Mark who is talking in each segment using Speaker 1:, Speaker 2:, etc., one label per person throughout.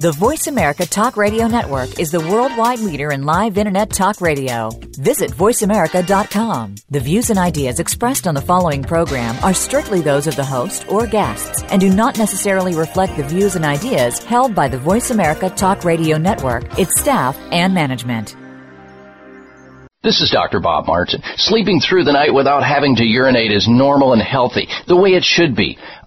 Speaker 1: The Voice America Talk Radio Network is the worldwide leader in live Internet talk radio. Visit voiceamerica.com. The views and ideas expressed on the following program are strictly those of the host or guests and do not necessarily reflect the views and ideas held by the Voice America Talk Radio Network, its staff, and management.
Speaker 2: This is Dr. Bob Martin. Sleeping through the night without having to urinate is normal and healthy, the way it should be.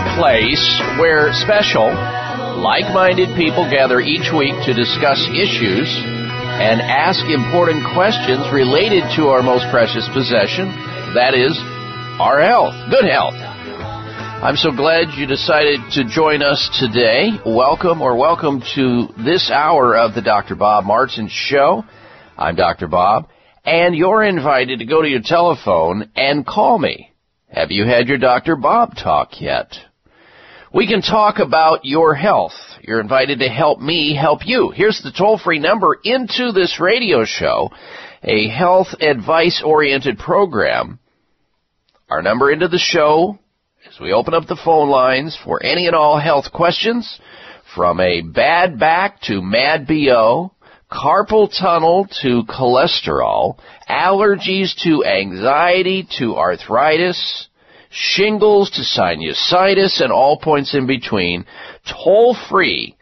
Speaker 2: A place where special, like minded people gather each week to discuss issues and ask important questions related to our most precious possession that is, our health, good health. I'm so glad you decided to join us today. Welcome or welcome to this hour of the Dr. Bob Martin Show. I'm Dr. Bob, and you're invited to go to your telephone and call me. Have you had your Dr. Bob talk yet? We can talk about your health. You're invited to help me help you. Here's the toll free number into this radio show, a health advice oriented program. Our number into the show as we open up the phone lines for any and all health questions from a bad back to mad BO, carpal tunnel to cholesterol, allergies to anxiety to arthritis, shingles to sinusitis, and all points in between, toll free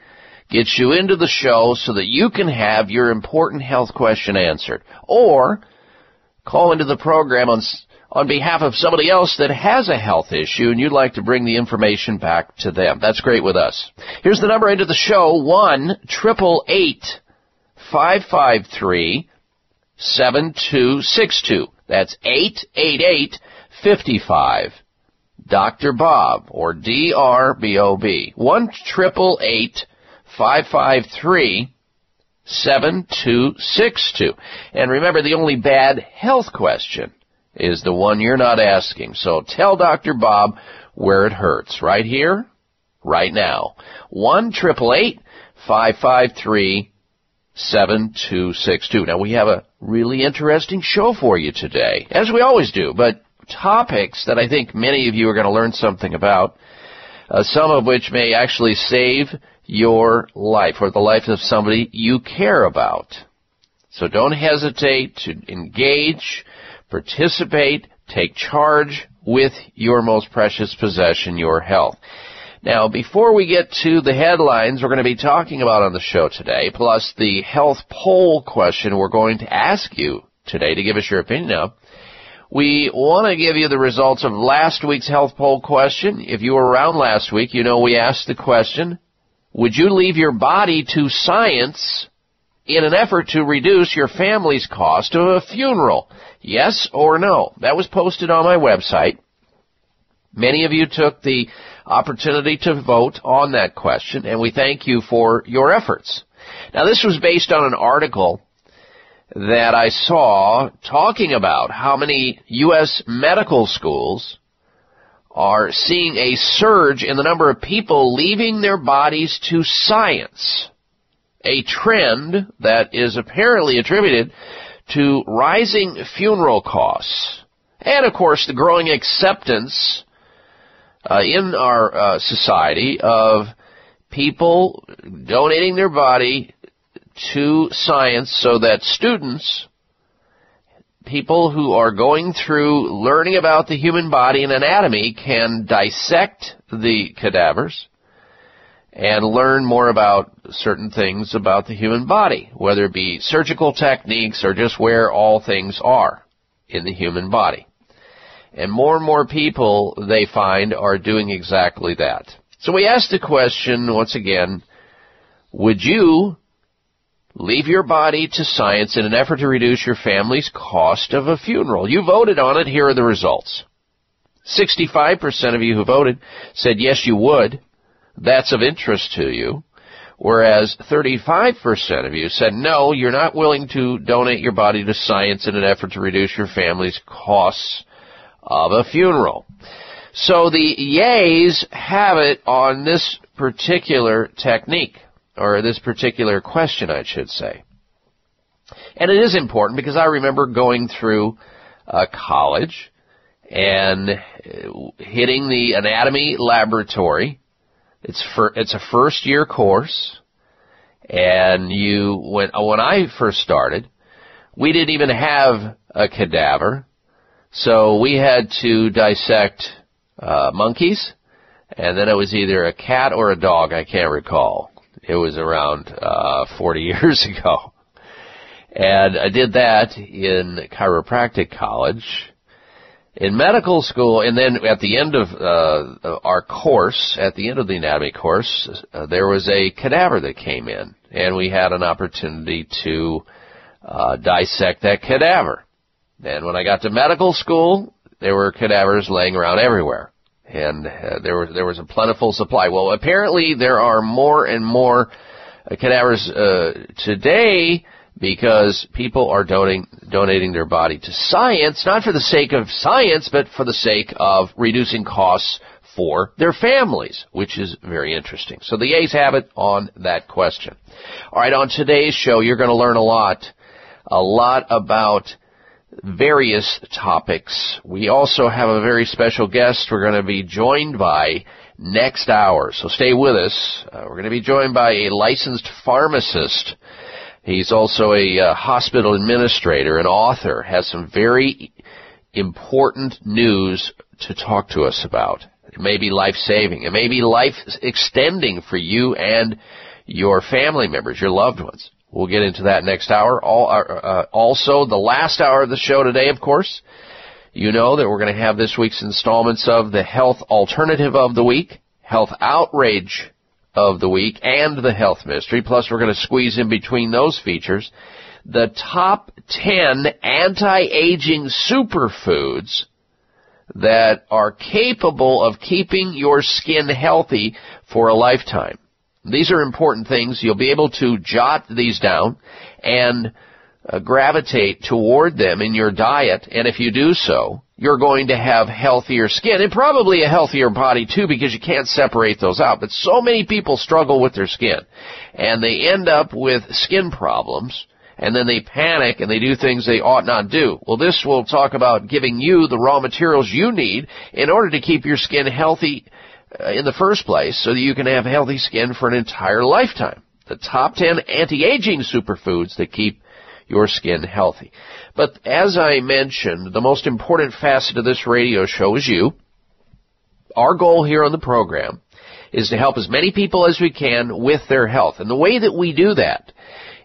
Speaker 2: gets you into the show so that you can have your important health question answered. Or call into the program on, on behalf of somebody else that has a health issue and you'd like to bring the information back to them. That's great with us. Here's the number into the show, 1 888 553 7262. That's 888 55. Dr. Bob or DRBOB. 1 553 7262. And remember, the only bad health question is the one you're not asking. So tell Dr. Bob where it hurts. Right here, right now. 1 553 7262. Now we have a really interesting show for you today, as we always do, but topics that I think many of you are going to learn something about, uh, some of which may actually save your life or the life of somebody you care about. So don't hesitate to engage, participate, take charge with your most precious possession, your health. Now, before we get to the headlines we're going to be talking about on the show today, plus the health poll question we're going to ask you today to give us your opinion of, we want to give you the results of last week's health poll question. If you were around last week, you know we asked the question, would you leave your body to science in an effort to reduce your family's cost of a funeral? Yes or no? That was posted on my website. Many of you took the opportunity to vote on that question, and we thank you for your efforts. Now, this was based on an article that I saw talking about how many U.S. medical schools are seeing a surge in the number of people leaving their bodies to science. A trend that is apparently attributed to rising funeral costs. And of course, the growing acceptance uh, in our uh, society of people donating their body to science so that students, people who are going through learning about the human body and anatomy can dissect the cadavers and learn more about certain things about the human body, whether it be surgical techniques or just where all things are in the human body. And more and more people, they find, are doing exactly that. So we asked the question, once again, would you leave your body to science in an effort to reduce your family's cost of a funeral? You voted on it. Here are the results. 65% of you who voted said yes, you would. That's of interest to you. Whereas 35% of you said no, you're not willing to donate your body to science in an effort to reduce your family's costs of a funeral. So the yays have it on this particular technique, or this particular question, I should say. And it is important because I remember going through uh, college and hitting the anatomy laboratory. It's for, it's a first year course, and you when when I first started, we didn't even have a cadaver. So we had to dissect uh, monkeys, and then it was either a cat or a dog. I can't recall. It was around uh, 40 years ago, and I did that in chiropractic college. In medical school, and then at the end of uh, our course, at the end of the anatomy course, uh, there was a cadaver that came in, and we had an opportunity to uh, dissect that cadaver. And when I got to medical school, there were cadavers laying around everywhere. And uh, there was there was a plentiful supply. Well, apparently there are more and more uh, cadavers uh, today because people are donating donating their body to science, not for the sake of science, but for the sake of reducing costs for their families, which is very interesting. So the A's have it on that question. All right, on today's show, you're going to learn a lot, a lot about various topics. We also have a very special guest we're going to be joined by next hour. So stay with us. Uh, we're going to be joined by a licensed pharmacist. He's also a uh, hospital administrator, an author, has some very important news to talk to us about. It may be life saving. It may be life extending for you and your family members, your loved ones. We'll get into that next hour. All, uh, uh, also, the last hour of the show today, of course, you know that we're going to have this week's installments of the Health Alternative of the Week, Health Outrage of the Week, and the Health Mystery. Plus, we're going to squeeze in between those features the top 10 anti-aging superfoods that are capable of keeping your skin healthy for a lifetime. These are important things. You'll be able to jot these down and uh, gravitate toward them in your diet. And if you do so, you're going to have healthier skin and probably a healthier body too because you can't separate those out. But so many people struggle with their skin and they end up with skin problems and then they panic and they do things they ought not do. Well, this will talk about giving you the raw materials you need in order to keep your skin healthy Uh, in the first place so that you can have healthy skin for an entire lifetime. The top 10 anti-aging superfoods that keep your skin healthy. But as I mentioned, the most important facet of this radio show is you. Our goal here on the program is to help as many people as we can with their health. And the way that we do that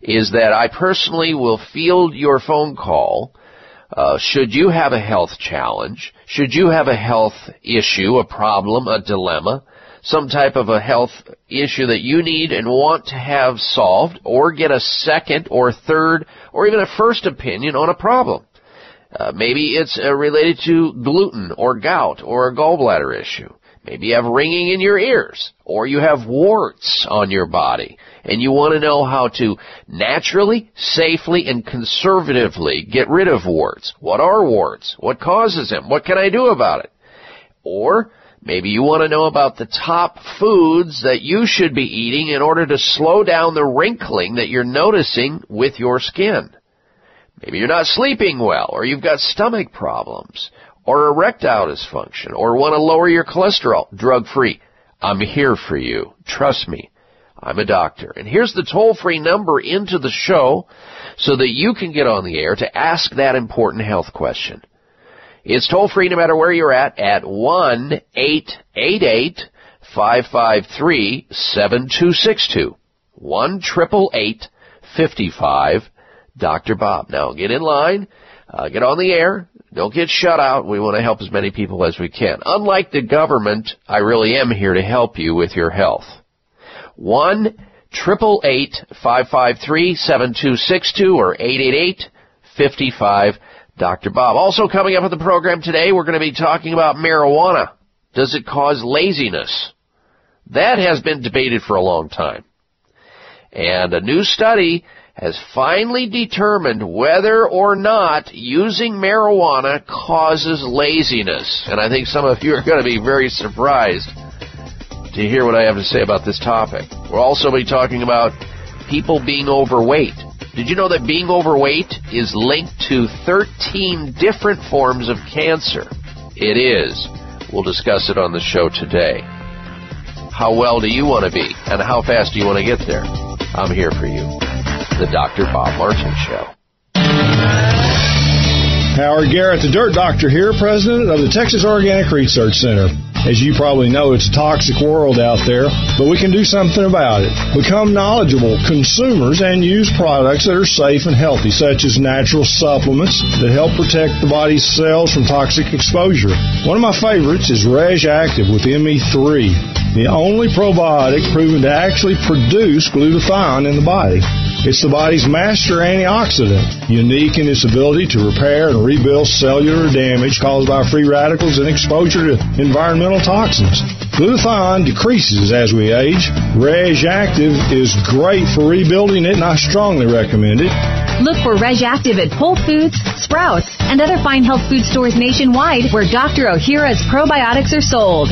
Speaker 2: is that I personally will field your phone call uh, should you have a health challenge, should you have a health issue, a problem, a dilemma, some type of a health issue that you need and want to have solved, or get a second or third or even a first opinion on a problem. Uh, maybe it's uh, related to gluten or gout or a gallbladder issue. Maybe you have ringing in your ears, or you have warts on your body, and you want to know how to naturally, safely, and conservatively get rid of warts. What are warts? What causes them? What can I do about it? Or maybe you want to know about the top foods that you should be eating in order to slow down the wrinkling that you're noticing with your skin. Maybe you're not sleeping well, or you've got stomach problems, or erectile dysfunction, or want to lower your cholesterol drug free. I'm here for you. Trust me. I'm a doctor. And here's the toll free number into the show so that you can get on the air to ask that important health question. It's toll free no matter where you're at at 1 888 553 7262. 1 55 Dr. Bob. Now get in line, uh, get on the air, don't get shut out. We want to help as many people as we can. Unlike the government, I really am here to help you with your health. One triple eight five five three seven two six two or eight eight eight fifty five Dr. Bob. Also coming up on the program today, we're going to be talking about marijuana. Does it cause laziness? That has been debated for a long time. And a new study has finally determined whether or not using marijuana causes laziness. And I think some of you are going to be very surprised to hear what I have to say about this topic. We'll also be talking about people being overweight. Did you know that being overweight is linked to 13 different forms of cancer? It is. We'll discuss it on the show today. How well do you want to be? And how fast do you want to get there? I'm here for you. The Dr. Bob Martin Show.
Speaker 3: Howard Garrett, the Dirt Doctor here, president of the Texas Organic Research Center. As you probably know, it's a toxic world out there, but we can do something about it. Become knowledgeable consumers and use products that are safe and healthy, such as natural supplements that help protect the body's cells from toxic exposure. One of my favorites is Reg Active with ME3, the only probiotic proven to actually produce glutathione in the body. It's the body's master antioxidant, unique in its ability to repair and rebuild cellular damage caused by free radicals and exposure to environmental toxins. Glutathione decreases as we age. Reg Active is great for rebuilding it, and I strongly recommend it.
Speaker 4: Look for Reg Active at Whole Foods, Sprouts, and other fine health food stores nationwide where Dr. Ohhira's probiotics are sold.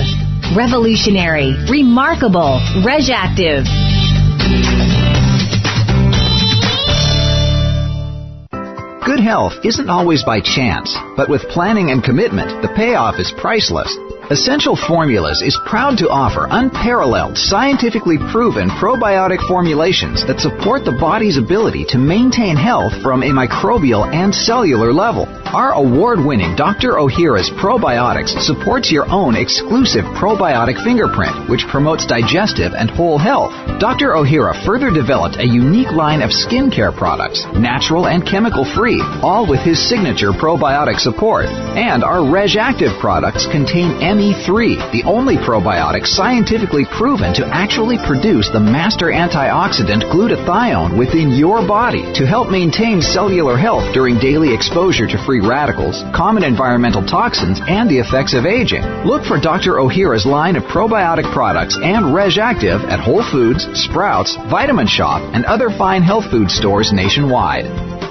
Speaker 4: Revolutionary, remarkable, Reg Active.
Speaker 5: Good health isn't always by chance, but with planning and commitment, the payoff is priceless. Essential Formulas is proud to offer unparalleled, scientifically proven probiotic formulations that support the body's ability to maintain health from a microbial and cellular level. Our award-winning Dr. Ohhira's Probiotics supports your own exclusive probiotic fingerprint, which promotes digestive and whole health. Dr. O'Hara further developed a unique line of skincare products, natural and chemical-free, all with his signature probiotic support. And our Reg Active products contain ME3, the only probiotic scientifically proven to actually produce the master antioxidant glutathione within your body to help maintain cellular health during daily exposure to free radicals, common environmental toxins, and the effects of aging. Look for Dr. Ohhira's line of probiotic products and Reg Active at Whole Foods, Sprouts, Vitamin Shoppe, and other fine health food stores nationwide.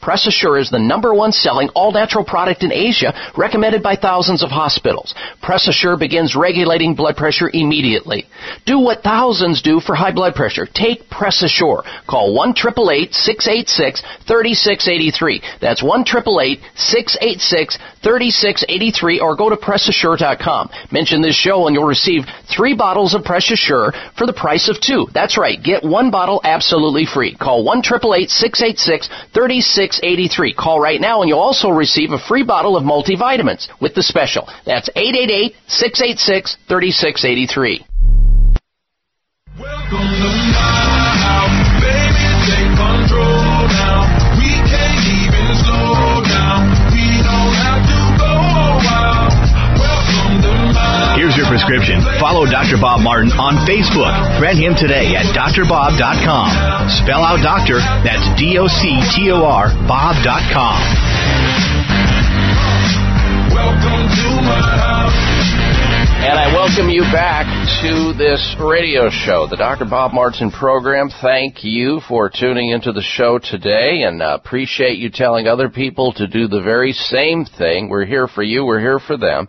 Speaker 2: Press Assure is the number one selling all natural product in Asia, recommended by thousands of hospitals. Press Assure begins regulating blood pressure immediately. Do what thousands do for high blood pressure. Take Press Assure. Call 1 686 3683. That's 1 686 3683 or go to PressAssure.com. Mention this show and you'll receive three bottles of Press Assure for the price of two. That's right. Get one bottle absolutely free. Call 1 686 3683. 8683. Call right now and you'll also receive a free bottle of multivitamins with the special. That's
Speaker 6: 888 686 3683. Prescription. Follow Dr. Bob Martin on Facebook. Friend him today at drbob.com. Spell out doctor, that's D O C T O R, bob.com.
Speaker 2: Welcome to my house. And I welcome you back to this radio show, the Dr. Bob Martin program. Thank you for tuning into the show today and uh, appreciate you telling other people to do the very same thing. We're here for you, we're here for them.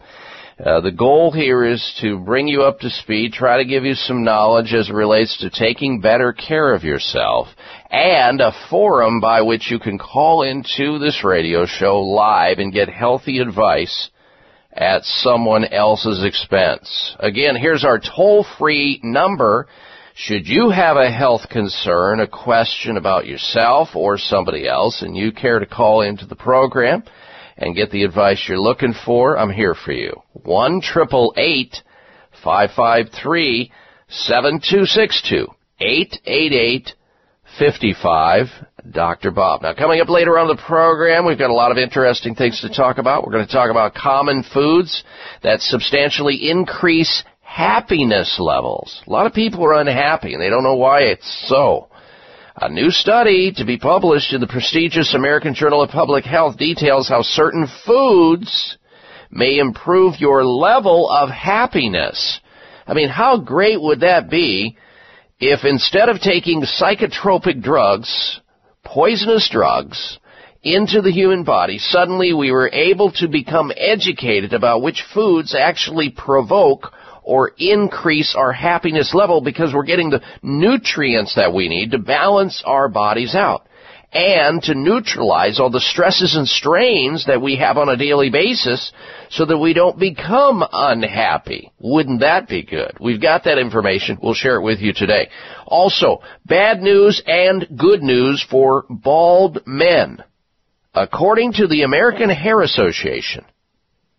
Speaker 2: Uh, the goal here is to bring you up to speed, try to give you some knowledge as it relates to taking better care of yourself, and a forum by which you can call into this radio show live and get healthy advice at someone else's expense. Again, here's our toll-free number. Should you have a health concern, a question about yourself or somebody else, and you care to call into the program, and get the advice you're looking for, I'm here for you. 1 888 55 Dr. Bob. Now, coming up later on the program, we've got a lot of interesting things to talk about. We're going to talk about common foods that substantially increase happiness levels. A lot of people are unhappy and they don't know why it's so. A new study to be published in the prestigious American Journal of Public Health details how certain foods may improve your level of happiness. I mean, how great would that be if instead of taking psychotropic drugs, poisonous drugs, into the human body, suddenly we were able to become educated about which foods actually provoke or increase our happiness level because we're getting the nutrients that we need to balance our bodies out and to neutralize all the stresses and strains that we have on a daily basis so that we don't become unhappy. Wouldn't that be good? We've got that information. We'll share it with you today. Also, bad news and good news for bald men. According to the American Hair Association,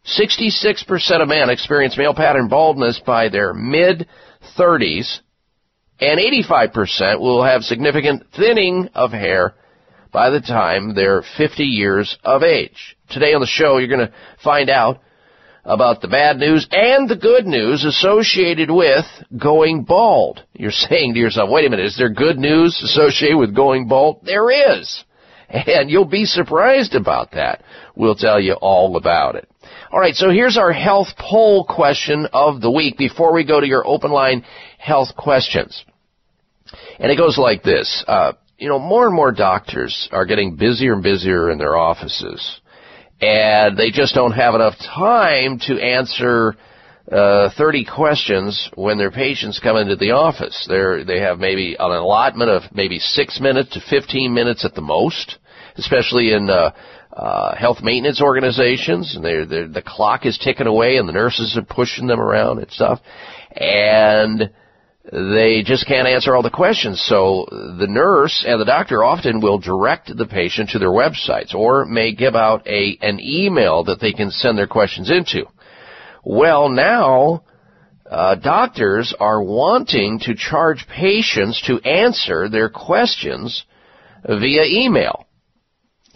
Speaker 2: 66% of men experience male pattern baldness by their mid 30s, and 85% will have significant thinning of hair by the time they're 50 years of age. Today on the show, you're going to find out about the bad news and the good news associated with going bald. You're saying to yourself, wait a minute, is there good news associated with going bald? There is. And you'll be surprised about that. We'll tell you all about it. All right, so here's our health poll question of the week before we go to your open line health questions. And it goes like this. Uh, you know, more and more doctors are getting busier and busier in their offices. And they just don't have enough time to answer uh, 30 questions when their patients come into the office. They're, they have maybe an allotment of maybe 6 minutes to 15 minutes at the most, especially in uh, uh, health maintenance organizations, and they're, they're, the clock is ticking away, and the nurses are pushing them around and stuff, and they just can't answer all the questions. So the nurse and the doctor often will direct the patient to their websites, or may give out a an email that they can send their questions into. Well, now uh, doctors are wanting to charge patients to answer their questions via email.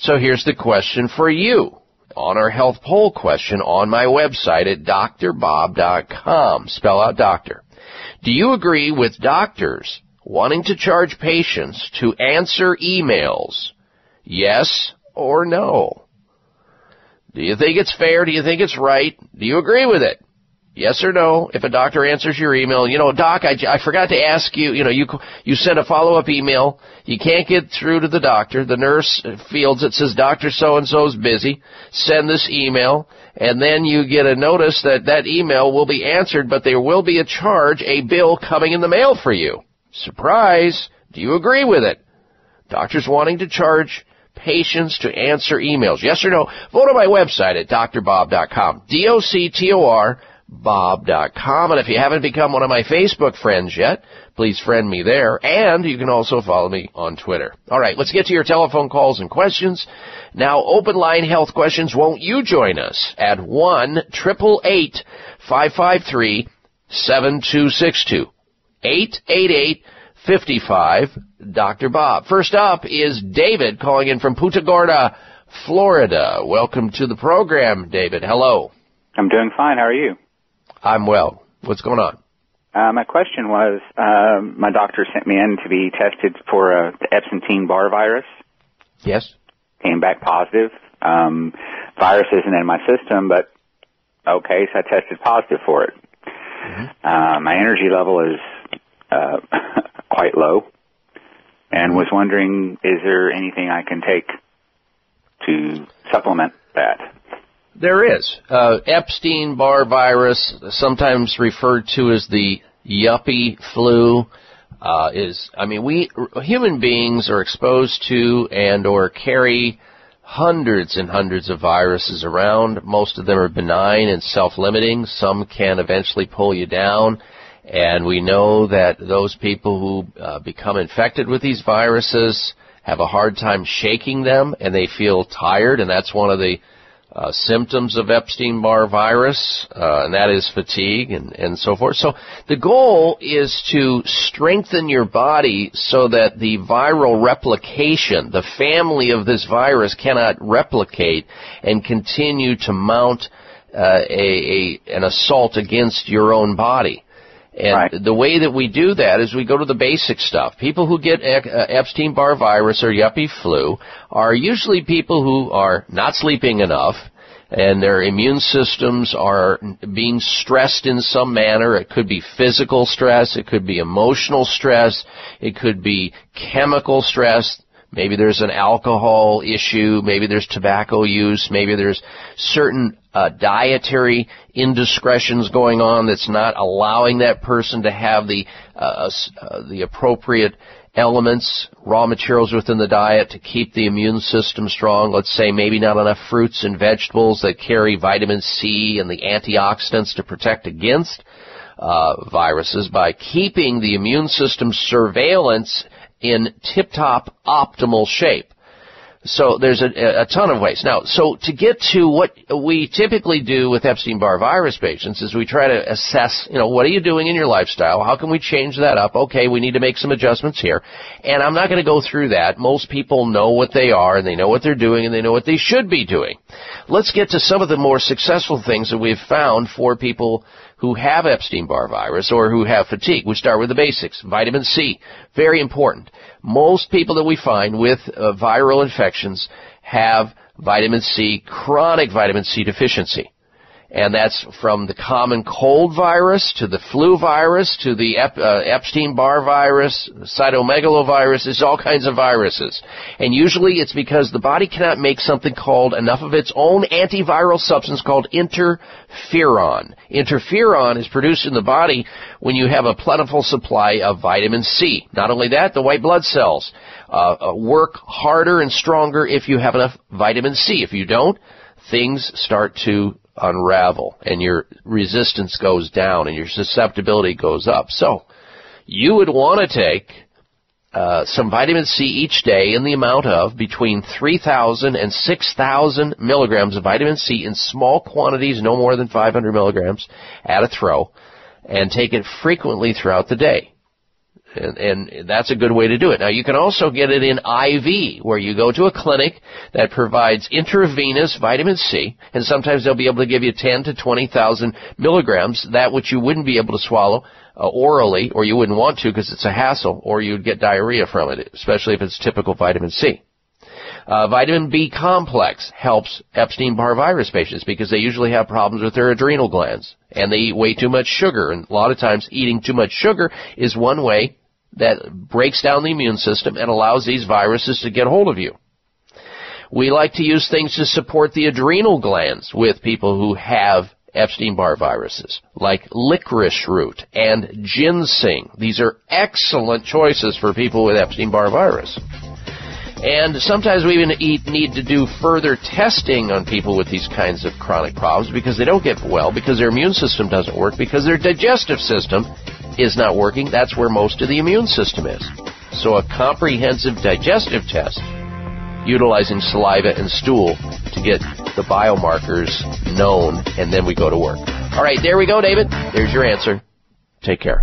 Speaker 2: So here's the question for you on our health poll question on my website at drbob.com. Spell out doctor. Do you agree with doctors wanting to charge patients to answer emails? Yes or no? Do you think it's fair? Do you think it's right? Do you agree with it? Yes or no? If a doctor answers your email, you know, doc, I, I forgot to ask you, you know, you, you send a follow-up email, you can't get through to the doctor, the nurse fields it says Dr. So-and-so is busy, send this email, and then you get a notice that that email will be answered, but there will be a charge, a bill coming in the mail for you. Surprise! Do you agree with it? Doctors wanting to charge patients to answer emails. Yes or no? Vote on my website at drbob.com. D-O-C-T-O-R bob.com. And if you haven't become one of my Facebook friends yet, please friend me there. And you can also follow me on Twitter. All right, let's get to your telephone calls and questions. Now, open line health questions. Won't you join us at 1 553 7262 888 55 Dr. Bob. First up is David calling in from Punta Gorda, Florida. Welcome to the program, David. Hello.
Speaker 7: I'm doing fine. How are you?
Speaker 2: I'm well. What's going on?
Speaker 7: Uh, my question was, uh, my doctor sent me in to be tested for uh, the Epstein-Barr virus.
Speaker 2: Yes.
Speaker 7: Came back positive. Um, virus isn't in my system, but okay, so I tested positive for it. Mm-hmm. Uh, my energy level is uh, quite low, and was wondering, is there anything I can take to supplement that?
Speaker 2: There is. Uh, Epstein-Barr virus, sometimes referred to as the yuppie flu, uh, is, I mean, we, human beings are exposed to and or carry hundreds and hundreds of viruses around. Most of them are benign and self-limiting. Some can eventually pull you down. And we know that those people who uh, become infected with these viruses have a hard time shaking them and they feel tired and that's one of the uh, symptoms of Epstein-Barr virus, uh, and that is fatigue and, and so forth. So the goal is to strengthen your body so that the viral replication, the family of this virus cannot replicate and continue to mount uh, a, a, an assault against your own body. And right. the way that we do that is we go to the basic stuff. People who get uh, Epstein-Barr virus or yuppie flu are usually people who are not sleeping enough and their immune systems are being stressed in some manner. It could be physical stress, it could be emotional stress, it could be chemical stress. Maybe there's an alcohol issue, maybe there's tobacco use, maybe there's certain uh, dietary indiscretions going on that's not allowing that person to have the uh, uh, the appropriate elements, raw materials within the diet to keep the immune system strong. Let's say maybe not enough fruits and vegetables that carry vitamin C and the antioxidants to protect against uh, viruses. By keeping the immune system surveillance in tip-top optimal shape. So there's a, a, ton of ways. Now, so to get to what we typically do with Epstein-Barr virus patients is we try to assess, you know, what are you doing in your lifestyle? How can we change that up? Okay, we need to make some adjustments here. And I'm not going to go through that. Most people know what they are and they know what they're doing and they know what they should be doing. Let's get to some of the more successful things that we've found for people who have Epstein-Barr virus or who have fatigue. We start with the basics. Vitamin C, very important. Most people that we find with uh, viral infections have vitamin C, chronic vitamin C deficiency and that's from the common cold virus to the flu virus to the Ep- uh, Epstein-Barr virus, cytomegalovirus. There's all kinds of viruses, and usually it's because the body cannot make something called enough of its own antiviral substance called interferon. Interferon is produced in the body when you have a plentiful supply of vitamin C. Not only that, the white blood cells uh, uh work harder and stronger if you have enough vitamin C. If you don't, things start to unravel and your resistance goes down and your susceptibility goes up. So, you would want to take uh, some vitamin C each day in the amount of between 3,000 and 6,000 milligrams of vitamin C in small quantities, no more than 500 milligrams at a throw. and take it frequently throughout the day. And, and, that's a good way to do it. Now you can also get it in IV, where you go to a clinic that provides intravenous vitamin C, and sometimes they'll be able to give you 10 to 20,000 milligrams, that which you wouldn't be able to swallow uh, orally, or you wouldn't want to because it's a hassle, or you'd get diarrhea from it, especially if it's typical vitamin C. Uh, vitamin B complex helps Epstein-Barr virus patients because they usually have problems with their adrenal glands and they eat way too much sugar. And a lot of times eating too much sugar is one way that breaks down the immune system and allows these viruses to get hold of you. We like to use things to support the adrenal glands with people who have Epstein-Barr viruses, like licorice root and ginseng. These are excellent choices for people with Epstein-Barr virus. And sometimes we even need to do further testing on people with these kinds of chronic problems because they don't get well, because their immune system doesn't work, because their digestive system is not working. That's where most of the immune system is. So a comprehensive digestive test utilizing saliva and stool to get the biomarkers known, and then we go to work. All right, there we go, David. There's your answer. Take care.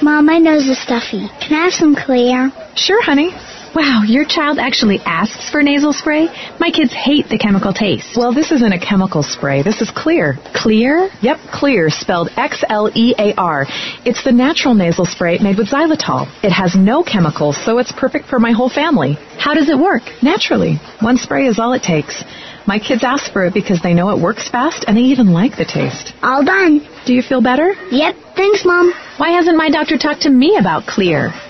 Speaker 8: Mom, my nose is stuffy. Can I have some Xlear?
Speaker 9: Sure, honey. Wow, your child actually asks for nasal spray? My kids hate the chemical taste.
Speaker 10: Well, this isn't a chemical spray. This is Xlear.
Speaker 9: Xlear?
Speaker 10: Yep, Xlear, spelled X-L-E-A-R. It's the natural nasal spray made with xylitol. It has no chemicals, so it's perfect for my whole family.
Speaker 9: How does it work?
Speaker 10: Naturally. One spray is all it takes. My kids ask for it because they know it works fast and they even like the taste.
Speaker 8: All done.
Speaker 10: Do you feel better?
Speaker 8: Yep. Thanks, Mom.
Speaker 9: Why hasn't my doctor talked to me about Xlear?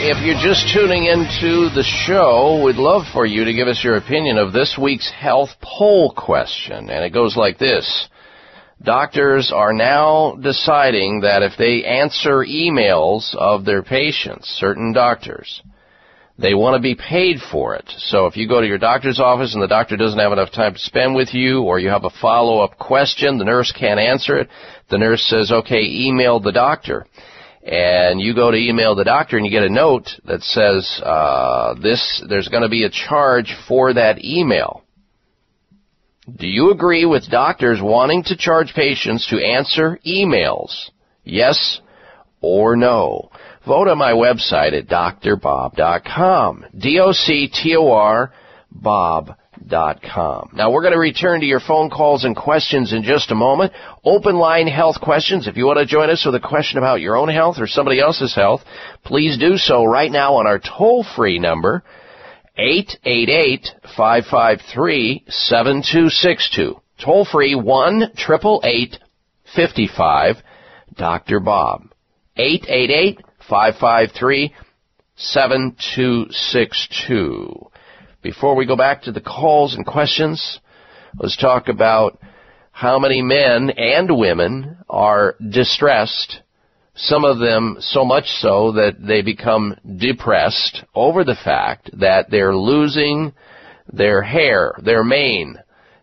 Speaker 2: If you're just tuning into the show, we'd love for you to give us your opinion of this week's health poll question. And it goes like this. Doctors are now deciding that if they answer emails of their patients, certain doctors, they want to be paid for it. So if you go to your doctor's office and the doctor doesn't have enough time to spend with you, or you have a follow-up question, the nurse can't answer it, the nurse says, okay, email the doctor and you go to email the doctor and you get a note that says uh, this there's going to be a charge for that email. Do you agree with doctors wanting to charge patients to answer emails? Yes or no? Vote on my website at drbob.com. D-O-C-T-O-R Bob com. Now we're going to return to your phone calls and questions in just a moment. Open line health questions. If you want to join us with a question about your own health or somebody else's health, please do so right now on our toll free number, 888-553-7262. Toll free 1 55 Dr. Bob. 888 553 7262. Before we go back to the calls and questions, let's talk about how many men and women are distressed, some of them so much so that they become depressed over the fact that they're losing their hair, their mane,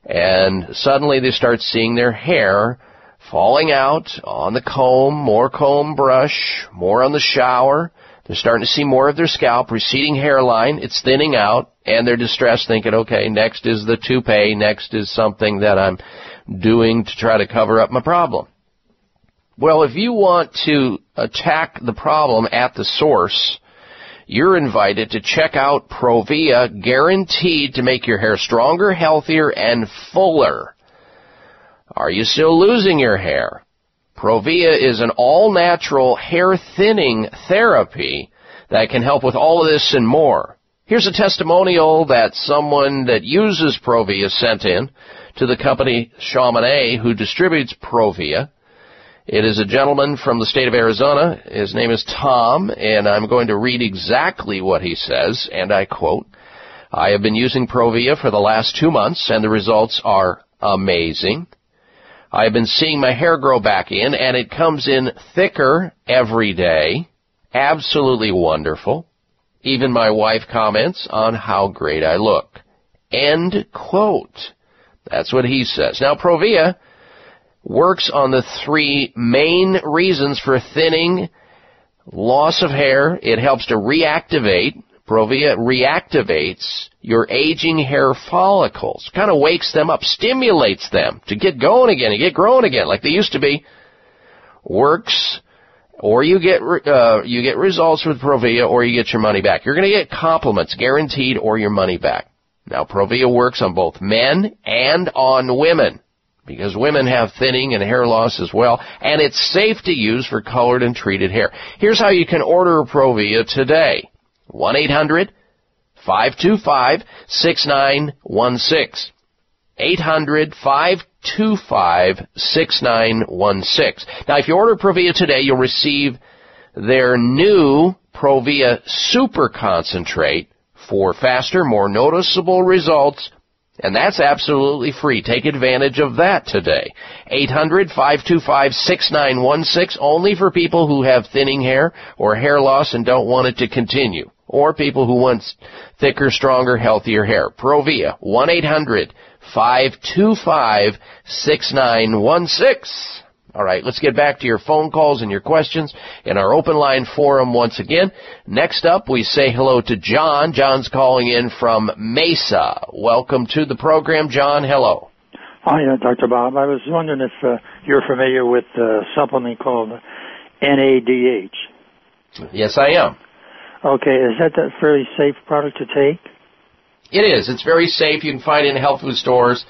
Speaker 2: and suddenly they start seeing their hair falling out on the comb, more comb brush, more on the shower. They're starting to see more of their scalp, receding hairline, it's thinning out, and they're distressed thinking, okay, next is the toupee, next is something that I'm doing to try to cover up my problem. Well, if you want to attack the problem at the source, you're invited to check out Provia, guaranteed to make your hair stronger, healthier, and fuller. Are you still losing your hair? Provia is an all-natural hair thinning therapy that can help with all of this and more. Here's a testimonial that someone that uses Provia sent in to the company Chamonix who distributes Provia. It is a gentleman from the state of Arizona. His name is Tom, and I'm going to read exactly what he says, and I quote, I have been using Provia for the last two months, and the results are amazing. I have been seeing my hair grow back in, and it comes in thicker every day. Absolutely wonderful. Even my wife comments on how great I look. End quote. That's what he says. Now, Provia works on the three main reasons for thinning, loss of hair. It helps to reactivate. Provia reactivates your aging hair follicles. Kind of wakes them up, stimulates them to get going again and get growing again like they used to be. Works or you get uh, you get results with Provia, or you get your money back. You're going to get compliments guaranteed, or your money back. Now, Provia works on both men and on women because women have thinning and hair loss as well, and it's safe to use for colored and treated hair. Here's how you can order Provia today: one eight hundred five two five six nine one six. 800 525 6916. Now, if you order Provia today, you'll receive their new Provia Super Concentrate for faster, more noticeable results, and that's absolutely free. Take advantage of that today. 800-525-6916, only for people who have thinning hair or hair loss and don't want it to continue. Or people who want thicker, stronger, healthier hair. Provia, 1-800- 525 6916. All right, let's get back to your phone calls and your questions in our open line forum once again. Next up, we say hello to John. John's calling in from Mesa. Welcome to the program, John. Hello.
Speaker 11: Hi, uh, Dr. Bob. I was wondering if uh, you're familiar with a supplement called NADH.
Speaker 2: Yes, I am.
Speaker 11: Okay, is that a fairly safe product to take?
Speaker 2: It is. It's very safe. You can find it in health food stores.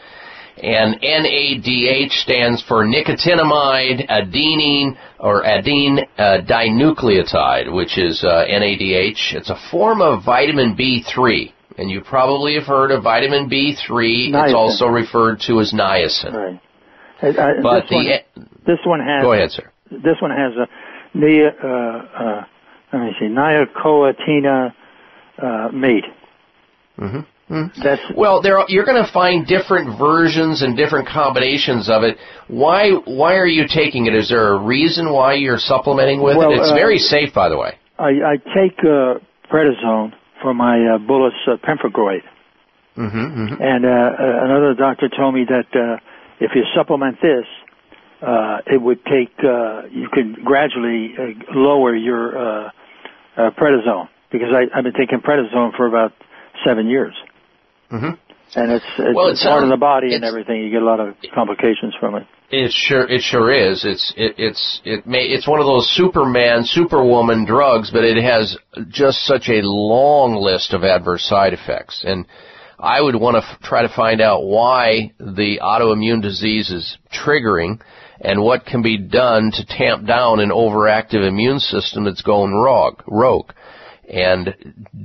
Speaker 2: And NADH stands for nicotinamide adenine or adenine uh, dinucleotide, which is uh, NADH. It's a form of vitamin B3. And you probably have heard of vitamin B3.
Speaker 11: Niacin.
Speaker 2: It's also referred to as niacin.
Speaker 11: Right. I, I,
Speaker 2: But
Speaker 11: this,
Speaker 2: the
Speaker 11: one, this one has.
Speaker 2: Go ahead, sir.
Speaker 11: This one has a nia, uh, uh, let me see, niacoatina uh, meat.
Speaker 2: Mm-hmm.
Speaker 11: That's
Speaker 2: Well, there are, you're going to find different versions and different combinations of it. Why why are you taking it? Is there a reason why you're supplementing with
Speaker 11: Well,
Speaker 2: it? It's
Speaker 11: uh,
Speaker 2: very safe, by the way.
Speaker 11: I, I take uh, prednisone for my uh, bullous uh, pemphigoid.
Speaker 2: Mm-hmm,
Speaker 11: And uh, uh, another doctor told me that uh, if you supplement this, uh, it would take, uh, you could gradually uh, lower your uh, uh, prednisone because I, I've been taking prednisone for about seven years.
Speaker 2: Mm-hmm.
Speaker 11: And it's, it's
Speaker 2: Well, it
Speaker 11: part of the body and everything. You get a lot of complications from it.
Speaker 2: It sure it sure is. It's it, it's it may it's one of those Superman Superwoman drugs, but it has just such a long list of adverse side effects. And I would want to f- try to find out why the autoimmune disease is triggering and what can be done to tamp down an overactive immune system that's going rogue. rogue. And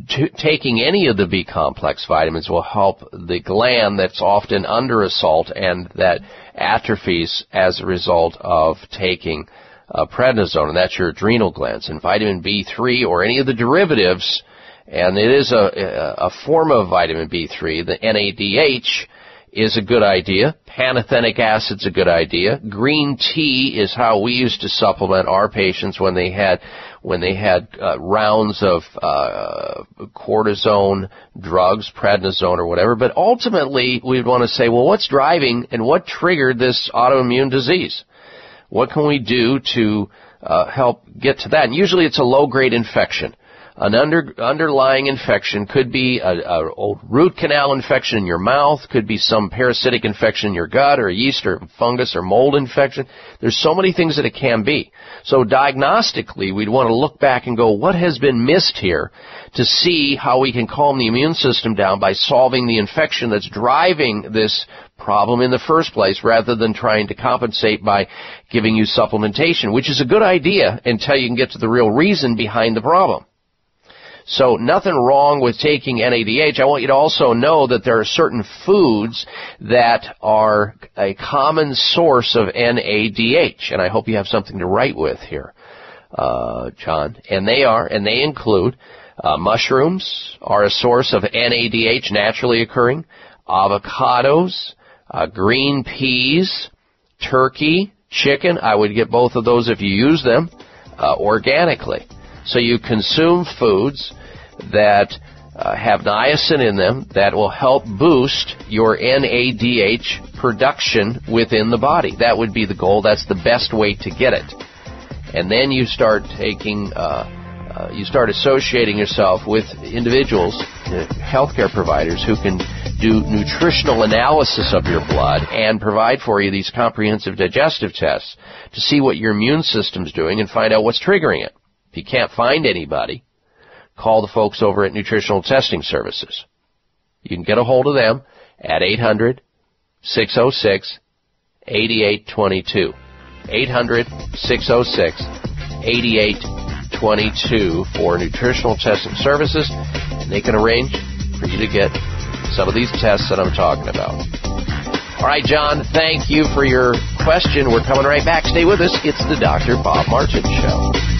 Speaker 2: t- taking any of the B complex vitamins will help the gland that's often under assault and that atrophies as a result of taking uh, prednisone, and that's your adrenal glands. And vitamin B3 or any of the derivatives, and it is a, a a form of vitamin B3, the NADH, is a good idea. Pantothenic acid's a good idea. Green tea is how we used to supplement our patients when they had when they had uh, rounds of uh, cortisone drugs, prednisone or whatever. But ultimately, we'd want to say, well, what's driving and what triggered this autoimmune disease? What can we do to uh, help get to that? And usually, it's a low-grade infection. An under, underlying infection could be a, a root canal infection in your mouth, could be some parasitic infection in your gut, or a yeast or fungus or mold infection. There's so many things that it can be. So diagnostically, we'd want to look back and go, what has been missed here to see how we can calm the immune system down by solving the infection that's driving this problem in the first place rather than trying to compensate by giving you supplementation, which is a good idea until you can get to the real reason behind the problem. So nothing wrong with taking NADH. I want you to also know that there are certain foods that are a common source of NADH, and I hope you have something to write with here, uh, John. And they are, and they include uh, mushrooms are a source of NADH naturally occurring, avocados, uh, green peas, turkey, chicken. I would get both of those if you use them uh, organically. So you consume foods that uh, have niacin in them that will help boost your NADH production within the body. That would be the goal. That's the best way to get it. And then you start taking, uh, uh, you start associating yourself with individuals, uh, healthcare providers who can do nutritional analysis of your blood and provide for you these comprehensive digestive tests to see what your immune system's doing and find out what's triggering it. If you can't find anybody, call the folks over at Nutritional Testing Services. You can get a hold of them at 800 606 8822. 800 606 8822 for nutritional testing services. And they can arrange for you to get some of these tests that I'm talking about. All right, John, thank you for your question. We're coming right back. Stay with us. It's the Dr. Bob Martin Show.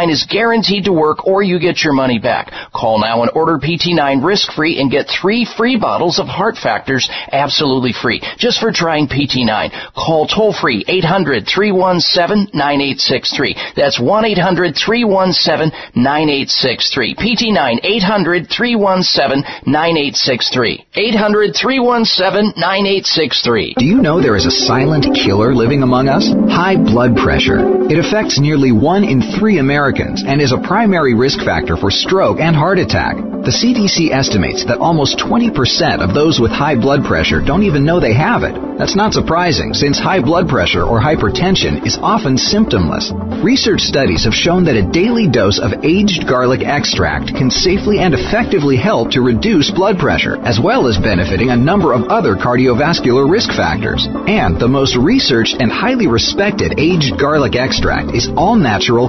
Speaker 12: PT9 is guaranteed to work or you get your money back. Call now and order PT9 risk-free and get three free bottles of Heart Factors absolutely free just for trying PT9. Call toll free 800-317-9863. That's 1-800-317-9863. PT9 800-317-9863. 800-317-9863.
Speaker 5: Do you know there is a silent killer living among us? High blood pressure. It affects nearly one in three Americans and is a primary risk factor for stroke and heart attack. The CDC estimates that almost 20% of those with high blood pressure don't even know they have it. That's not surprising since high blood pressure or hypertension is often symptomless. Research studies have shown that a daily dose of aged garlic extract can safely and effectively help to reduce blood pressure, as well as benefiting a number of other cardiovascular risk factors. And the most researched and highly respected aged garlic extract is all natural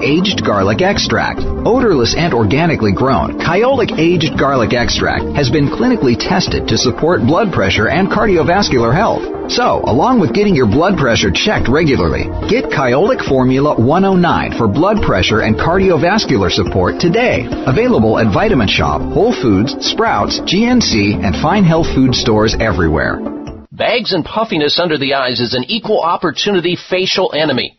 Speaker 5: Aged garlic extract. Odorless and organically grown, Kyolic aged garlic extract has been clinically tested to support blood pressure and cardiovascular health. So, along with getting your blood pressure checked regularly, get Kyolic Formula 109 for blood pressure and cardiovascular support today. Available at Vitamin Shoppe, Whole Foods, Sprouts, GNC, and fine health food stores everywhere.
Speaker 12: Bags and puffiness under the eyes is an equal opportunity facial enemy.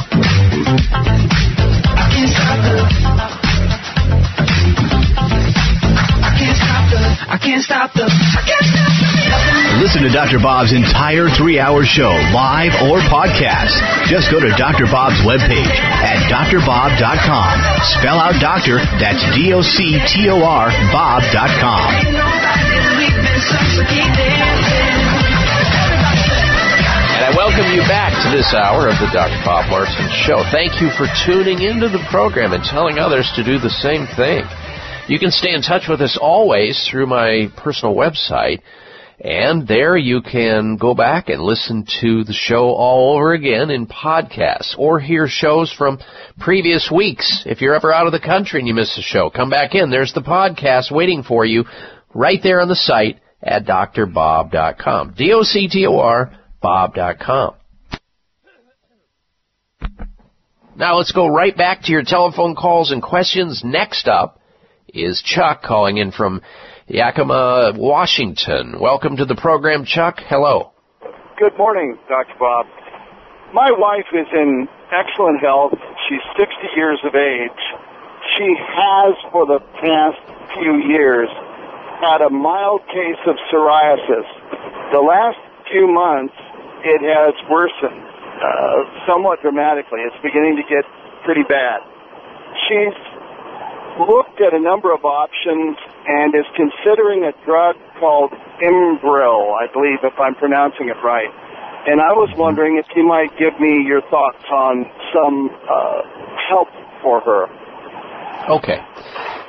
Speaker 6: Listen to Dr. Bob's entire three hour show, live or podcast. Just go to Dr. Bob's webpage at drbob.com. Spell out doctor, that's D O C T O R, Bob.com.
Speaker 2: And I welcome you back to this hour of the Dr. Bob Martin Show. Thank you for tuning into the program and telling others to do the same thing. You can stay in touch with us always through my personal website, and there you can go back and listen to the show all over again in podcasts or hear shows from previous weeks. If you're ever out of the country and you miss a show, come back in. There's the podcast waiting for you right there on the site at drbob.com. D-O-C-T-O-R, bob.com. Now let's go right back to your telephone calls and questions. Next up is Chuck calling in from Yakima, Washington. Welcome to the program, Chuck. Hello.
Speaker 13: Good morning, Dr. Bob. My wife is in excellent health. She's 60 years of age. She has, for the past few years, had a mild case of psoriasis. The last few months, it has worsened uh, somewhat dramatically. It's beginning to get pretty bad. She's looked at a number of options and is considering a drug called Imbril, I believe, if I'm pronouncing it right. And I was wondering if you might give me your thoughts on some uh, help for her.
Speaker 2: Okay.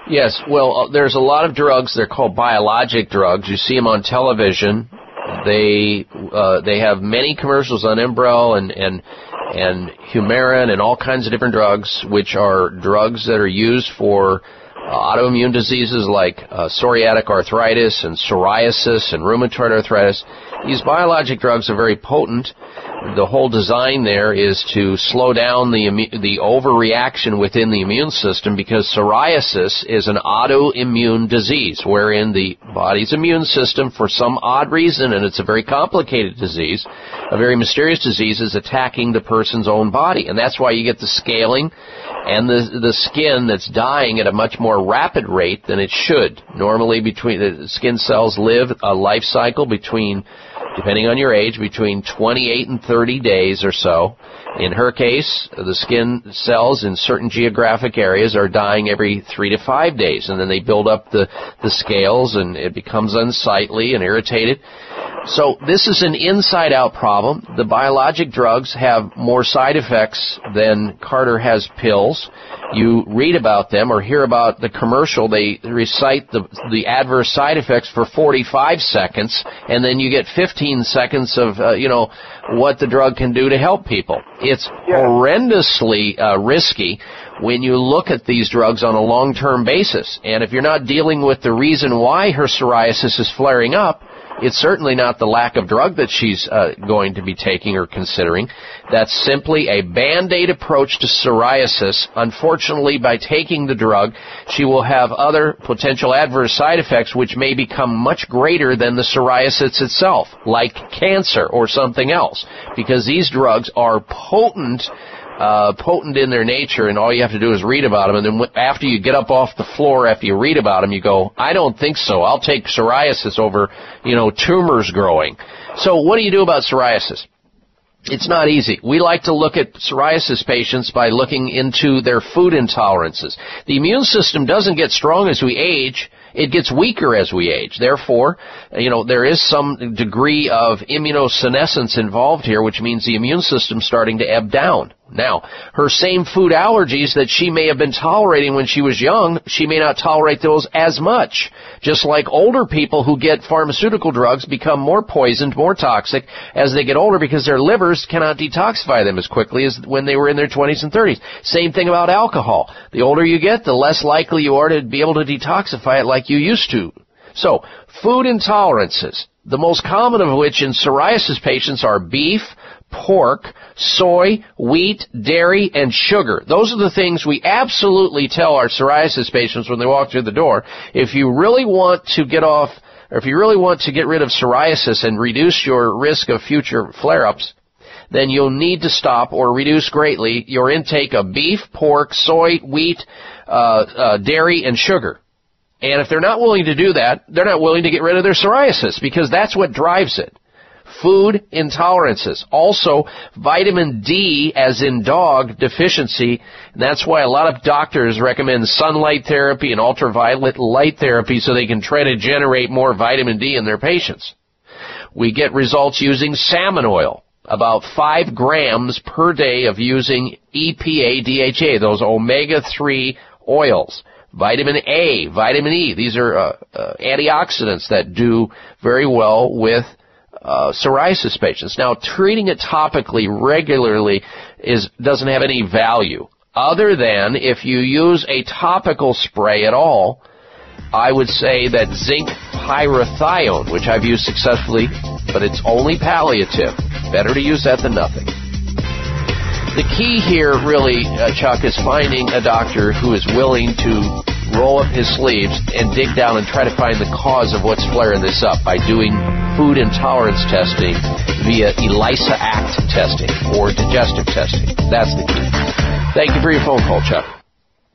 Speaker 2: Yes, well, uh, there's a lot of drugs. They're called biologic drugs. You see them on television. They uh, they have many commercials on Enbrel and and and Humarin and all kinds of different drugs, which are drugs that are used for autoimmune diseases like uh, psoriatic arthritis and psoriasis and rheumatoid arthritis. These biologic drugs are very potent. The whole design there is to slow down the the overreaction within the immune system because psoriasis is an autoimmune disease wherein the body's immune system for some odd reason and it's a very complicated disease, a very mysterious disease is attacking the person's own body and that's why you get the scaling and the the skin that's dying at a much more rapid rate than it should. Normally, between the skin cells live a life cycle between, depending on your age, between 28 and 30 days or so. In her case, the skin cells in certain geographic areas are dying every three to five days, and then they build up the the scales, and it becomes unsightly and irritated. So this is an inside out problem. The biologic drugs have more side effects than Carter has pills. You read about them or hear about the commercial, they recite the, the adverse side effects for 45 seconds and then you get 15 seconds of, uh, you know, what the drug can do to help people. It's horrendously uh, risky when you look at these drugs on a long-term basis. And if you're not dealing with the reason why her psoriasis is flaring up, it's certainly not the lack of drug that she's uh, going to be taking or considering. That's simply a band-aid approach to psoriasis. Unfortunately, by taking the drug, she will have other potential adverse side effects which may become much greater than the psoriasis itself, like cancer or something else, because these drugs are potent uh, potent in their nature, and all you have to do is read about them. And then after you get up off the floor, after you read about them, you go, "I don't think so. I'll take psoriasis over, you know, tumors growing." So, what do you do about psoriasis? It's not easy. We like to look at psoriasis patients by looking into their food intolerances. The immune system doesn't get strong as we age. It gets weaker as we age. Therefore, you know, there is some degree of immunosenescence involved here, which means the immune system starting to ebb down. Now, her same food allergies that she may have been tolerating when she was young, she may not tolerate those as much. Just like older people who get pharmaceutical drugs become more poisoned, more toxic as they get older because their livers cannot detoxify them as quickly as when they were in their 20s and 30s. Same thing about alcohol. The older you get, the less likely you are to be able to detoxify it like you used to. So, food intolerances. The most common of which in psoriasis patients are beef, pork, soy, wheat, dairy, and sugar. Those are the things we absolutely tell our psoriasis patients when they walk through the door. If you really want to get off, or if you really want to get rid of psoriasis and reduce your risk of future flare-ups, then you'll need to stop or reduce greatly your intake of beef, pork, soy, wheat, uh, uh, dairy, and sugar. And if they're not willing to do that, they're not willing to get rid of their psoriasis because that's what drives it food intolerances. Also, vitamin D, as in dog, deficiency. And that's why a lot of doctors recommend sunlight therapy and ultraviolet light therapy so they can try to generate more vitamin D in their patients. We get results using salmon oil. About 5 grams per day of using EPA DHA, those omega-3 oils vitamin A, vitamin E. These are uh, uh, antioxidants that do very well with uh, psoriasis patients. Now, treating it topically regularly is doesn't have any value other than if you use a topical spray at all. I would say that zinc pyrithione, which I've used successfully, but it's only palliative. Better to use that than nothing. The key here, really, uh, Chuck, is finding a doctor who is willing to roll up his sleeves and dig down and try to find the cause of what's flaring this up by doing food intolerance testing via ELISA ACT testing or digestive testing. That's the key. Thank you for your phone call, Chuck.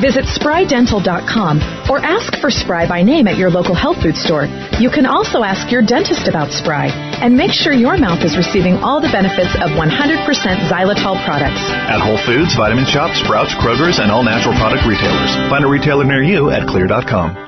Speaker 10: Visit sprydental.com or ask for Spry by name at your local health food store. You can also ask your dentist about Spry and make sure your mouth is receiving all the benefits of 100% xylitol products.
Speaker 6: At Whole Foods, Vitamin Shoppe, Sprouts, Kroger's, and all natural product retailers. Find a retailer near you at xlear.com.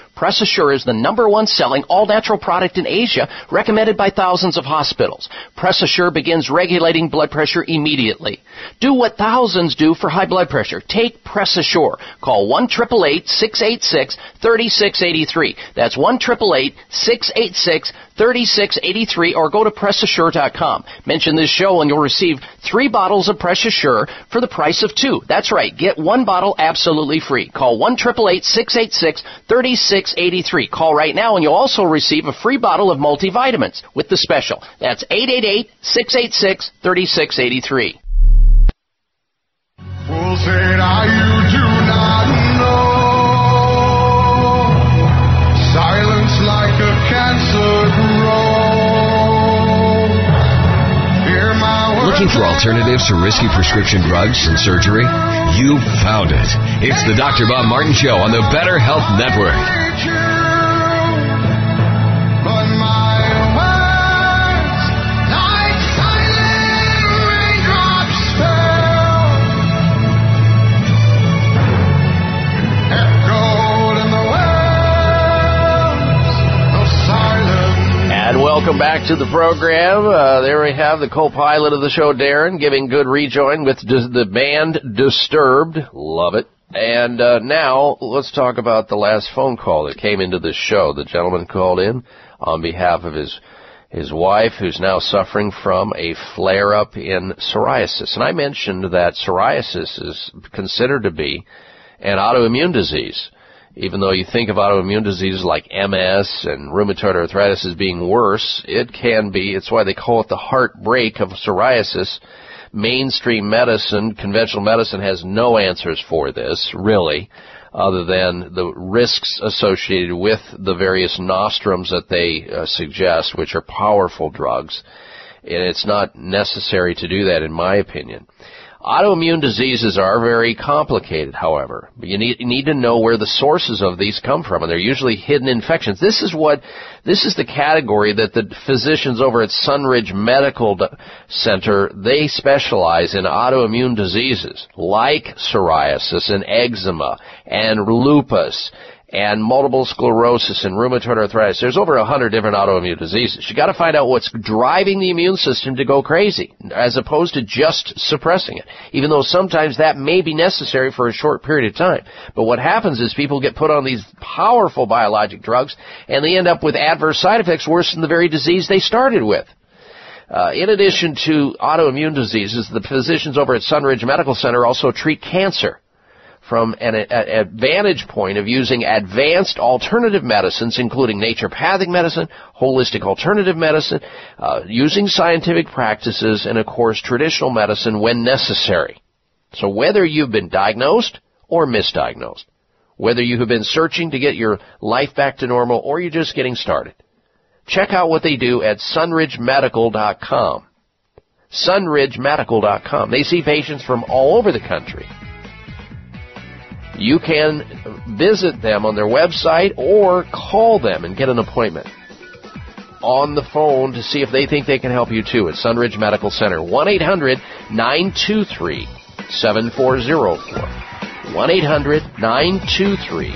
Speaker 12: Press Assure is the number one selling all natural product in Asia, recommended by thousands of hospitals. Press Assure begins regulating blood pressure immediately. Do what thousands do for high blood pressure. Take Press Assure. Call 1 686 3683. That's 1 686 3683 or go to PressAssure.com. Mention this show and you'll receive three bottles of Press Assure for the price of two. That's right. Get one bottle absolutely free. Call 1 686 3683. Call right now and you'll also receive a free bottle of multivitamins with the special. That's 888 686
Speaker 14: Looking for alternatives to risky prescription drugs and surgery? You found it. It's the Dr. Bob Martin Show on the Better Health Network.
Speaker 2: Welcome back to the program. Uh, there we have the co-pilot of the show, Darren, giving good rejoin with the band Disturbed. Love it. And uh, now let's talk about the last phone call that came into this show. The gentleman called in on behalf of his his wife, who's now suffering from a flare up in psoriasis. And I mentioned that psoriasis is considered to be an autoimmune disease even though you think of autoimmune diseases like MS and rheumatoid arthritis as being worse, it can be. It's why they call it the heartbreak of psoriasis. Mainstream medicine, conventional medicine has no answers for this, really, other than the risks associated with the various nostrums that they uh, suggest, which are powerful drugs. And it's not necessary to do that, in my opinion. Autoimmune diseases are very complicated, however. You need, you need to know where the sources of these come from, and they're usually hidden infections. This is what, this is the category that the physicians over at Sunridge Medical Center, they specialize in autoimmune diseases like psoriasis and eczema and lupus and multiple sclerosis and rheumatoid arthritis. There's over a hundred different autoimmune diseases. You got to find out what's driving the immune system to go crazy, as opposed to just suppressing it. Even though sometimes that may be necessary for a short period of time. But what happens is people get put on these powerful biologic drugs, and they end up with adverse side effects worse than the very disease they started with. Uh, in addition to autoimmune diseases, the physicians over at Sunridge Medical Center also treat cancer from an, advantage point of using advanced alternative medicines, including naturopathic medicine, holistic alternative medicine, uh, using scientific practices, and of course traditional medicine when necessary. So whether you've been diagnosed or misdiagnosed, whether you have been searching to get your life back to normal or you're just getting started, check out what they do at sunridgemedical.com. sunridgemedical.com. They see patients from all over the country. You can visit them on their website or call them and get an appointment on the phone to see if they think they can help you too at Sunridge Medical Center. 1 800 923 7404. 1 800 923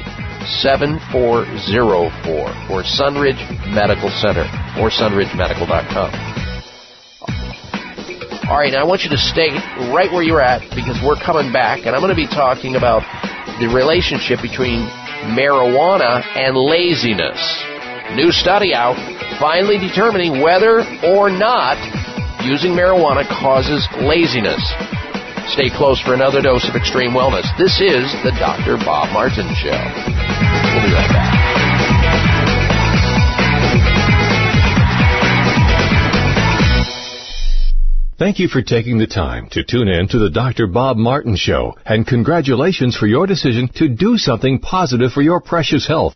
Speaker 2: 7404 or Sunridge Medical Center or sunridgemedical.com. All right, now I want you to stay right where you're at because we're coming back and I'm going to be talking about the relationship between marijuana and laziness. New study out finally determining whether or not using marijuana causes laziness. Stay close for another dose of extreme wellness. This is the Dr. Bob Martin Show. We'll be right back.
Speaker 15: Thank you for taking the time to tune in to the Dr. Bob Martin Show, and congratulations for your decision to do something positive for your precious health.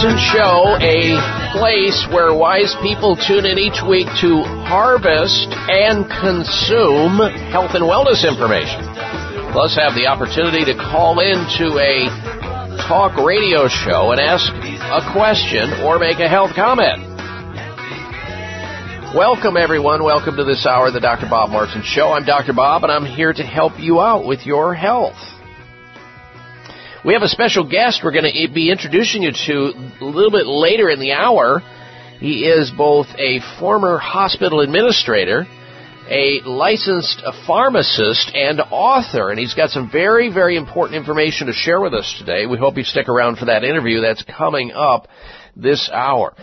Speaker 12: Martin
Speaker 2: Show, a place where wise people tune in each week to harvest and consume health and wellness information. Plus, have the opportunity to call in to a talk radio show and ask a question or make a health comment. Welcome, everyone. Welcome to this hour of the Dr. Bob Martin Show. I'm Dr. Bob, and I'm here to help you out with your health. We have a special guest we're going to be introducing you to a little bit later in the hour. He is both a former hospital administrator, a licensed pharmacist, and author, and he's got some very, very important information to share with us today. We hope you stick around for that interview that's coming up this hour.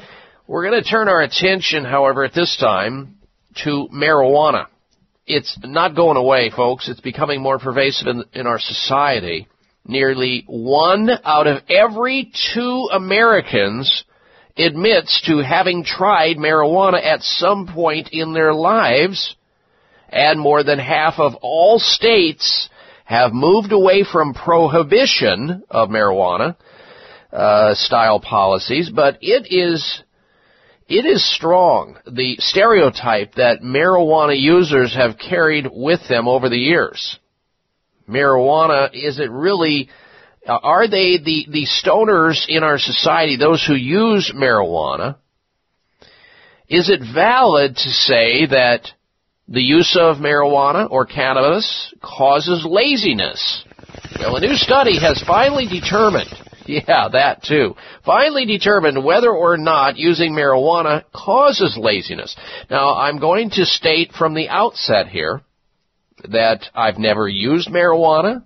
Speaker 2: We're going to turn our attention, however, at this time to marijuana. It's not going away, folks. It's becoming more pervasive in, in our society. Nearly one out of every two Americans admits to having tried marijuana at some point in their lives, and more than half of all states have moved away from prohibition of marijuana uh, style policies, but it is it is strong, the stereotype that marijuana users have carried with them over the years. Marijuana, is it really, uh, are they the, the stoners in our society, those who use marijuana? Is it valid to say that the use of marijuana or cannabis causes laziness? Well, a new study has finally determined yeah, that too. Finally determined whether or not using marijuana causes laziness. Now, I'm going to state from the outset here that I've never used marijuana.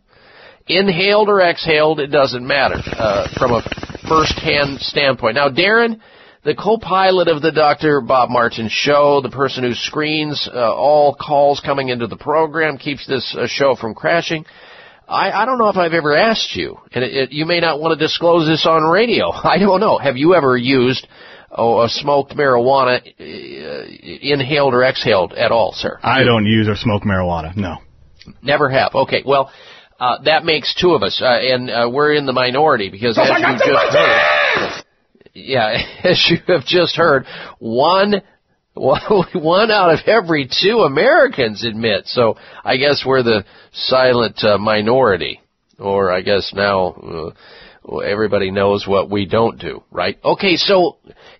Speaker 2: Inhaled or exhaled, it doesn't matter uh, from a first-hand standpoint. Now, Darren, the co-pilot of the Dr. Bob Martin show, the person who screens uh, all calls coming into the program, keeps this uh, show from crashing. I, I don't know if I've ever asked you, and it, it, you may not want to disclose this on radio. I don't know. Have you ever used oh, smoked marijuana, uh, inhaled or exhaled at all, sir?
Speaker 16: I don't use or smoke marijuana. No.
Speaker 2: Never have. Okay. Well, uh, that makes two of us, uh, and uh, we're in the minority because as you just heard, yeah, as you have just heard, one one out of every two Americans admit. So I guess we're the silent uh, minority, or I guess now uh, everybody knows what we don't do, right? Okay, so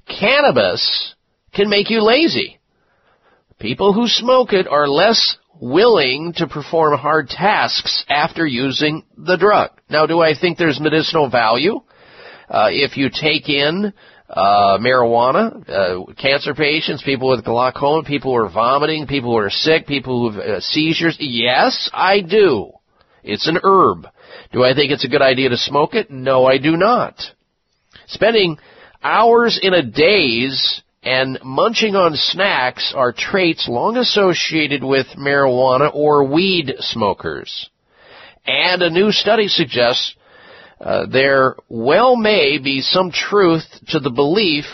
Speaker 2: cannabis can make you lazy. People who smoke it are less willing to perform hard tasks after using the drug. Now, do I think there's medicinal value? Uh, if you take in uh, marijuana, uh, cancer patients, people with glaucoma, people who are vomiting, people who are sick, people who have uh, seizures. Yes, I do. It's an herb. Do I think it's a good idea to smoke it? No, I do not. Spending hours in a daze and munching on snacks are traits long associated with marijuana or weed smokers. And a new study suggests uh, there well may be some truth to the belief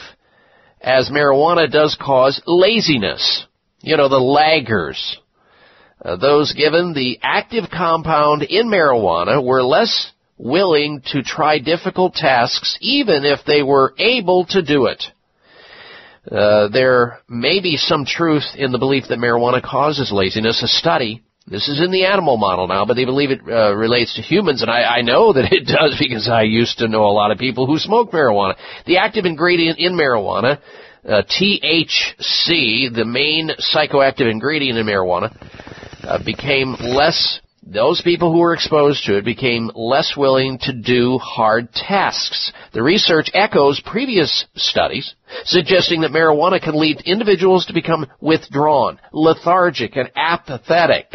Speaker 2: as marijuana does cause laziness. You know, the laggers. Uh, those given the active compound in marijuana were less willing to try difficult tasks even if they were able to do it. Uh, there may be some truth in the belief that marijuana causes laziness. A study this is in the animal model now, but they believe it uh, relates to humans, and I, I know that it does because I used to know a lot of people who smoke marijuana. The active ingredient in marijuana, uh, THC, the main psychoactive ingredient in marijuana, uh, became less. Those people who were exposed to it became less willing to do hard tasks. The research echoes previous studies suggesting that marijuana can lead individuals to become withdrawn, lethargic, and apathetic.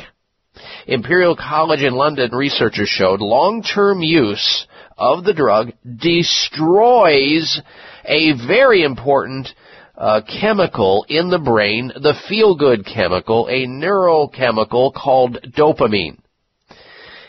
Speaker 2: Imperial College in London researchers showed long-term use of the drug destroys a very important uh, chemical in the brain, the feel-good chemical, a neurochemical called dopamine.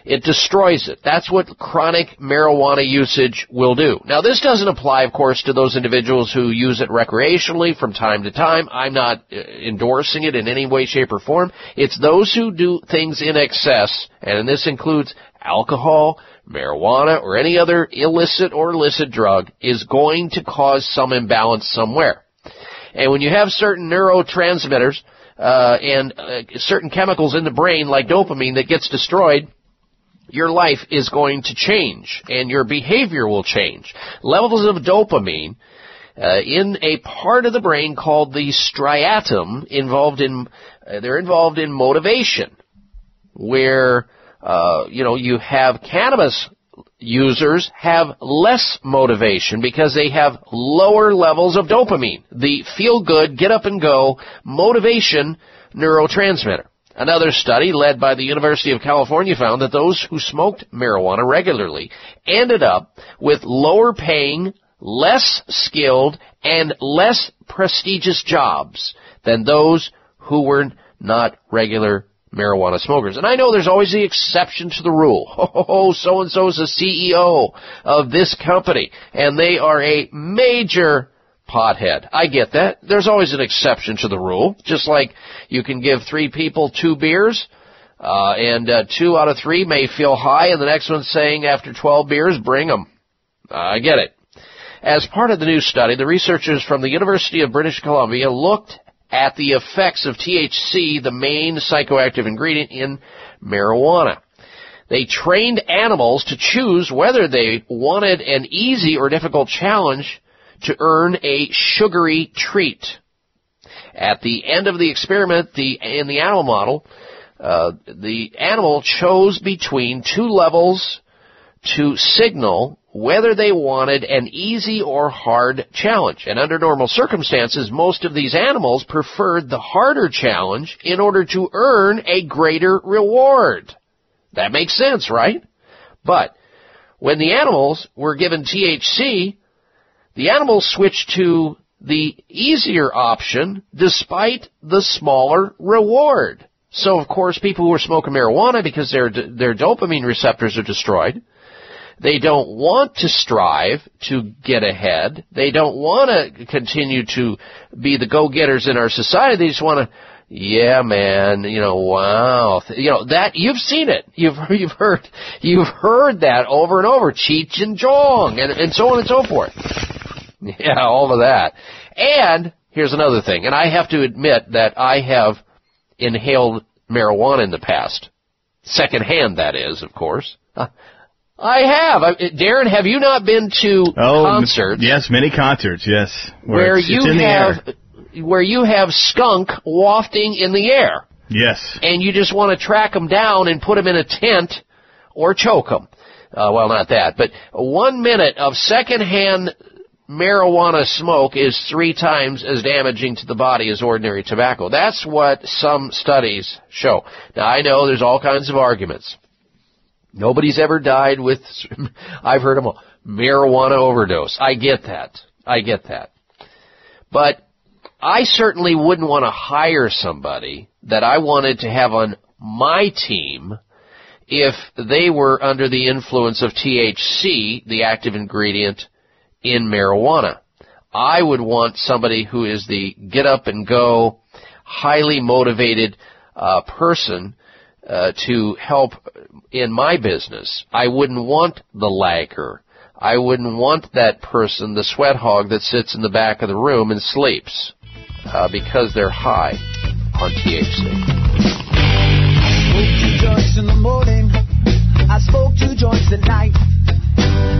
Speaker 2: It destroys it. That's what chronic marijuana usage will do. Now this doesn't apply, of course, to those individuals who use it recreationally from time to time. I'm not uh, endorsing it in any way, shape, or form. It's those who do things in excess, and this includes alcohol, marijuana, or any other illicit or illicit drug, is going to cause some imbalance somewhere. And when you have certain neurotransmitters, uh, and uh, certain chemicals in the brain like dopamine that gets destroyed, your life is going to change and your behavior will change. Levels of dopamine uh, in a part of the brain called the striatum involved in uh, they're involved in motivation, where uh, you know you have cannabis users have less motivation because they have lower levels of dopamine, the feel good, get up and go motivation neurotransmitter. Another study led by the University of California found that those who smoked marijuana regularly ended up with lower paying, less skilled, and less prestigious jobs than those who were not regular marijuana smokers. And I know there's always the exception to the rule. Oh, so and so is the CEO of this company, and they are a major pothead. I get that. There's always an exception to the rule. Just like you can give three people two beers, uh, and uh, two out of three may feel high, and the next one's saying after 12 beers, bring them. Uh, I get it. As part of the new study, the researchers from the University of British Columbia looked at the effects of THC, the main psychoactive ingredient in marijuana. They trained animals to choose whether they wanted an easy or difficult challenge to earn a sugary treat. At the end of the experiment, the, in the animal model, uh, the animal chose between two levels to signal whether they wanted an easy or hard challenge. And under normal circumstances, most of these animals preferred the harder challenge in order to earn a greater reward. That makes sense, right? But when the animals were given THC, the animals switched to the easier option despite the smaller reward. So of course people who are smoking marijuana because their their dopamine receptors are destroyed, they don't want to strive to get ahead. They don't want to continue to be the go-getters in our society. They just want to yeah, man, you know, wow, you know that you've seen it. You've you've heard you've heard that over and over, Cheech and Chong, and and so on and so forth. Yeah, all of that. And here's another thing, and I have to admit that I have inhaled marijuana in the past, secondhand, that is, of course. I have. I, Darren, have you not been to
Speaker 16: oh,
Speaker 2: concerts?
Speaker 16: Yes, many concerts. Yes,
Speaker 2: where, where
Speaker 16: it's,
Speaker 2: you
Speaker 16: it's
Speaker 2: have where you have skunk wafting in the air.
Speaker 16: Yes.
Speaker 2: And you just want to track them down and put them in a tent or choke them. Uh, well, not that, but one minute of secondhand marijuana smoke is three times as damaging to the body as ordinary tobacco. That's what some studies show. Now, I know there's all kinds of arguments. Nobody's ever died with, I've heard all, marijuana overdose. I get that. I get that. But I certainly wouldn't want to hire somebody that I wanted to have on my team if they were under the influence of THC, the active ingredient in marijuana. I would want somebody who is the get up and go, highly motivated uh, person uh, to help in my business. I wouldn't want the lagger. I wouldn't want that person, the sweat hog that sits in the back of the room and sleeps uh, because they're high on THC.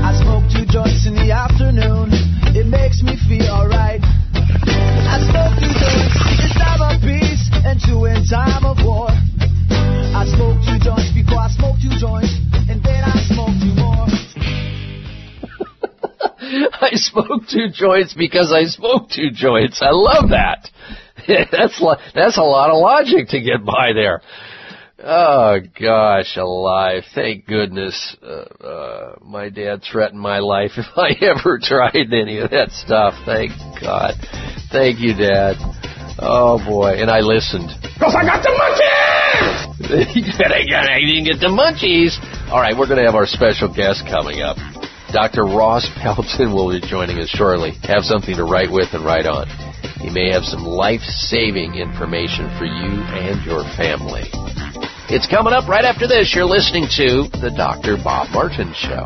Speaker 17: I smoke two joints in the afternoon. It makes me feel alright. I smoke two joints in time of peace and two in time of war. I smoke two joints before I smoke two joints, and then I smoke two more.
Speaker 2: I smoke two joints because I smoke two joints. I love that. that's that's a lot of logic to get by there. Oh gosh, alive! Thank goodness, uh, uh, my dad threatened my life if I ever tried any of that stuff. Thank God. Thank you, Dad. Oh boy, and I listened.
Speaker 17: Cause I got the munchies!
Speaker 2: I didn't get the munchies. All right, we're going to have our special guest coming up. Dr. Ross Pelton will be joining us shortly. Have something to write with and write on. He may have some life-saving information for you and your family. It's coming up right after this. You're listening to The Dr. Bob Martin Show.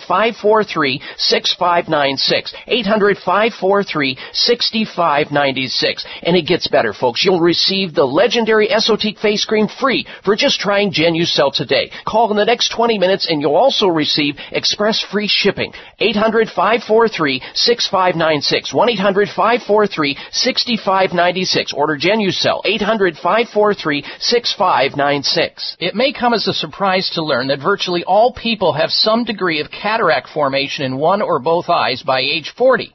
Speaker 2: 543 6596. 800 543 6596. And it gets better, folks. You'll receive the legendary Esotique face cream free for just trying Genucell today. Call in the next 20 minutes and you'll also receive express free shipping. 800 543 6596. 1 800 543 6596. Order Genucell. 800 543 6596. It may come as a surprise to learn that virtually all people have some degree of cataract formation in one or both eyes by age 40.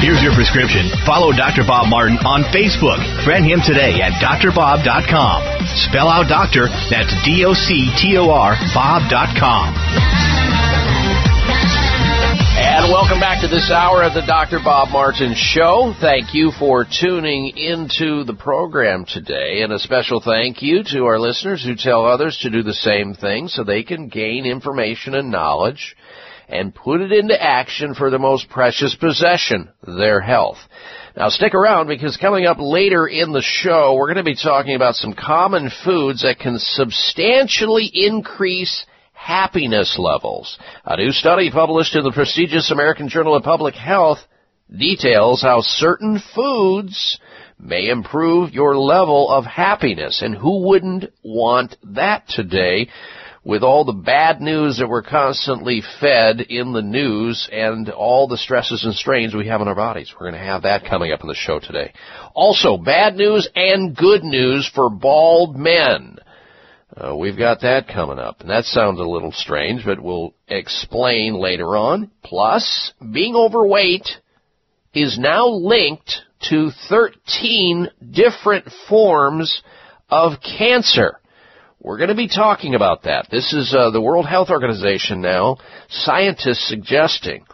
Speaker 6: Here's your prescription. Follow Dr. Bob Martin on Facebook. Friend him today at drbob.com. Spell out doctor, that's D O C T O R, Bob.com.
Speaker 2: And welcome back to this hour of the Dr. Bob Martin Show. Thank you for tuning into the program today. And a special thank you to our listeners who tell others to do the same thing so they can gain information and knowledge and put it into action for the most precious possession, their health. Now stick around because coming up later in the show, we're going to be talking about some common foods that can substantially increase happiness levels. A new study published in the prestigious American Journal of Public Health details how certain foods may improve your level of happiness. And who wouldn't want that today? With all the bad news that we're constantly fed in the news and all the stresses and strains we have on our bodies. We're going to have that coming up in the show today. Also, bad news and good news for bald men. Uh, we've got that coming up. And that sounds a little strange, but we'll explain later on. Plus, being overweight is now linked to 13 different forms of cancer. We're going to be talking about that. This is uh, the World Health Organization now. Scientists suggesting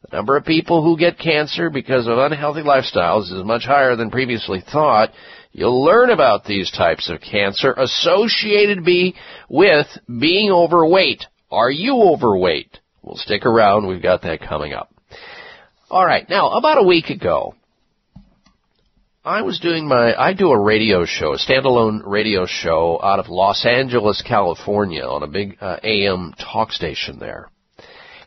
Speaker 2: the number of people who get cancer because of unhealthy lifestyles is much higher than previously thought. You'll learn about these types of cancer associated be with being overweight. Are you overweight? We'll stick around. We've got that coming up. All right. Now, about a week ago, I was doing my, I do a radio show, a standalone radio show out of Los Angeles, California on a big uh, AM talk station there.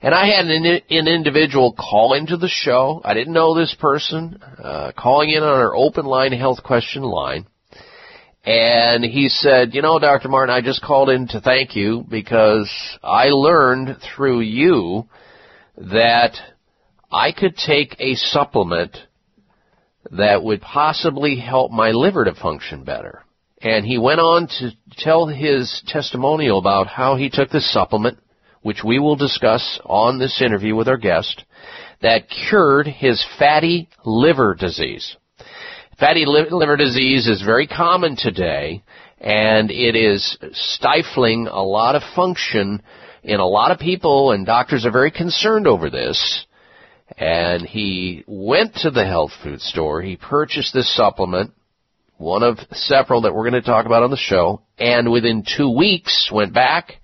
Speaker 2: And I had an, an individual call into the show. I didn't know this person, uh, calling in on our open line health question line. And he said, you know, Dr. Martin, I just called in to thank you because I learned through you that I could take a supplement that would possibly help my liver to function better. And he went on to tell his testimonial about how he took this supplement, which we will discuss on this interview with our guest, that cured his fatty liver disease. Fatty liver disease is very common today, and it is stifling a lot of function in a lot of people, and doctors are very concerned over this and he went to the health food store. He purchased this supplement, one of several that we're going to talk about on the show, and within two weeks went back,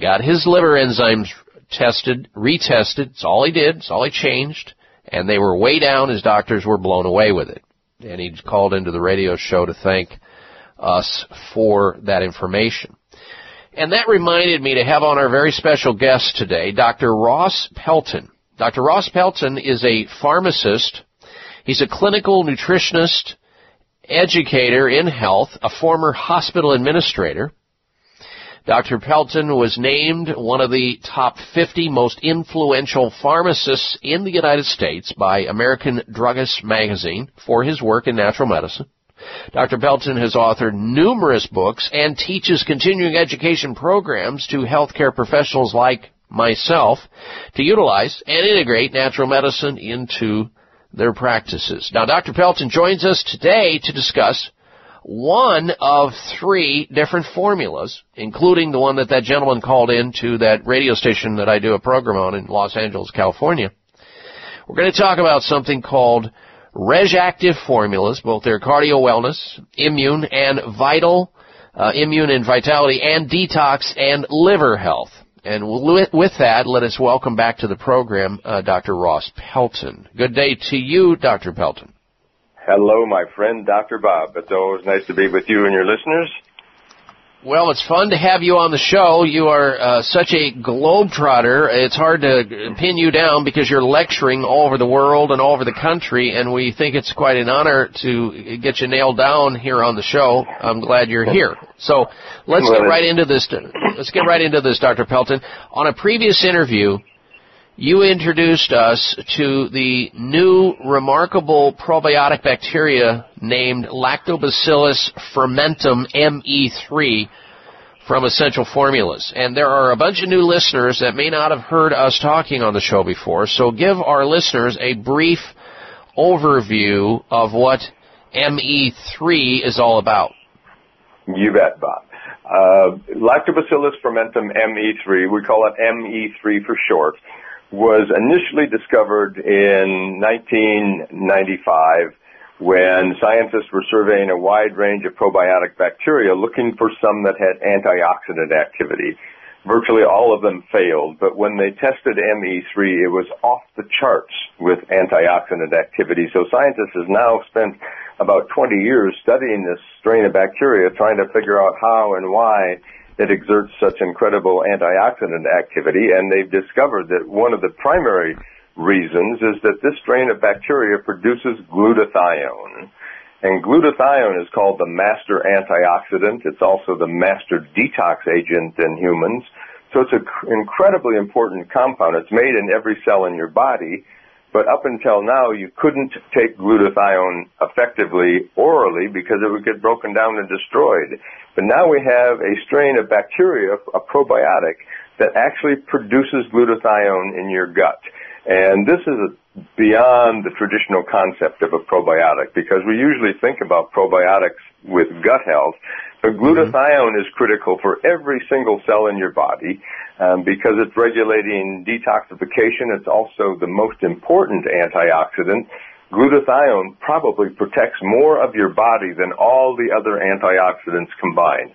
Speaker 2: got his liver enzymes tested, retested. It's all he did. It's all he changed. And they were way down. His doctors were blown away with it. And he called into the radio show to thank us for that information. And that reminded me to have on our very special guest today, Dr. Ross Pelton. Dr. Ross Pelton is a pharmacist. He's a clinical nutritionist, educator in health, a former hospital administrator. Dr. Pelton was named one of the top 50 most influential pharmacists in the United States by American Druggist magazine for his work in natural medicine. Dr. Pelton has authored numerous books and teaches continuing education programs to healthcare professionals like myself to utilize and integrate natural medicine into their practices. Now, Dr. Pelton joins us today to discuss one of three different formulas, including the one that that gentleman called in to that radio station that I do a program on in Los Angeles, California. We're going to talk about something called RegActive formulas, both their cardio wellness, immune, and vital, uh, immune and vitality, and detox and liver health. And with that, let us welcome back to the program uh, Dr. Ross Pelton. Good day to you, Dr. Pelton.
Speaker 18: Hello, my friend, Dr. Bob. It's always nice to be with you and your listeners.
Speaker 2: Well, it's fun to have you on the show. You are uh, such a globetrotter. It's hard to pin you down because you're lecturing all over the world and all over the country, and we think it's quite an honor to get you nailed down here on the show. I'm glad you're here. So let's get right into this. Let's get right into this, Dr. Pelton. On a previous interview, you introduced us to the new remarkable probiotic bacteria named Lactobacillus fermentum ME3 from Essential Formulas. And there are a bunch of new listeners that may not have heard us talking on the show before, so give our listeners a brief overview of what ME3 is all about.
Speaker 18: You bet, Bob. Uh, Lactobacillus fermentum ME3, we call it ME3 for short, was initially discovered in 1995 when scientists were surveying a wide range of probiotic bacteria looking for some that had antioxidant activity. Virtually all of them failed, but when they tested ME3, it was off the charts with antioxidant activity. So scientists have now spent about 20 years studying this strain of bacteria, trying to figure out how and why it exerts such incredible antioxidant activity, and they've discovered that one of the primary reasons is that this strain of bacteria produces glutathione. And glutathione is called the master antioxidant. It's also the master detox agent in humans. So it's an incredibly important compound. It's made in every cell in your body, but up until now, you couldn't take glutathione effectively orally because it would get broken down and destroyed. But now we have a strain of bacteria, a probiotic, that actually produces glutathione in your gut. And this is beyond the traditional concept of a probiotic because we usually think about probiotics with gut health. But glutathione is critical for every single cell in your body um, because it's regulating detoxification. It's also the most important antioxidant. Glutathione probably protects more of your body than all the other antioxidants combined.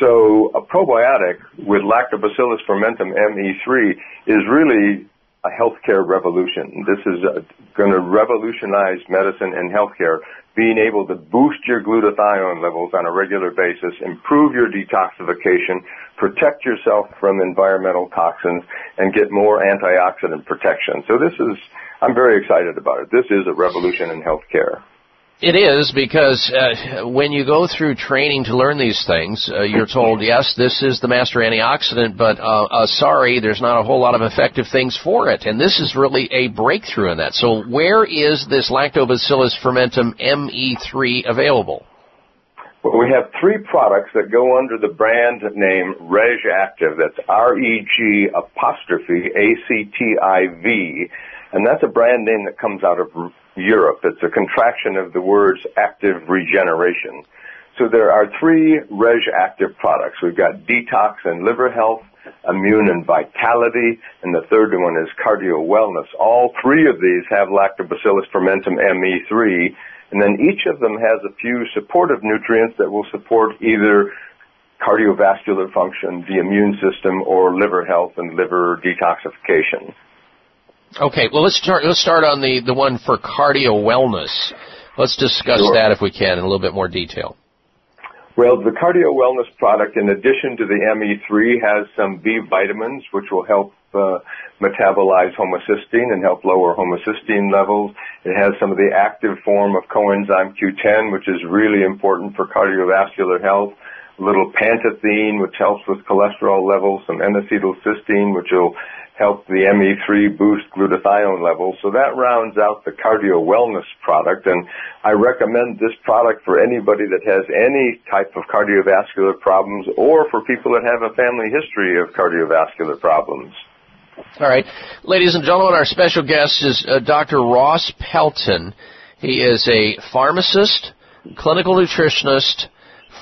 Speaker 18: So a probiotic with Lactobacillus fermentum ME3 is really a healthcare revolution. This is uh, going to revolutionize medicine and healthcare, being able to boost your glutathione levels on a regular basis, improve your detoxification, protect yourself from environmental toxins, and get more antioxidant protection. So this is, I'm very excited about it. This is a revolution in healthcare.
Speaker 2: It is because uh, when you go through training to learn these things, uh, you're told, yes, this is the master antioxidant, but uh, uh, sorry, there's not a whole lot of effective things for it. And this is really a breakthrough in that. So where is this Lactobacillus fermentum ME3 available?
Speaker 18: Well, we have three products that go under the brand name Reg Active. That's R-E-G apostrophe A-C-T-I-V. And that's a brand name that comes out of Europe. It's a contraction of the words active regeneration. So there are three Reg Active products. We've got detox and liver health, immune and vitality, and the third one is cardio wellness. All three of these have lactobacillus fermentum ME3, and then each of them has a few supportive nutrients that will support either cardiovascular function, the immune system, or liver health and liver detoxification.
Speaker 2: Okay, well let's start. Let's start on the the one for cardio wellness. Let's discuss
Speaker 18: Sure.
Speaker 2: that if we can in a little bit more detail.
Speaker 18: Well, the cardio wellness product, in addition to the ME3, has some B vitamins, which will help uh, metabolize homocysteine and help lower homocysteine levels. It has some of the active form of coenzyme Q10, which is really important for cardiovascular health. A little pantethine, which helps with cholesterol levels. Some N-acetylcysteine, which will help the ME3 boost glutathione levels. So that rounds out the cardio wellness product. And I recommend this product for anybody that has any type of cardiovascular problems or for people that have a family history of cardiovascular problems.
Speaker 2: All right, ladies and gentlemen, our special guest is uh, Dr. Ross Pelton. He is a pharmacist, clinical nutritionist,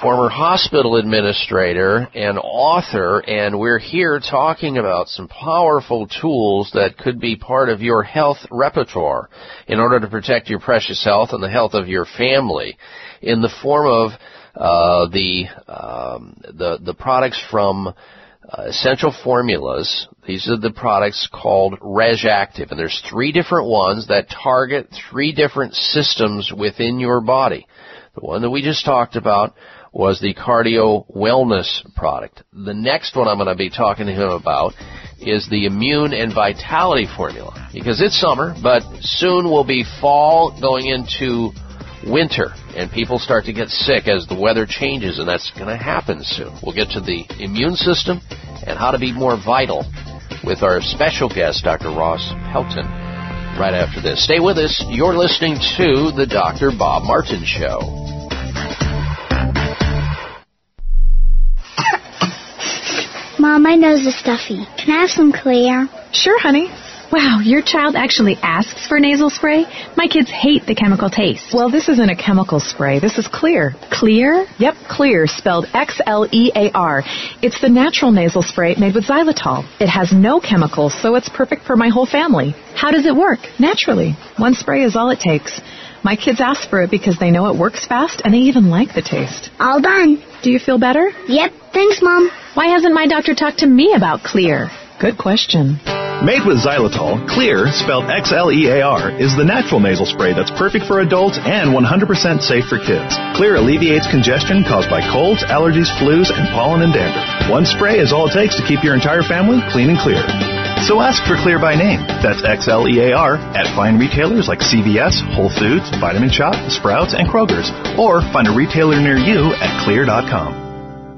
Speaker 2: former hospital administrator, and author, and we're here talking about some powerful tools that could be part of your health repertoire in order to protect your precious health and the health of your family in the form of uh, the, um, the the products from uh, essential formulas. These are the products called Reg Active, and there's three different ones that target three different systems within your body. The one that we just talked about was the cardio wellness product. The next one I'm going to be talking to him about is the immune and vitality formula because it's summer, but soon will be fall going into winter and people start to get sick as the weather changes and that's going to happen soon. We'll get to the immune system and how to be more vital with our special guest, Dr. Ross Pelton, right after this. Stay with us. You're listening to the Dr. Bob Martin Show.
Speaker 8: Mom, my nose is stuffy. Can I have some Xlear?
Speaker 9: Sure, honey. Wow, your child actually asks for nasal spray? My kids hate the chemical taste.
Speaker 10: Well, this isn't a chemical spray. This is Xlear.
Speaker 9: Xlear?
Speaker 10: Yep, Xlear, spelled X L E A R. It's the natural nasal spray made with xylitol. It has no chemicals, so it's perfect for my whole family.
Speaker 9: How does it work?
Speaker 10: Naturally. One spray is all it takes. My kids ask for it because they know it works fast and they even like the taste.
Speaker 8: All done.
Speaker 9: Do you feel better?
Speaker 8: Yep. Thanks, Mom.
Speaker 9: Why hasn't my doctor talked to me about Xlear?
Speaker 10: Good question.
Speaker 6: Made with xylitol, Xlear, spelled X-L-E-A-R, is the natural nasal spray that's perfect for adults and 100% safe for kids. Xlear alleviates congestion caused by colds, allergies, flus, and pollen and dandruff. One spray is all it takes to keep your entire family clean and clear. So ask for Xlear by name. That's X-L-E-A-R at fine retailers like CVS, Whole Foods, Vitamin Shoppe, Sprouts, and Kroger's. Or find a retailer near you at xlear.com.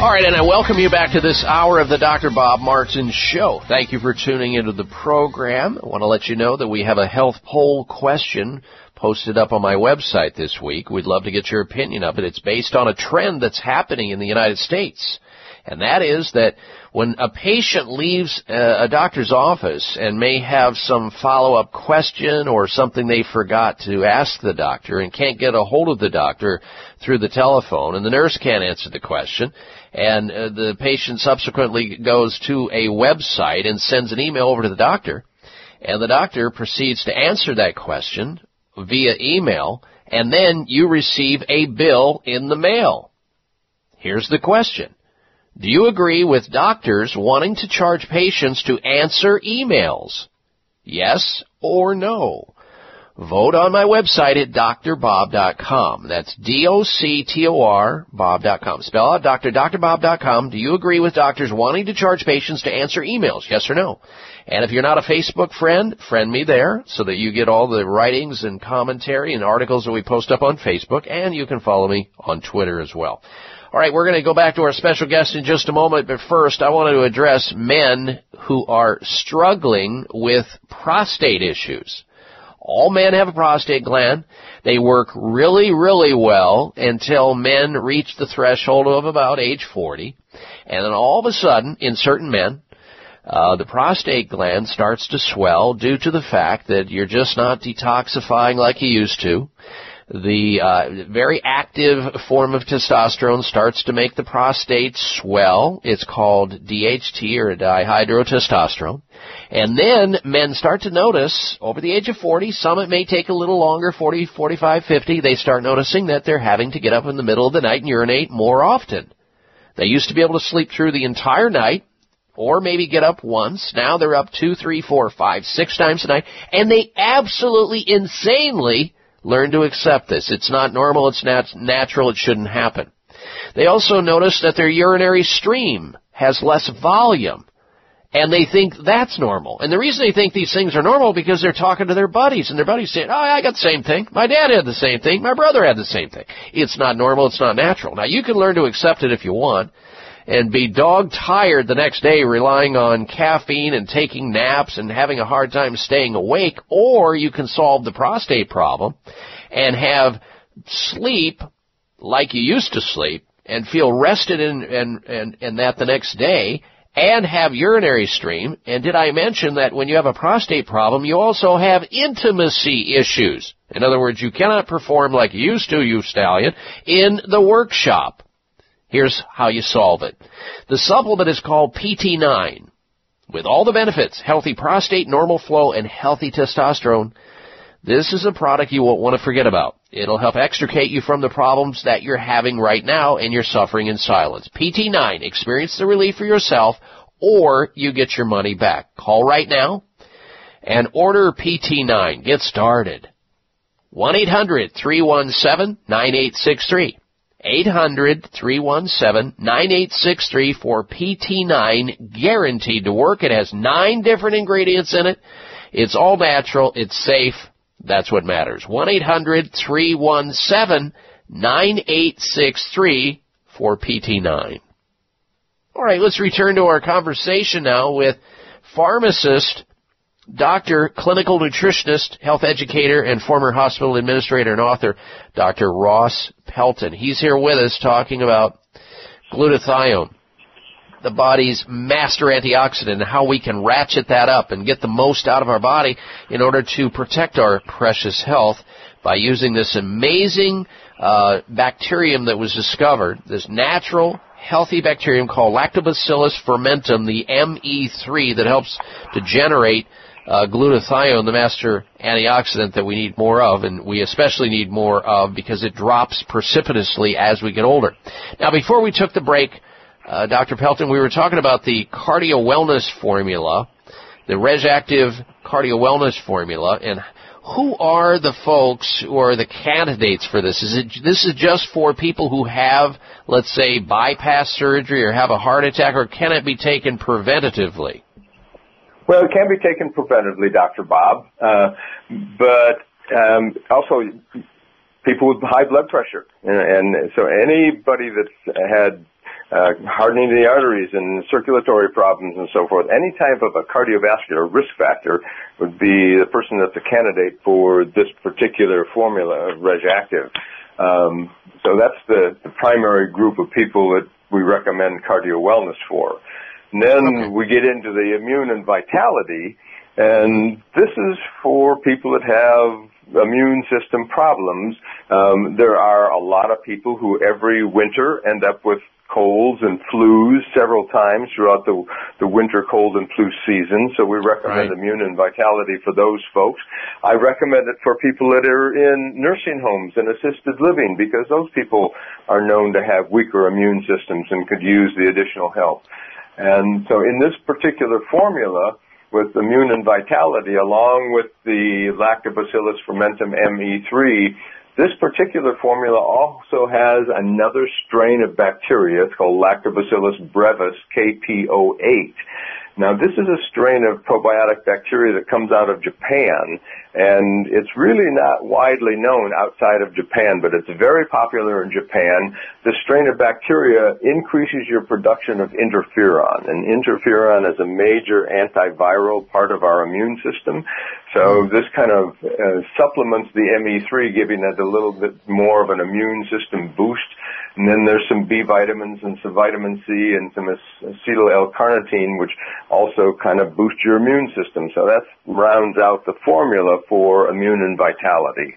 Speaker 2: All right, and I welcome you back to this hour of the Dr. Bob Martin Show. Thank you for tuning into the program. I want to let you know that we have a health poll question posted up on my website this week. We'd love to get your opinion of it. It's based on a trend that's happening in the United States. And that is that when a patient leaves uh, a doctor's office and may have some follow-up question or something they forgot to ask the doctor and can't get a hold of the doctor through the telephone and the nurse can't answer the question, and uh, the patient subsequently goes to a website and sends an email over to the doctor, and the doctor proceeds to answer that question via email, and then you receive a bill in the mail. Here's the question. Do you agree with doctors wanting to charge patients to answer emails? Yes or no? Vote on my website at drbob.com. That's D-O-C-T-O-R, bob.com. Spell out doctor, drbob.com. Do you agree with doctors wanting to charge patients to answer emails? Yes or no? And if you're not a Facebook friend, friend me there so that you get all the writings and commentary and articles that we post up on Facebook, and you can follow me on Twitter as well. All right, we're going to go back to our special guest in just a moment, but first I wanted to address men who are struggling with prostate issues. All men have a prostate gland. They work really, really well until men reach the threshold of about age 40. And then all of a sudden, in certain men, uh, the prostate gland starts to swell due to the fact that you're just not detoxifying like you used to. The uh, very active form of testosterone starts to make the prostate swell. It's called DHT or dihydrotestosterone. And then men start to notice over the age of 40, some it may take a little longer, 40, 45, 50, they start noticing that they're having to get up in the middle of the night and urinate more often. They used to be able to sleep through the entire night or maybe get up once. Now they're up two, three, four, five, six times a night and they absolutely insanely learn to accept this. It's not normal, it's nat- natural, it shouldn't happen. They also notice that their urinary stream has less volume And they think that's normal. And the reason they think these things are normal because they're talking to their buddies and their buddies saying, oh, I got the same thing. My dad had the same thing. My brother had the same thing. It's not normal. It's not natural. Now you can learn to accept it if you want and be dog tired the next day relying on caffeine and taking naps and having a hard time staying awake, or you can solve the prostate problem and have sleep like you used to sleep and feel rested in and, and, and that the next day and have urinary stream. And did I mention that when you have a prostate problem, you also have intimacy issues? In other words, you cannot perform like you used to, you stallion, in the workshop. Here's how you solve it. The supplement is called PT9. With all the benefits, healthy prostate, normal flow, and healthy testosterone, this is a product you won't want to forget about. It'll help extricate you from the problems that you're having right now and you're suffering in silence. PT9, experience the relief for yourself or you get your money back. Call right now and order PT9. Get started. 1-800-317-9863. 800-317-9863 for PT9 guaranteed to work. It has nine different ingredients in it. It's all natural. It's safe. That's what matters. 1-800-317-9863 for PT9. All right, let's return to our conversation now with pharmacist, doctor, clinical nutritionist, health educator, and former hospital administrator and author, Dr. Ross Pelton. He's here with us talking about glutathione the body's master antioxidant and how we can ratchet that up and get the most out of our body in order to protect our precious health by using this amazing uh, bacterium that was discovered, this natural healthy bacterium called Lactobacillus fermentum, the ME3 that helps to generate uh, glutathione, the master antioxidant that we need more of, and we especially need more of because it drops precipitously as we get older. Now, before we took the break, uh, Dr. Pelton, we were talking about the cardio wellness formula, the RegActive cardio wellness formula, and who are the folks who are the candidates for this? Is it this is just for people who have, let's say, bypass surgery or have a heart attack, or can it be taken preventatively?
Speaker 18: Well, it can be taken preventatively, Dr. Bob, uh, but um, also people with high blood pressure, and, and so anybody that's had uh, hardening of the arteries and circulatory problems and so forth. Any type of a cardiovascular risk factor would be the person that's a candidate for this particular formula of RegActive. Um, so that's the, the, primary group of people that we recommend cardio wellness for. And then okay. we get into the immune and vitality, and this is for people that have immune system problems. Um, there are a lot of people who every winter end up with colds and flus several times throughout the the winter cold and flu season. So we recommend right. immune and vitality for those folks. I recommend it for people that are in nursing homes and assisted living because those people are known to have weaker immune systems and could use the additional help. And so in this particular formula, with immune and vitality, along with the Lactobacillus fermentum ME3, this particular formula also has another strain of bacteria. It's called Lactobacillus brevis KP08. Now, this is a strain of probiotic bacteria that comes out of Japan, and it's really not widely known outside of Japan, but it's very popular in Japan. The strain of bacteria increases your production of interferon, and interferon is a major antiviral part of our immune system. So this kind of uh, supplements the ME3, giving it a little bit more of an immune system boost. And then there's some B vitamins and some vitamin C and some acetyl L-carnitine, which also kind of boost your immune system. So that rounds out the formula for immune and vitality.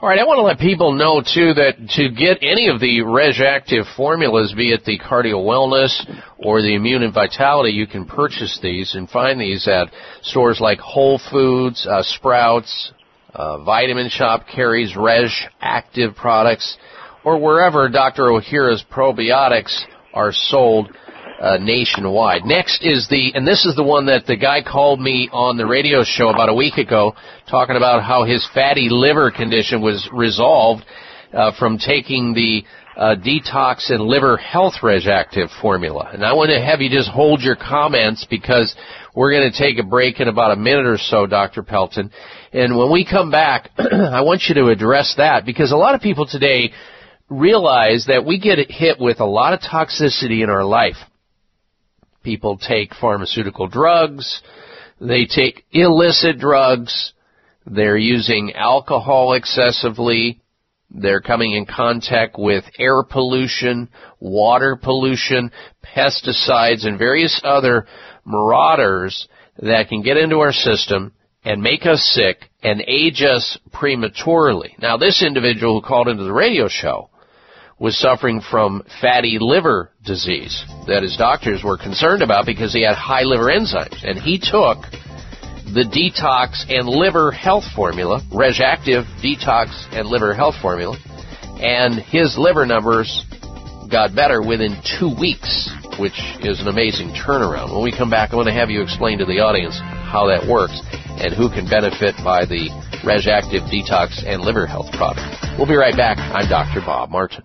Speaker 2: All right, I want to let people know too that to get any of the Reg'Activ formulas, be it the Cardio Wellness or the Immune and Vitality, you can purchase these and find these at stores like Whole Foods, uh, Sprouts, uh, Vitamin Shoppe carries RegActive products, or wherever Dr. Ohhira's probiotics are sold uh, nationwide. Next is the, and this is the one that the guy called me on the radio show about a week ago, talking about how his fatty liver condition was resolved. uh, from taking the uh, detox and liver health Reg'Activ formula. And I want to have you just hold your comments because we're going to take a break in about a minute or so, Dr. Pelton. And when we come back, I want you to address that because a lot of people today realize that we get hit with a lot of toxicity in our life. People take pharmaceutical drugs, they take illicit drugs, they're using alcohol excessively, they're coming in contact with air pollution, water pollution, pesticides, and various other marauders that can get into our system and make us sick and age us prematurely. Now, this individual who called into the radio show was suffering from fatty liver disease that his doctors were concerned about because he had high liver enzymes. And he took the detox and liver health formula, Reg'Activ detox and liver health formula, and his liver numbers got better within two weeks, which is an amazing turnaround. When we come back, I want to have you explain to the audience how that works and who can benefit by the Reg'Activ detox and liver health product. We'll be right back. I'm Dr. Bob Martin.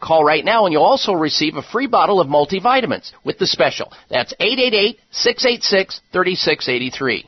Speaker 12: Call right now and you'll also receive a free bottle of multivitamins with the special. That's 888 686 3683.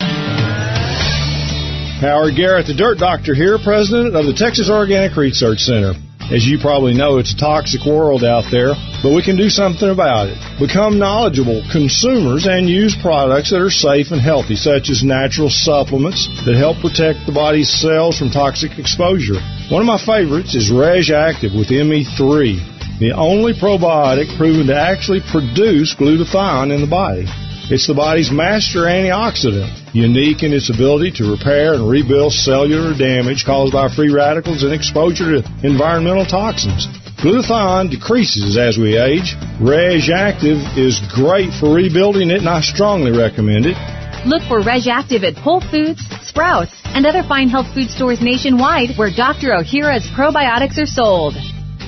Speaker 3: Howard Garrett, the Dirt Doctor here, president of the Texas Organic Research Center. As you probably know, it's a toxic world out there, but we can do something about it. Become knowledgeable consumers and use products that are safe and healthy, such as natural supplements that help protect the body's cells from toxic exposure. One of my favorites is Reg'Activ with ME3, the only probiotic proven to actually produce glutathione in the body. It's the body's master antioxidant, unique in its ability to repair and rebuild cellular damage caused by free radicals and exposure to environmental toxins. Glutathione decreases as we age. Reg'Activ is great for rebuilding it, and I strongly recommend it.
Speaker 4: Look for Reg'Activ at Whole Foods, Sprouts, and other fine health food stores nationwide where Dr. Ohhira's probiotics are sold.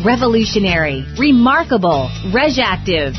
Speaker 4: Revolutionary, remarkable, Reg'Activ.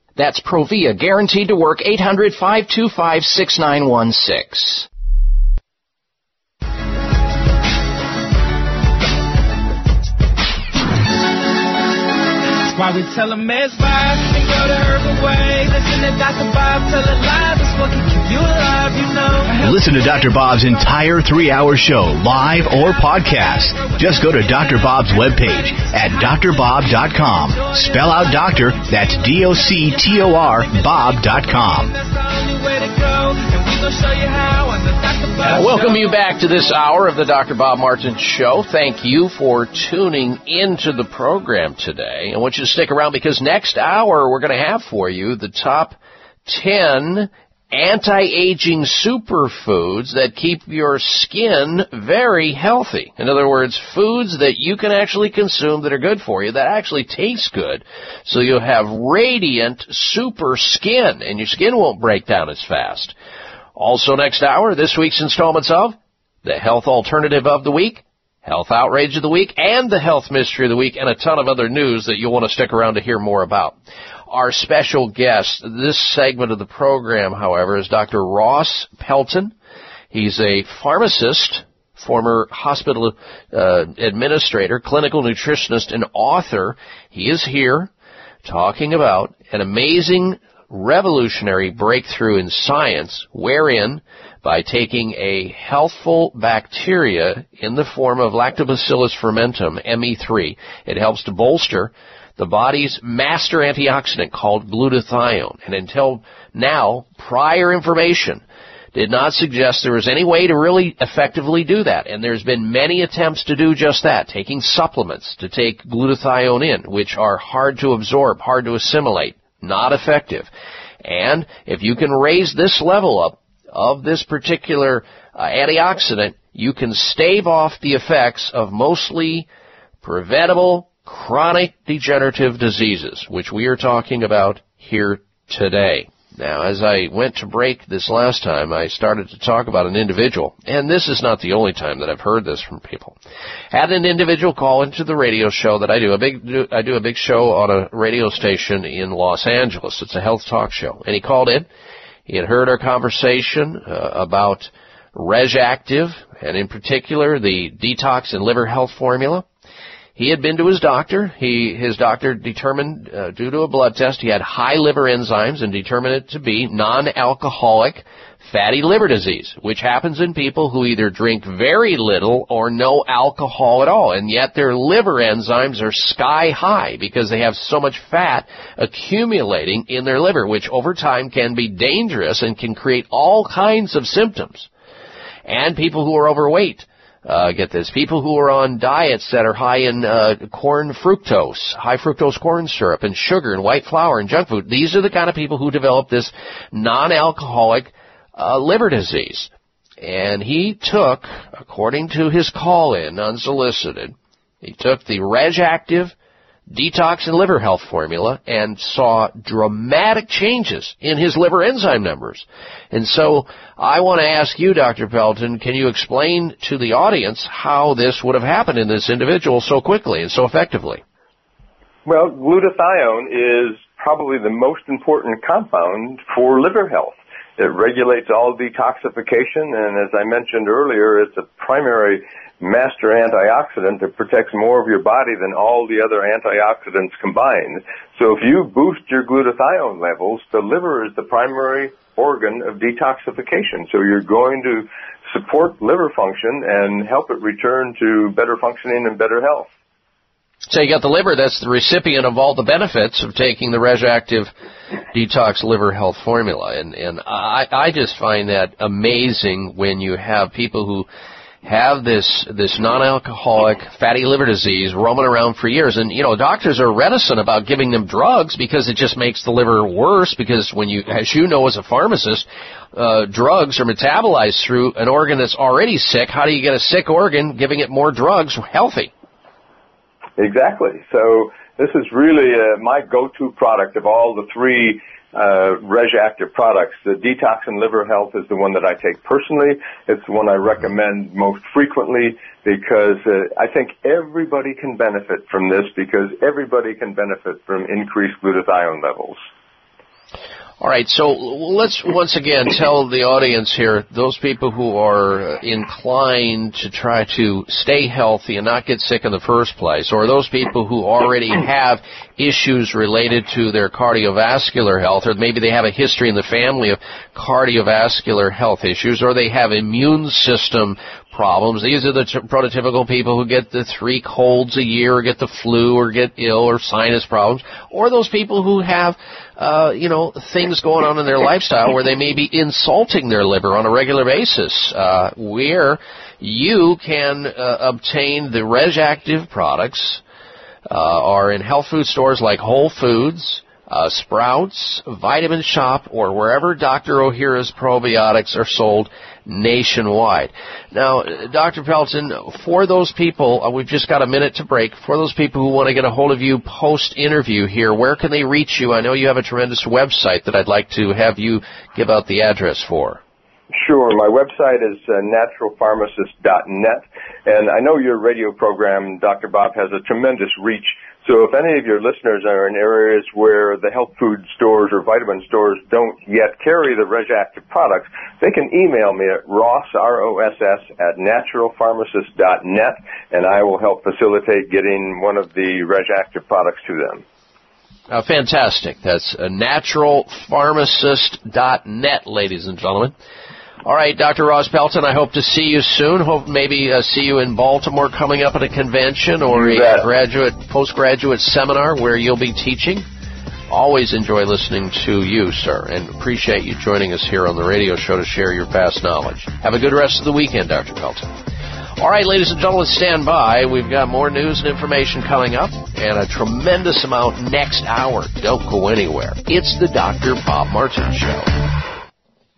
Speaker 12: That's Provia, guaranteed to work 800 525 6916.
Speaker 17: Why we tell them it's fine and go to Herbal Way. Listen to Dr. Bob tell. It's what can keep you alive, you know.
Speaker 6: Listen to Dr. Bob's entire three hour show, live or podcast. Just go to Dr. Bob's webpage at drbob.com. Spell out doctor, that's D O C T O R, Bob.com.
Speaker 12: Welcome you back to this hour of the Dr. Bob Martin Show. Thank you for tuning into the program today. I want you to stick around because next hour we're going to have for you the top 10
Speaker 2: anti-aging superfoods that keep your skin very healthy. In other words, foods that you can actually consume that are good for you, that actually taste good, so you'll have radiant super skin and your skin won't break down as fast. Also next hour, this week's installments of the health alternative of the week, health outrage of the week, and the health mystery of the week, and a ton of other news that you'll want to stick around to hear more about. Our special guest, this segment of the program, however, is Dr. Ross Pelton. He's a pharmacist, former hospital uh, administrator, clinical nutritionist, and author. He is here talking about an amazing revolutionary breakthrough in science wherein by taking a healthful bacteria in the form of lactobacillus fermentum, ME3, it helps to bolster the body's master antioxidant called glutathione. And until now, prior information did not suggest there was any way to really effectively do that. And there's been many attempts to do just that, taking supplements to take glutathione in, which are hard to absorb, hard to assimilate, not effective. And if you can raise this level up of this particular uh, antioxidant, you can stave off the effects of mostly preventable chronic degenerative diseases, which we are talking about here today. Now, as I went to break this last time, I started to talk about an individual, and this is not the only time that I've heard this from people. Had an individual call into the radio show that I do. A big, I do a big show on a radio station in Los Angeles. It's a health talk show, and he called in. He had heard our conversation uh, about Reg'Activ, and in particular the detox and liver health formula. He had been to his doctor. He, his doctor determined, uh, due to a blood test, he had high liver enzymes and determined it to be non-alcoholic fatty liver disease, which happens in people who either drink very little or no alcohol at all, and yet their liver enzymes are sky high because they have so much fat accumulating in their liver, which over time can be dangerous and can create all kinds of symptoms. And people who are overweight uh, get this. People who are on diets that are high in uh, corn fructose, high fructose corn syrup, and sugar, and white flour, and junk food. These are the kind of people who develop this non-alcoholic uh, liver disease. And he took, according to his call-in, unsolicited, he took the Reg'Activ detox and liver health formula and saw dramatic changes in his liver enzyme numbers. And so I want to ask you, Dr. Pelton, can you explain to the audience how this would have happened in this individual so quickly and so effectively?
Speaker 18: Well, glutathione is probably the most important compound for liver health. It regulates all detoxification, and as I mentioned earlier, it's a primary master antioxidant that protects more of your body than all the other antioxidants combined. So if you boost your glutathione levels, the liver is the primary organ of detoxification. So you're going to support liver function and help it return to better functioning and better health.
Speaker 2: So you got the liver that's the recipient of all the benefits of taking the Reg'Activ detox liver health formula. And, and I, I just find that amazing when you have people who have this this non-alcoholic fatty liver disease roaming around for years. And you know doctors are reticent about giving them drugs because it just makes the liver worse. Because when you as you know as a pharmacist uh, drugs are metabolized through an organ that's already sick. How do you get a sick organ giving it more drugs healthy?
Speaker 18: Exactly. So this is really uh, my go-to product of all the three uh, Reg'Activ products. The Detox and Liver Health is the one that I take personally. It's the one I recommend most frequently because uh, I think everybody can benefit from this because everybody can benefit from increased glutathione levels.
Speaker 2: All right, so let's once again tell the audience here, those people who are inclined to try to stay healthy and not get sick in the first place, or those people who already have issues related to their cardiovascular health, or maybe they have a history in the family of cardiovascular health issues, or they have immune system problems. These are the t- prototypical people who get the three colds a year, or get the flu, or get ill, or sinus problems, or those people who have, uh, you know, things going on in their lifestyle where they may be insulting their liver on a regular basis. Uh, where you can uh, obtain the Reg'Activ products uh, are in health food stores like Whole Foods,
Speaker 12: uh, Sprouts, Vitamin Shoppe, or wherever Dr. Ohhira's probiotics are sold nationwide. Now, Dr. Pelton, for those people, uh, we've just got a minute to break. For those people who want to get a hold of you post interview here, where can they reach you? I know you have a tremendous website that I'd like to have you give out the address for.
Speaker 18: Sure. My website is uh, naturalpharmacist.net, and I know your radio program, Dr. Bob, has a tremendous reach so if any of your listeners are in areas where the health food stores or vitamin stores don't yet carry the Reg'Activ products, they can email me at ross, R-O-S-S, at naturalpharmacist.net, and I will help facilitate getting one of the Reg'Activ products to them.
Speaker 12: Uh, fantastic. That's uh, naturalpharmacist.net, ladies and gentlemen. All right, Dr. Ross Pelton, I hope to see you soon. Hope maybe uh, see you in Baltimore coming up at a convention or a graduate, postgraduate seminar where you'll be teaching. Always enjoy listening to you, sir, and appreciate you joining us here on the radio show to share your vast knowledge. Have a good rest of the weekend, Dr. Pelton. All right, ladies and gentlemen, stand by. We've got more news and information coming up and a tremendous amount next hour. Don't go anywhere. It's the Dr. Bob Martin Show.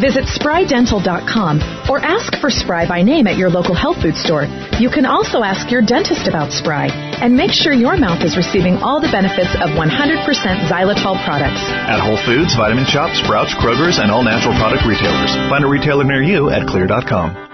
Speaker 10: Visit sprydental.com or ask for Spry by name at your local health food store. You can also ask your dentist about Spry and make sure your mouth is receiving all the benefits of 100% xylitol products.
Speaker 6: At Whole Foods, Vitamin Shoppe, Sprouts, Kroger's, and all natural product retailers. Find a retailer near you at xlear.com.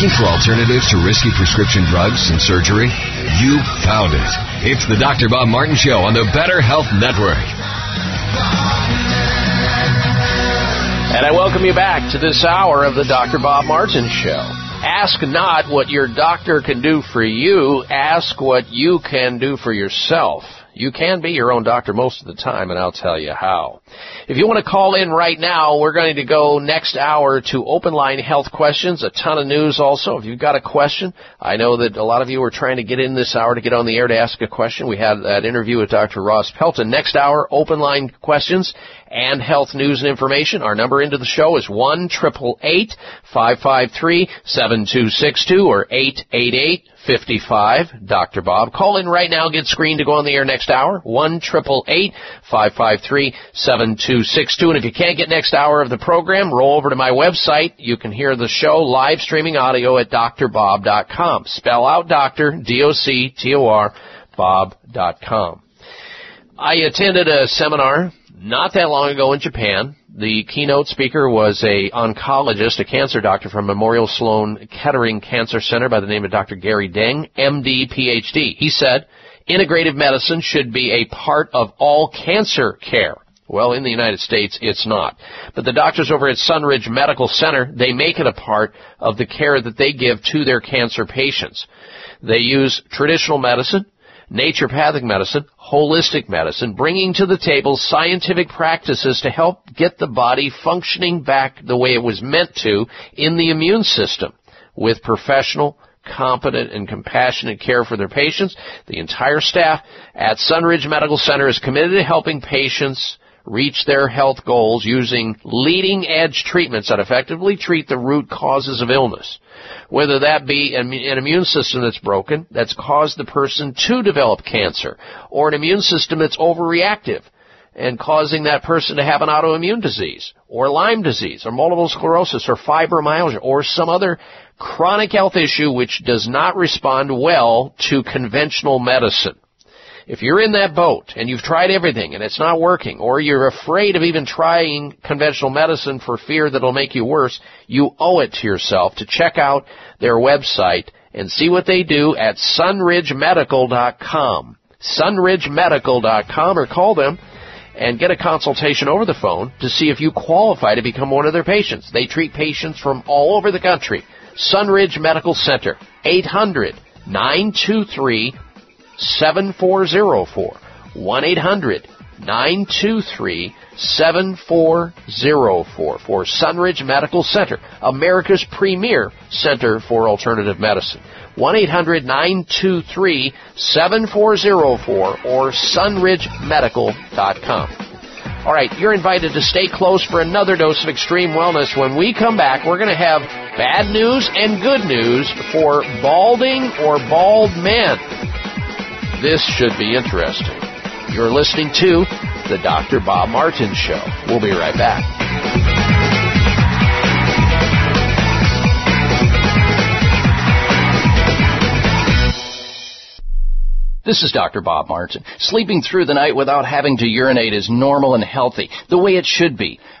Speaker 19: Looking for alternatives to risky prescription drugs and surgery? You found it. It's the Dr. Bob Martin Show on the Better Health Network.
Speaker 12: And I welcome you back to this hour of the Dr. Bob Martin Show. Ask not what your doctor can do for you, ask what you can do for yourself.
Speaker 2: You can be your own doctor most of the time, and I'll tell you how. If you want to call in right now, we're going to go next hour to open line health questions. A ton of news also. If you've got a question, I know that a lot of you are trying to get in this hour to get on the air to ask a question. We had that interview with Dr. Ross Pelton. Next hour, open line questions and health news and information. Our number into the show is one triple eight five five three seven two six two or eight eight eight fifty five. Dr. Bob, call in right now. Get screened to go on the air next hour. One triple eight five five three seven two six two. And if you can't get next hour of the program, roll over to my website. You can hear the show live streaming audio at drbob.com. Spell out doctor D O C T O R bob.com. I attended a seminar not that long ago in Japan. The keynote speaker was a oncologist, a cancer doctor from Memorial Sloan Kettering Cancer Center by the name of Dr. Gary Deng, MD, PhD. He said, integrative medicine should be a part of all cancer care. Well, in the United States, it's not. But the doctors over at Sunridge Medical Center, they make it a part of the care that they give to their cancer patients. They use traditional medicine, naturopathic medicine, holistic medicine, bringing to the table scientific practices to help get the body functioning back the way it was meant to in the immune system with professional, competent, and compassionate care for their patients. The entire staff at Sunridge Medical Center is committed to helping patients reach their health goals using leading edge treatments that effectively treat the root causes of illness whether that be an immune system that's broken, that's caused the person to develop cancer, or an immune system that's overreactive and causing that person to have an autoimmune disease, or Lyme disease, or multiple sclerosis, or fibromyalgia, or some other chronic health issue which does not respond well to conventional medicine. If you're in that boat and you've tried everything and it's not working, or you're afraid of even trying conventional medicine for fear that it'll make you worse, you owe it to yourself to check out their website and see what they do at sunridgemedical.com. sunridgemedical.com or call them and get a consultation over the phone to see if you qualify to become one of their patients. They treat patients from all over the country. Sunridge Medical Center, 800 923 7404. 1 800 923 7404 for Sunridge Medical Center, America's premier center for alternative medicine. 1 800 923 7404 or sunridgemedical.com. All right, you're invited to stay close for another dose of extreme wellness. When we come back, we're going to have bad news and good news for balding or bald men. This should be interesting. You're listening to The Dr. Bob Martin Show. We'll be right back. This is Dr. Bob Martin. Sleeping through the night without having to urinate is normal and healthy, the way it should be.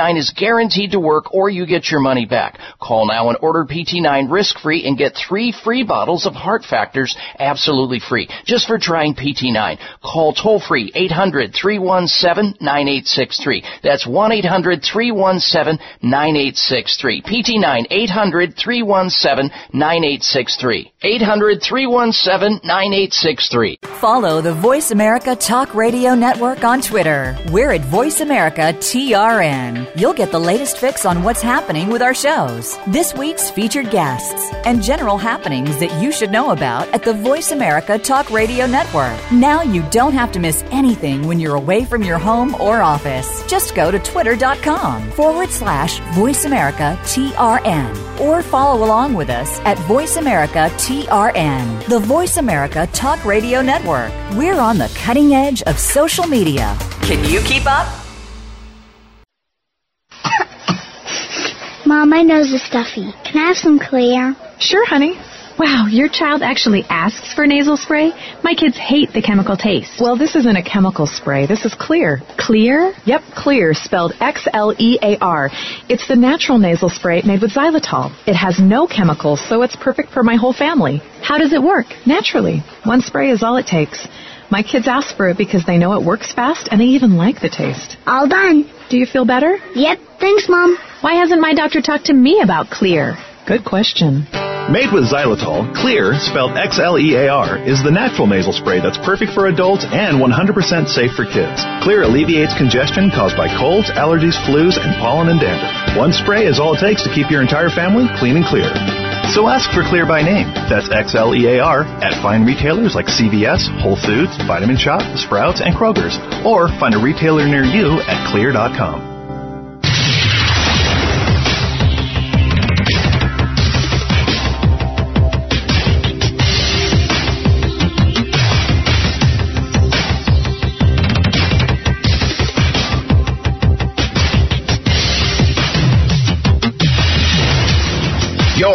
Speaker 2: PT9 is guaranteed to work or you get your money back. Call now and order PT9 risk-free and get three free bottles of Heart Factors absolutely free just for trying PT9. Call toll free 800-317-9863. That's 1-800-317-9863. PT9 800-317-9863. 800-317-9863.
Speaker 1: Follow the Voice America Talk Radio Network on Twitter. We're at Voice America TRN. You'll get the latest fix on what's happening with our shows, this week's featured guests, and general happenings that you should know about at the Voice America Talk Radio Network. Now you don't have to miss anything when you're away from your home or office. Just go to twitter.com forward slash Voice America TRN or follow along with us at Voice America TRN, the Voice America Talk Radio Network. We're on the cutting edge of social media.
Speaker 20: Can you keep up?
Speaker 8: Mom, my nose is stuffy. Can I have some Xlear?
Speaker 10: Sure, honey.
Speaker 9: Wow, your child actually asks for nasal spray? My kids hate the chemical taste.
Speaker 10: Well, this isn't a chemical spray. This is Xlear.
Speaker 9: Xlear?
Speaker 10: Yep, Xlear, spelled X-L-E-A-R. It's the natural nasal spray made with xylitol. It has no chemicals, so it's perfect for my whole family.
Speaker 9: How does it work?
Speaker 10: Naturally. One spray is all it takes. My kids ask for it because they know it works fast and they even like the taste.
Speaker 8: All done.
Speaker 10: Do you feel better?
Speaker 8: Yep. Thanks, Mom.
Speaker 9: Why hasn't my doctor talked to me about Xlear?
Speaker 10: Good question.
Speaker 6: Made with xylitol, Xlear, spelled X-L-E-A-R, is the natural nasal spray that's perfect for adults and 100% safe for kids. Xlear alleviates congestion caused by colds, allergies, flus, and pollen and dandruff. One spray is all it takes to keep your entire family clean and clear. So ask for Xlear by name. That's X-L-E-A-R at fine retailers like CVS, Whole Foods, Vitamin Shoppe, Sprouts, and Kroger's. Or find a retailer near you at xlear.com.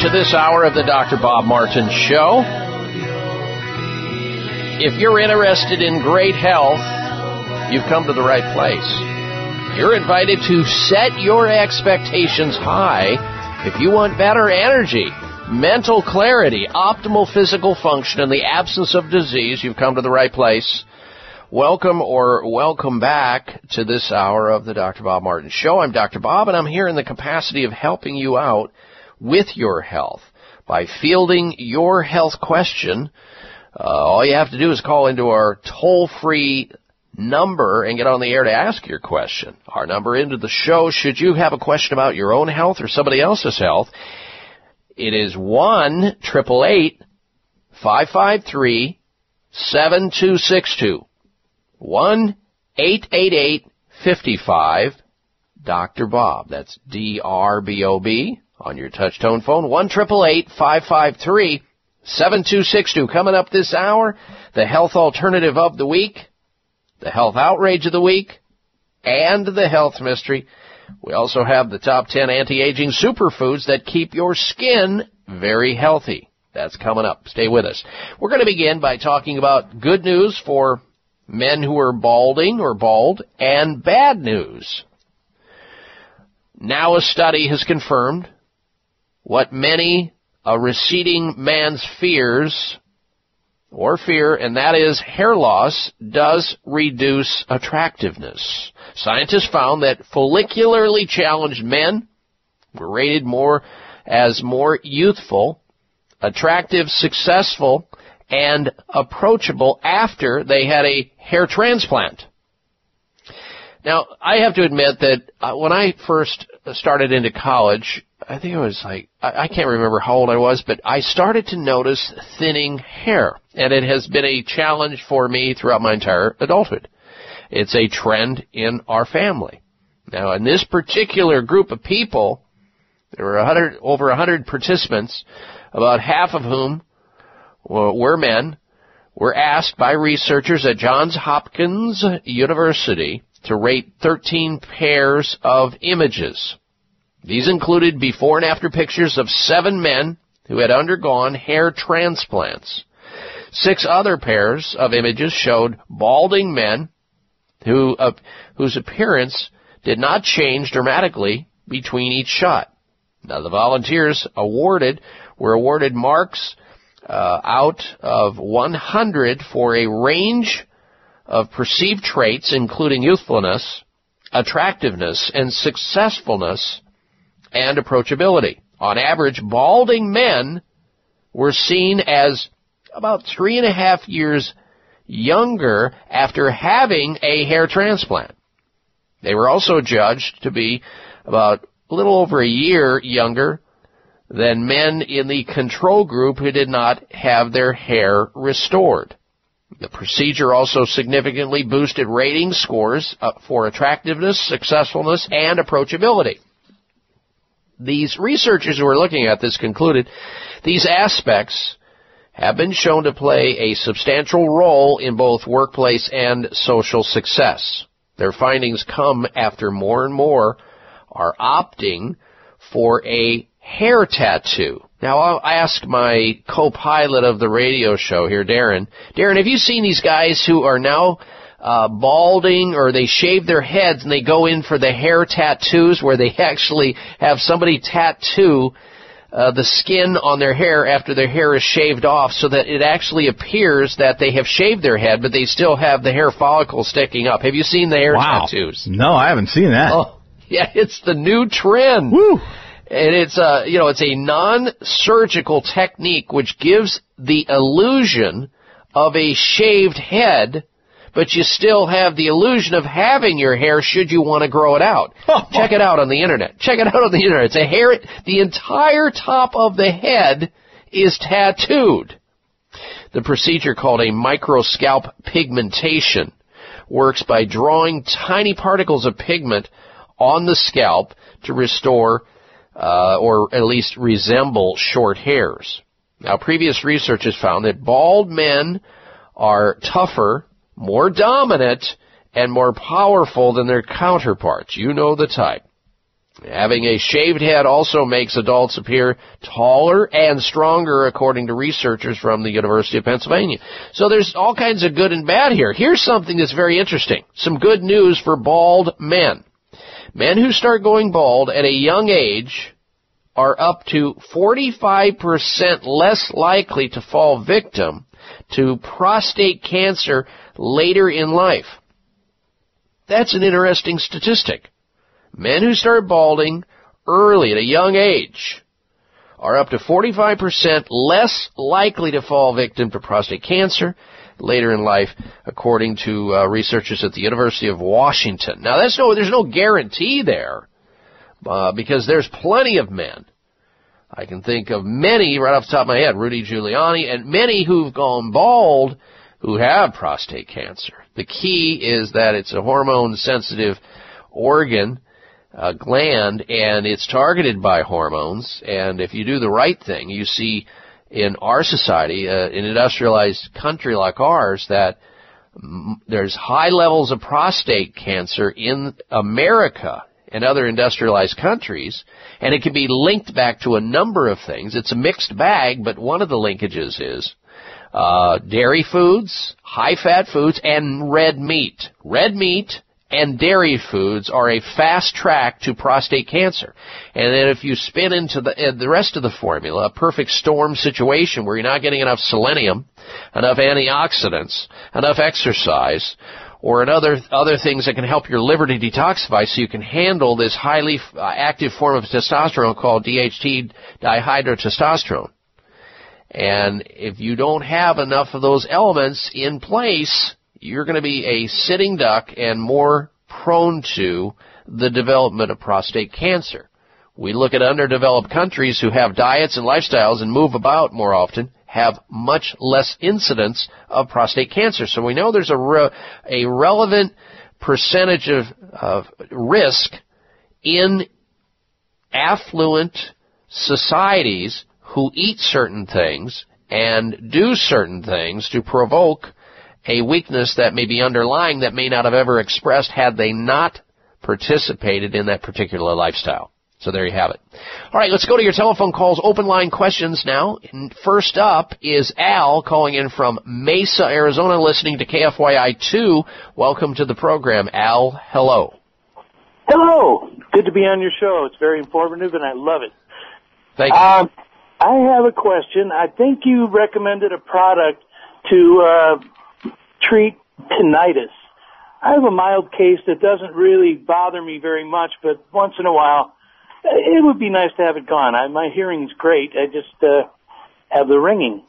Speaker 2: To this hour of the Dr. Bob Martin Show. If you're interested in great health, you've come to the right place. You're invited to set your expectations high if you want better energy, mental clarity, optimal physical function, and the absence of disease. You've come to the right place. Welcome or welcome back to this hour of the Dr. Bob Martin Show. I'm Dr. Bob, and I'm here in the capacity of helping you out with your health by fielding your health question. Uh, all you have to do is call into our toll-free number and get on the air to ask your question. Our number into the show, should you have a question about your own health or somebody else's health, it is one triple eight five five three seven two six two. One eight eight eight fifty five. Dr. Bob. That's D R B O B on your touch tone phone. One triple eight five five three seven two six two. Coming up this hour, the health alternative of the week, the health outrage of the week, and the health mystery. We also have the top 10 anti-aging superfoods that keep your skin very healthy. That's coming up. Stay with us. We're going to begin by talking about good news for men who are balding or bald and bad news. Now a study has confirmed what many a receding man's fears or fear, and that is hair loss does reduce attractiveness. Scientists found that follicularly challenged men were rated more as more youthful, attractive, successful, and approachable after they had a hair transplant. Now, I have to admit that uh, when I first started into college, I think it was like, I, I can't remember how old I was, but I started to notice thinning hair. And it has been a challenge for me throughout my entire adulthood. It's a trend in our family. Now, in this particular group of people, there were 100, over 100 participants, about half of whom were men, were asked by researchers at Johns Hopkins University to rate 13 pairs of images. These included before and after pictures of seven men who had undergone hair transplants. Six other pairs of images showed balding men who, uh, whose appearance did not change dramatically between each shot. Now the volunteers awarded were awarded marks uh, out of 100 for a range of perceived traits, including youthfulness, attractiveness, and successfulness, and approachability. On average, balding men were seen as about three and a half years younger after having a hair transplant. They were also judged to be about a little over a year younger than men in the control group who did not have their hair restored. The procedure also significantly boosted rating scores uh, for attractiveness, successfulness, and approachability. These researchers who were looking at this concluded these aspects have been shown to play a substantial role in both workplace and social success. Their findings come after more and more are opting for a hair tattoo. Now I'll ask my co-pilot of the radio show here, Darren. Darren, have you seen these guys who are now uh, balding or they shave their heads and they go in for the hair tattoos where they actually have somebody tattoo uh, the skin on their hair after their hair is shaved off so that it actually appears that they have shaved their head but they still have the hair follicles sticking up. Have you seen the hair
Speaker 16: wow.
Speaker 2: tattoos?
Speaker 16: No, I haven't seen that.
Speaker 2: Oh, yeah, it's the new trend.
Speaker 16: Woo!
Speaker 2: And it's a, you know, it's a non-surgical technique which gives the illusion of a shaved head, but you still have the illusion of having your hair should you want to grow it out. Check it out on the internet. Check it out on the internet. It's a hair, the entire top of the head is tattooed. The procedure called a microscalp pigmentation works by drawing tiny particles of pigment on the scalp to restore uh, or at least resemble short hairs. Now, previous research has found that bald men are tougher, more dominant, and more powerful than their counterparts. You know the type. Having a shaved head also makes adults appear taller and stronger according to researchers from the University of Pennsylvania. So there's all kinds of good and bad here. Here's something that's very interesting. Some good news for bald men. Men who start going bald at a young age are up to 45% less likely to fall victim to prostate cancer later in life. That's an interesting statistic. Men who start balding early at a young age are up to 45% less likely to fall victim to prostate cancer later in life, according to uh, researchers at the University of Washington. Now, that's no, there's no guarantee there, uh, because there's plenty of men. I can think of many right off the top of my head, Rudy Giuliani, and many who've gone bald who have prostate cancer. The key is that it's a hormone sensitive organ, a gland, and it's targeted by hormones, and if you do the right thing, you see in our society, uh, an industrialized country like ours, that m- there's high levels of prostate cancer in America and other industrialized countries, and it can be linked back to a number of things. It's a mixed bag, but one of the linkages is uh, dairy foods, high fat foods, and red meat. Red meat and dairy foods are a fast track to prostate cancer. And then if you spin into the, uh, the rest of the formula, a perfect storm situation where you're not getting enough selenium, enough antioxidants, enough exercise, or another other things that can help your liver to detoxify so you can handle this highly uh, active form of testosterone called DHT dihydrotestosterone. And if you don't have enough of those elements in place, you're going to be a sitting duck and more prone to the development of prostate cancer. We look at underdeveloped countries who have diets and lifestyles and move about more often have much less incidence of prostate cancer. So we know there's a, re- a relevant percentage of, of risk in affluent societies who eat certain things and do certain things to provoke a weakness that may be underlying that may not have ever expressed had they not participated in that particular lifestyle. So there you have it. All right, let's go to your telephone calls, open line questions now. And first up is Al calling in from Mesa, Arizona, listening to KFYI 2. Welcome to the program, Al. Hello.
Speaker 21: Hello. Good to be on your show. It's very informative and I love it.
Speaker 2: Thank you.
Speaker 21: Um, I have a question. I think you recommended a product to uh, treat tinnitus. I have a mild case that doesn't really bother me very much, but once in a while, it would be nice to have it gone. I, my hearing's great. I just uh, have the ringing.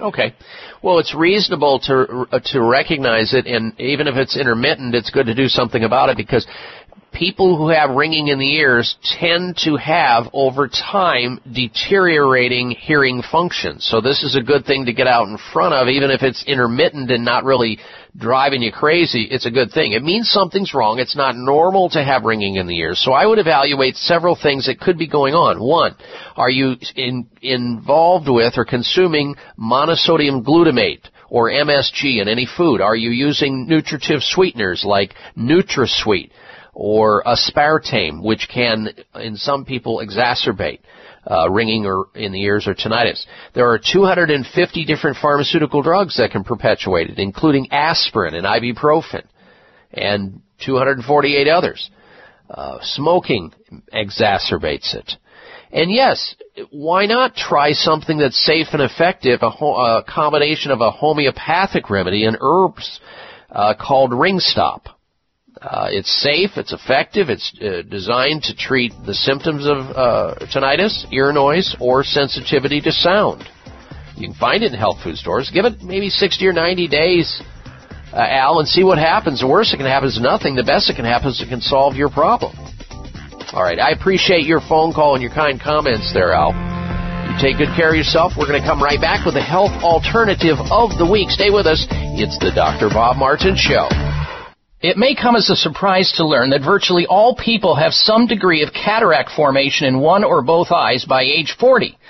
Speaker 2: Okay. Well, it's reasonable to uh, to recognize it, and even if it's intermittent, it's good to do something about it because people who have ringing in the ears tend to have over time deteriorating hearing function. So this is a good thing to get out in front of, even if it's intermittent and not really driving you crazy. It's a good thing. It means something's wrong. It's not normal to have ringing in the ears. So I would evaluate several things that could be going on. One, are you in, involved with or consuming monosodium glutamate? or MSG in any food? Are you using nutritive sweeteners like NutraSweet? Or aspartame, which can, in some people, exacerbate uh, ringing or in the ears or tinnitus. There are 250 different pharmaceutical drugs that can perpetuate it, including aspirin and ibuprofen, and 248 others. Uh, smoking exacerbates it. And yes, why not try something that's safe and effective, a, ho- a combination of a homeopathic remedy and herbs uh, called Ringstop. Uh, it's safe, it's effective, it's uh, designed to treat the symptoms of uh, tinnitus, ear noise, or sensitivity to sound. You can find it in health food stores. Give it maybe 60 or 90 days, uh, Al, and see what happens. The worst that can happen is nothing. The best that can happen is it can solve your problem. All right, I appreciate your phone call and your kind comments there, Al. You take good care of yourself. We're going to come right back with the health alternative of the week. Stay with us. It's the Dr. Bob Martin Show.
Speaker 12: It may come as a surprise to learn that virtually all people have some degree of cataract formation in one or both eyes by age 40.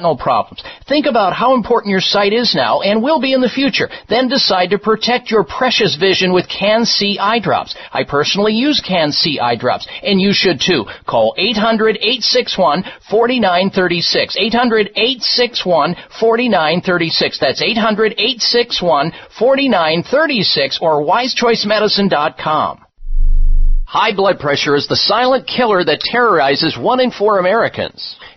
Speaker 12: retinal problems. Think about how important your sight is now and will be in the future. Then decide to protect your precious vision with Can-C eye drops. I personally use Can-C eye drops, and you should too. Call 800-861-4936. 800-861-4936. That's 800-861-4936 or wisechoicemedicine.com. High blood pressure is the silent killer that terrorizes one in four Americans.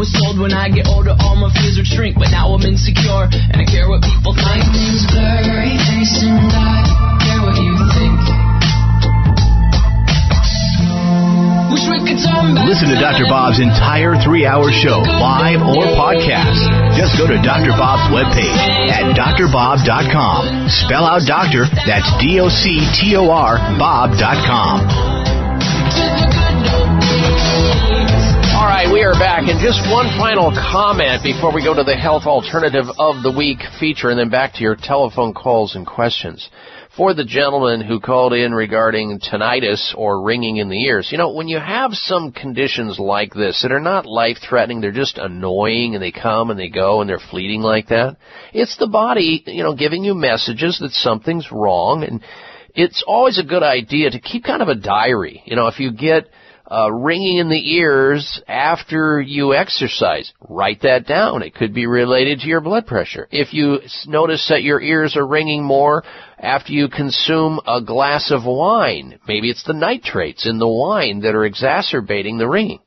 Speaker 17: Was told when I get older all my fears would shrink, but now I'm insecure and I care what people think. My name's blurry face and I care what you think.
Speaker 6: Listen to Dr. Bob's entire three hour show, live or podcast. Just go to Dr. Bob's webpage at drbob.com. Spell out doctor, that's D O C T O R, Bob.com.
Speaker 2: All right, we are back. And just one final comment before we go to the health alternative of the week feature and then back to your telephone calls and questions for the gentleman who called in regarding tinnitus or ringing in the ears. You know, when you have some conditions like this that are not life threatening, they're just annoying and they come and they go and they're fleeting like that, it's the body, you know, giving you messages that something's wrong and it's always a good idea to keep kind of a diary. You know, if you get uh, ringing in the ears after you exercise. Write that down. It could be related to your blood pressure. If you notice that your ears are ringing more after you consume a glass of wine, maybe it's the nitrates in the wine that are exacerbating the ringing.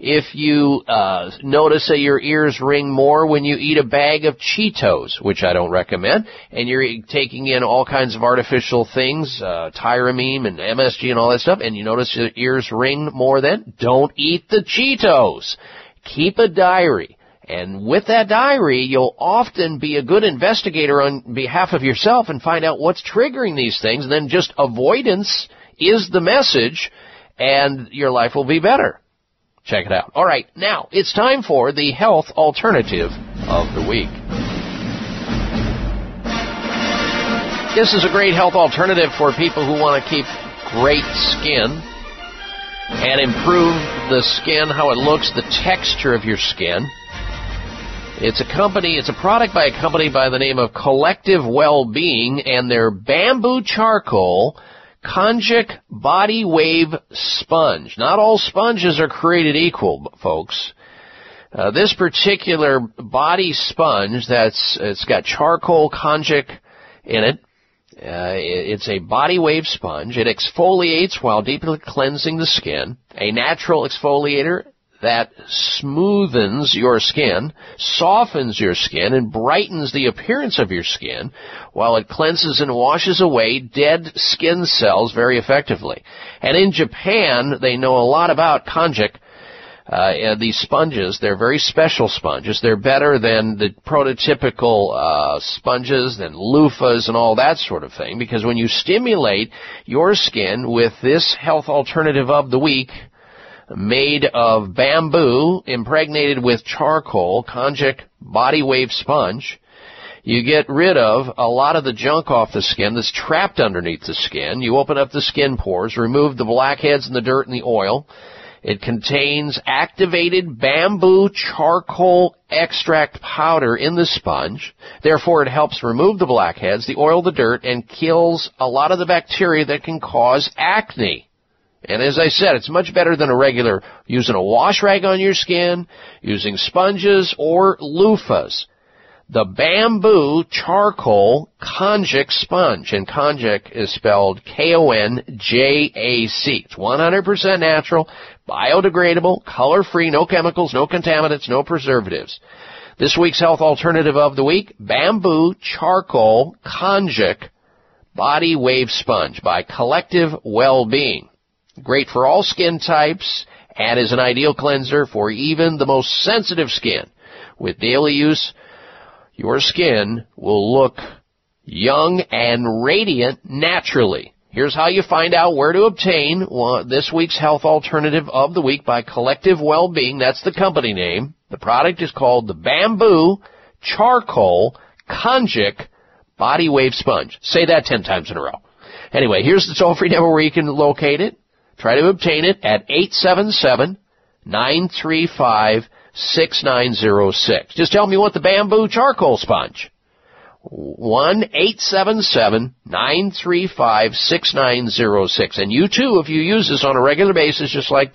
Speaker 2: If you uh, notice that your ears ring more when you eat a bag of Cheetos, which I don't recommend, and you're taking in all kinds of artificial things, uh, tyramine and MSG and all that stuff, and you notice your ears ring more then, don't eat the Cheetos. Keep a diary. And with that diary, you'll often be a good investigator on behalf of yourself and find out what's triggering these things, and then just avoidance is the message, and your life will be better. Check it out. All right, now it's time for the health alternative of the week. This is a great health alternative for people who want to keep great skin and improve the skin, how it looks, the texture of your skin. It's a company, it's a product by a company by the name of Collective Well-Being and their bamboo charcoal Konjac Body Wave Sponge. Not all sponges are created equal, folks. Uh, this particular body sponge that's it's got charcoal konjac in it. Uh, it's a body wave sponge. It exfoliates while deeply cleansing the skin. A natural exfoliator that smoothens your skin, softens your skin, and brightens the appearance of your skin, while it cleanses and washes away dead skin cells very effectively. And in Japan, they know a lot about konjac. Uh, these sponges, they're very special sponges. They're better than the prototypical uh, sponges, than loofahs and all that sort of thing. Because when you stimulate your skin with this health alternative of the week, made of bamboo impregnated with charcoal, konjac body wave sponge. You get rid of a lot of the junk off the skin that's trapped underneath the skin. You open up the skin pores, remove the blackheads and the dirt and the oil. It contains activated bamboo charcoal extract powder in the sponge. Therefore, it helps remove the blackheads, the oil, the dirt, and kills a lot of the bacteria that can cause acne. And as I said, it's much better than a regular using a wash rag on your skin, using sponges or loofahs. The bamboo charcoal konjac sponge, and konjac is spelled K-O-N-J-A-C. It's 100% natural, biodegradable, color-free, no chemicals, no contaminants, no preservatives. This week's health alternative of the week, bamboo charcoal konjac body wave sponge by Collective Well-Being. Great for all skin types and is an ideal cleanser for even the most sensitive skin. With daily use, your skin will look young and radiant naturally. Here's how you find out where to obtain this week's health alternative of the week by Collective Well-Being. That's the company name. The product is called the Bamboo Charcoal Konjac Body Wave Sponge. Say that 10 times in a row. Anyway, here's the toll-free number where you can locate it. Try to obtain it at 877 935 6906. Just tell me what the bamboo charcoal sponge. 1 877 935 6906. And you too, if you use this on a regular basis, just like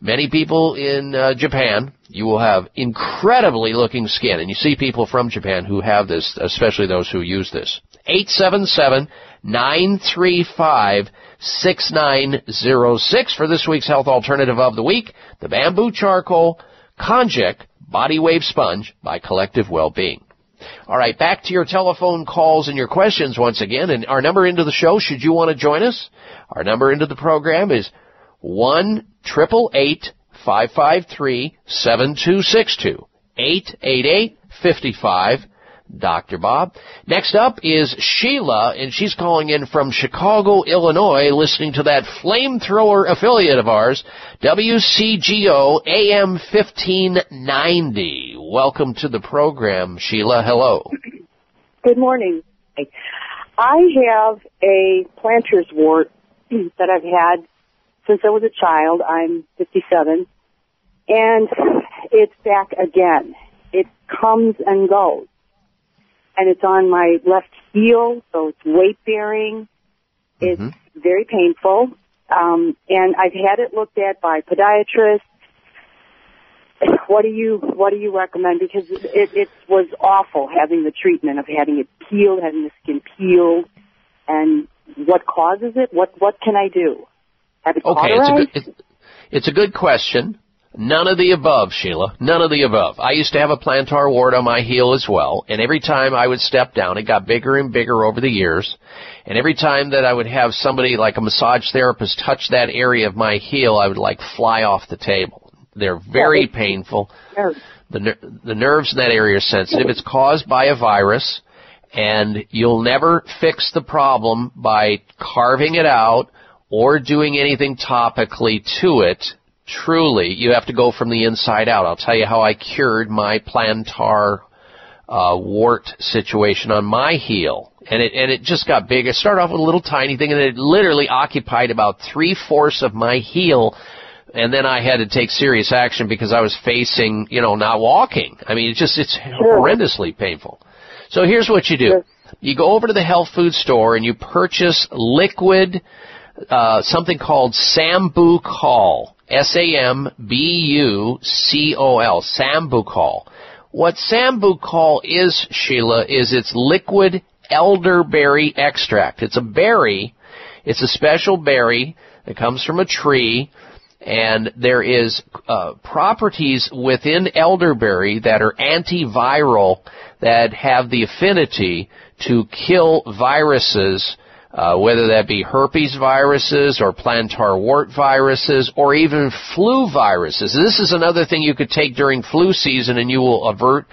Speaker 2: many people in uh, Japan, you will have incredibly looking skin. And you see people from Japan who have this, especially those who use this. 877 935 6906 for this week's health alternative of the week, the bamboo charcoal konjac Body Wave Sponge by Collective Wellbeing. All right, back to your telephone calls and your questions once again. And our number into the show, should you want to join us, our number into the program is one triple eight five five three seven two six two eight eight eight fifty five. Dr. Bob. Next up is Sheila, and she's calling in from Chicago, Illinois, listening to that flamethrower affiliate of ours, WCGO AM 1590. Welcome to the program, Sheila. Hello.
Speaker 22: Good morning. I have a planter's wart that I've had since I was a child. I'm 57. And it's back again. It comes and goes and it's on my left heel, so it's weight bearing. It's mm-hmm. very painful. Um, and I've had it looked at by podiatrists. What do you What do you recommend? Because it, it was awful having the treatment of having it peeled, having the skin peeled, and what causes it? What What can I do? Have it
Speaker 2: okay, it's a, good, it's, it's a good question. None of the above, Sheila. None of the above. I used to have a plantar wart on my heel as well, and every time I would step down, it got bigger and bigger over the years. And every time that I would have somebody like a massage therapist touch that area of my heel, I would like fly off the table. They're very painful. The ner- the nerves in that area are sensitive. It's caused by a virus, and you'll never fix the problem by carving it out or doing anything topically to it truly, you have to go from the inside out. I'll tell you how I cured my plantar uh, wart situation on my heel, and it and it just got big. It started off with a little tiny thing, and it literally occupied about three fourths of my heel. And then I had to take serious action because I was facing, you know, not walking. I mean, it's just it's horrendously painful. So here's what you do: you go over to the health food store and you purchase liquid, uh, something called Sambucol. S-A-M-B-U-C-O-L, Sambucol. What Sambucol is, Sheila, is it's liquid elderberry extract. It's a berry. It's a special berry that comes from a tree and there is uh, properties within elderberry that are antiviral that have the affinity to kill viruses uh, whether that be herpes viruses or plantar wart viruses or even flu viruses. This is another thing you could take during flu season and you will avert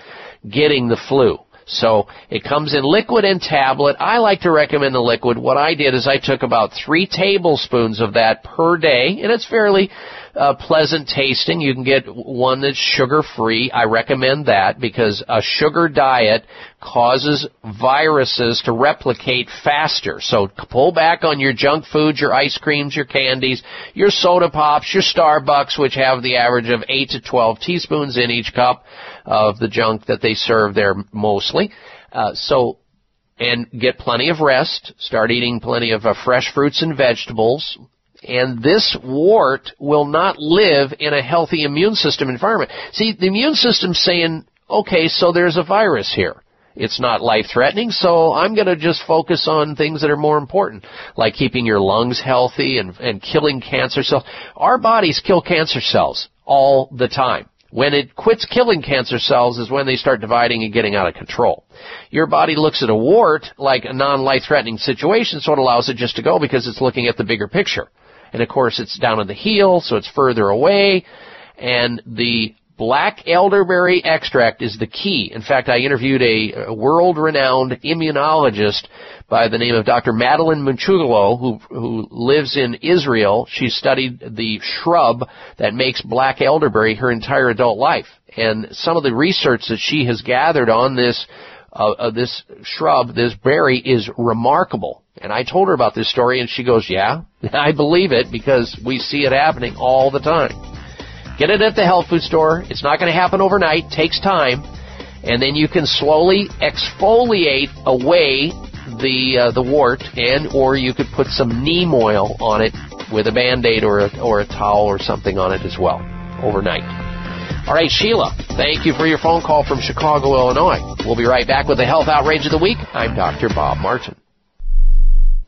Speaker 2: getting the flu. So it comes in liquid and tablet. I like to recommend the liquid. What I did is I took about three tablespoons of that per day, and it's fairly uh, pleasant tasting. You can get one that's sugar free. I recommend that because a sugar diet causes viruses to replicate faster. So pull back on your junk foods, your ice creams, your candies, your soda pops, your Starbucks, which have the average of 8 to 12 teaspoons in each cup of the junk that they serve there mostly. Uh, so and get plenty of rest. Start eating plenty of uh, fresh fruits and vegetables and this wart will not live in a healthy immune system environment. See, the immune system's saying, okay, so there's a virus here. It's not life threatening, so I'm going to just focus on things that are more important, like keeping your lungs healthy and, and killing cancer cells. Our bodies kill cancer cells all the time. When it quits killing cancer cells is when they start dividing and getting out of control. Your body looks at a wart like a non-life threatening situation, so it allows it just to go because it's looking at the bigger picture. And of course it's down on the heel, so it's further away. And the black elderberry extract is the key. In fact, I interviewed a, world-renowned immunologist by the name of Dr. Madeline Mumcuoglu, who, who lives in Israel. She studied the shrub that makes black elderberry her entire adult life. And some of the research that she has gathered on this uh, uh, this shrub, this berry, is remarkable. And I told her about this story, and she goes, "Yeah, I believe it because we see it happening all the time." Get it at the health food store. It's not going to happen overnight. takes time, and then you can slowly exfoliate away the uh, the wart, and or you could put some neem oil on it with a band-aid or a, or a towel or something on it as well overnight. All right, Sheila, thank you for your phone call from Chicago, Illinois. We'll be right back with the Health Outrage of the Week. I'm Dr. Bob Martin.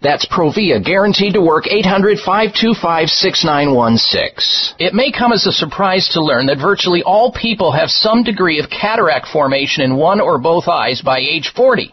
Speaker 12: That's Provia, guaranteed to work 800-525-6916. It may come as a surprise to learn that virtually all people have some degree of cataract formation in one or both eyes by age 40.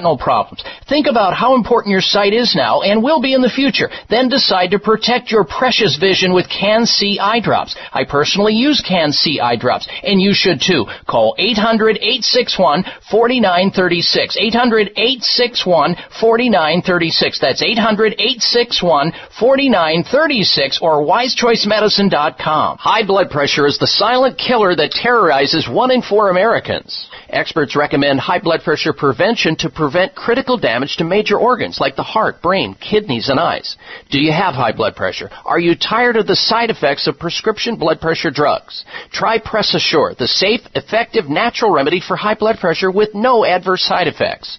Speaker 12: retinal problems. Think about how important your sight is now and will be in the future. Then decide to protect your precious vision with CAN-C eye drops. I personally use CAN-C eye drops, and you should too. Call 800-861-4936. 800-861-4936. That's 800-861-4936 or wisechoicemedicine.com. High blood pressure is the silent killer that terrorizes one in four Americans. Experts recommend high blood pressure prevention to prevent critical damage to major organs like the heart, brain, kidneys, and eyes. Do you have high blood pressure? Are you tired of the side effects of prescription blood pressure drugs? Try Press Assure, the safe, effective, natural remedy for high blood pressure with no adverse side effects.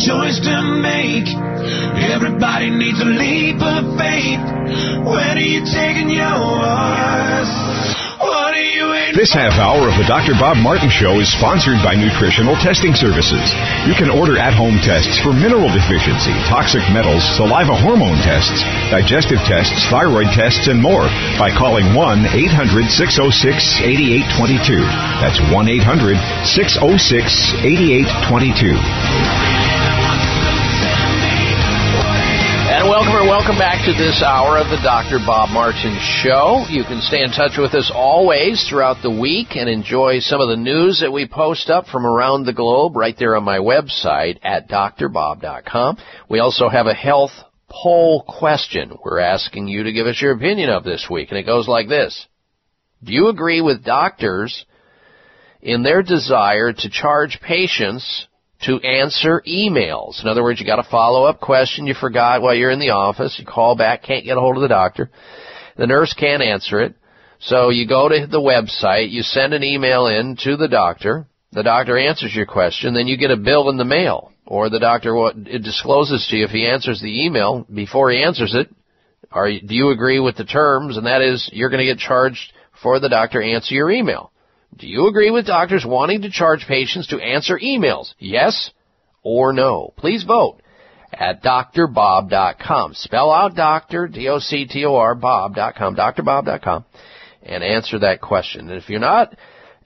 Speaker 17: choice to make. Everybody needs a leap of faith. Are you taking yours?
Speaker 15: This half hour of the Dr. Bob Martin Show is sponsored by Nutritional Testing Services. You can order at-home tests for mineral deficiency, toxic metals, saliva hormone tests, digestive tests, thyroid tests, and more by calling 1-800-606-8822. That's 1-800-606-8822.
Speaker 12: And welcome or welcome back to this hour of the Dr. Bob Martin Show. You can stay in touch with us always throughout the week and enjoy some of the news that we post up from around the globe right there on my website at drbob.com. We also have a health poll question we're asking you to give us your opinion of this week, and it goes like this. Do you agree with doctors in their desire to charge patients to answer emails. In other words, you got a follow-up question you forgot while you're in the office. You call back, can't get a hold of the doctor. The nurse can't answer it. So you go to the website, you send an email in to the doctor. The doctor answers your question, then you get a bill in the mail. Or the doctor it discloses to you if he answers the email before he answers it. Are do you agree with the terms? And that is, you're going to get charged for the doctor answer your email. Do you agree with doctors wanting to charge patients to answer emails? Yes or no? Please vote at drbob.com. Spell out doctor, D-O-C-T-O-R, bob.com, drbob.com, and answer that question. And if you're not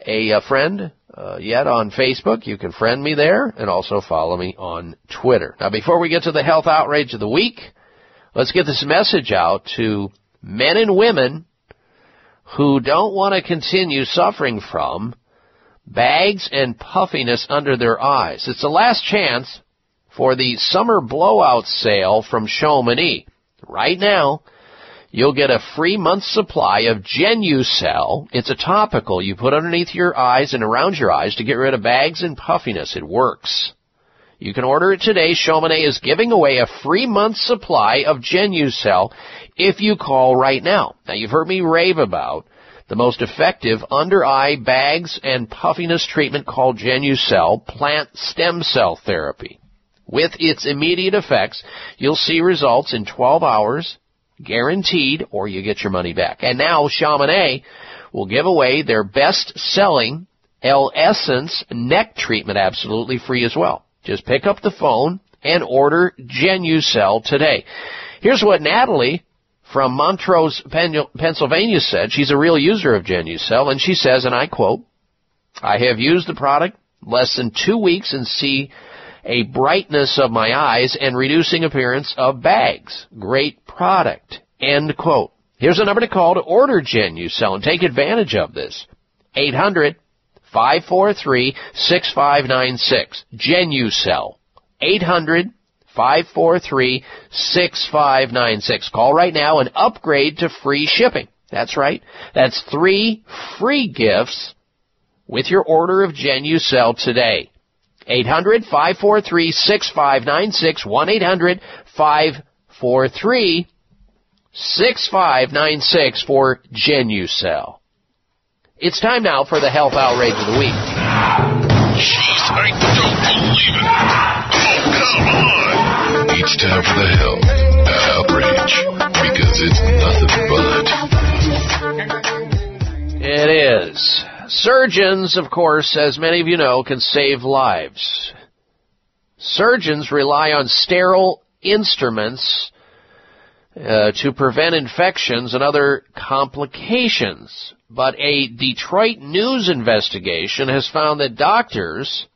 Speaker 12: a, a friend uh, yet on Facebook, you can friend me there and also follow me on Twitter. Now, before we get to the health outrage of the week, let's get this message out to men and women
Speaker 2: who don't want to continue suffering from bags and puffiness under their eyes. It's the last chance for the summer blowout sale from Chamonix. Right now, you'll get a free month's supply of Genucel. It's a topical you put underneath your eyes and around your eyes to get rid of bags and puffiness. It works. You can order it today. Chamonix is giving away a free month's supply of Genucel if you call right now. Now you've heard me rave about the most effective under eye bags and puffiness treatment called Genucel plant stem cell therapy. With its immediate effects, you'll see results in 12 hours, guaranteed, or you get your money back. And now Chamonix will give away their best selling L-Essence neck treatment absolutely free as well. Just pick up the phone and order Genucel today. Here's what Natalie from Montrose, Pennsylvania said. She's a real user of Genucel and she says, and I quote, I have used the product less than two weeks and see a brightness of my eyes and reducing appearance of bags. Great product. End quote. Here's a number to call to order Genucel and take advantage of this. 800 543 6596. Genucel. 800 543 6596. Call right now and upgrade to free shipping. That's right. That's three free gifts with your order of Genucel today. 800 543 6596 1 800 543 6596 for Genucel. It's time now for the health outrage of the week.
Speaker 19: Jeez, I don't believe it. Oh, come on. Each time for the health outrage because it's
Speaker 2: nothing but. It is. Surgeons, of course, as many of you know, can save lives. Surgeons rely on sterile instruments uh, to prevent infections and other complications. But a Detroit News investigation has found that doctors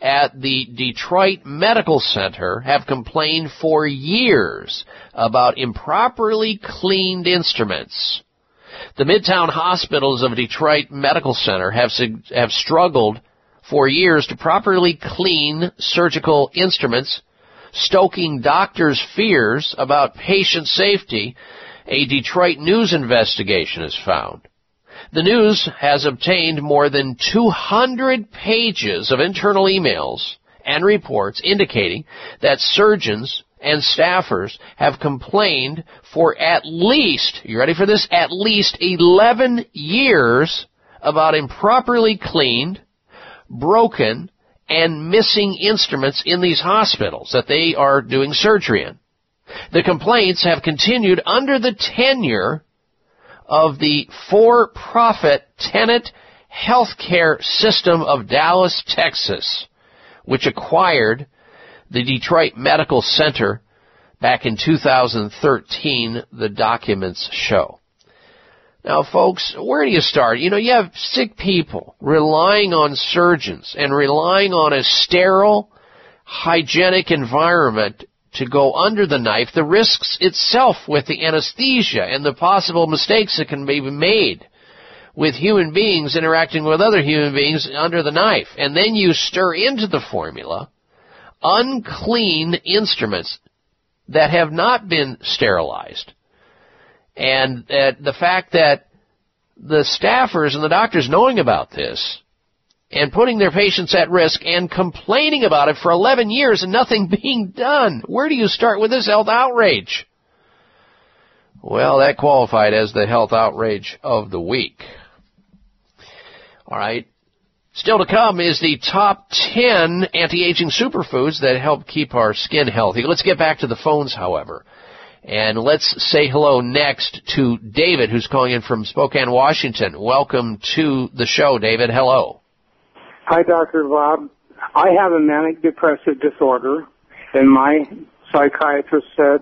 Speaker 2: at the Detroit Medical Center have complained for years about improperly cleaned instruments. The Midtown hospitals of Detroit Medical Center have, have struggled for years to properly clean surgical instruments, stoking doctors' fears about patient safety, a Detroit News investigation has found. The news has obtained more than 200 pages of internal emails and reports indicating that surgeons and staffers have complained for at least, you ready for this? At least 11 years about improperly cleaned, broken, and missing instruments in these hospitals that they are doing surgery in. The complaints have continued under the tenure of the for-profit Tenet healthcare system of Dallas, Texas, which acquired the Detroit Medical Center back in 2013, the documents show. Now, folks, where do you start? You know, you have sick people relying on surgeons and relying on a sterile, hygienic environment to go under the knife. The risks itself with the anesthesia and the possible mistakes that can be made with human beings interacting with other human beings under the knife. And then you stir into the formula unclean instruments that have not been sterilized. And uh, the fact that the staffers and the doctors knowing about this and putting their patients at risk and complaining about it for 11 years and nothing being done. Where do you start with this health outrage? Well, that qualified as the health outrage of the week. All right. Still to come is the top 10 anti-aging superfoods that help keep our skin healthy. Let's get back to the phones, however. And let's say hello next to David, who's calling in from Spokane, Washington. Welcome to the show, David. Hello.
Speaker 23: Hi, Dr. Bob. I have a manic depressive disorder, and my psychiatrist said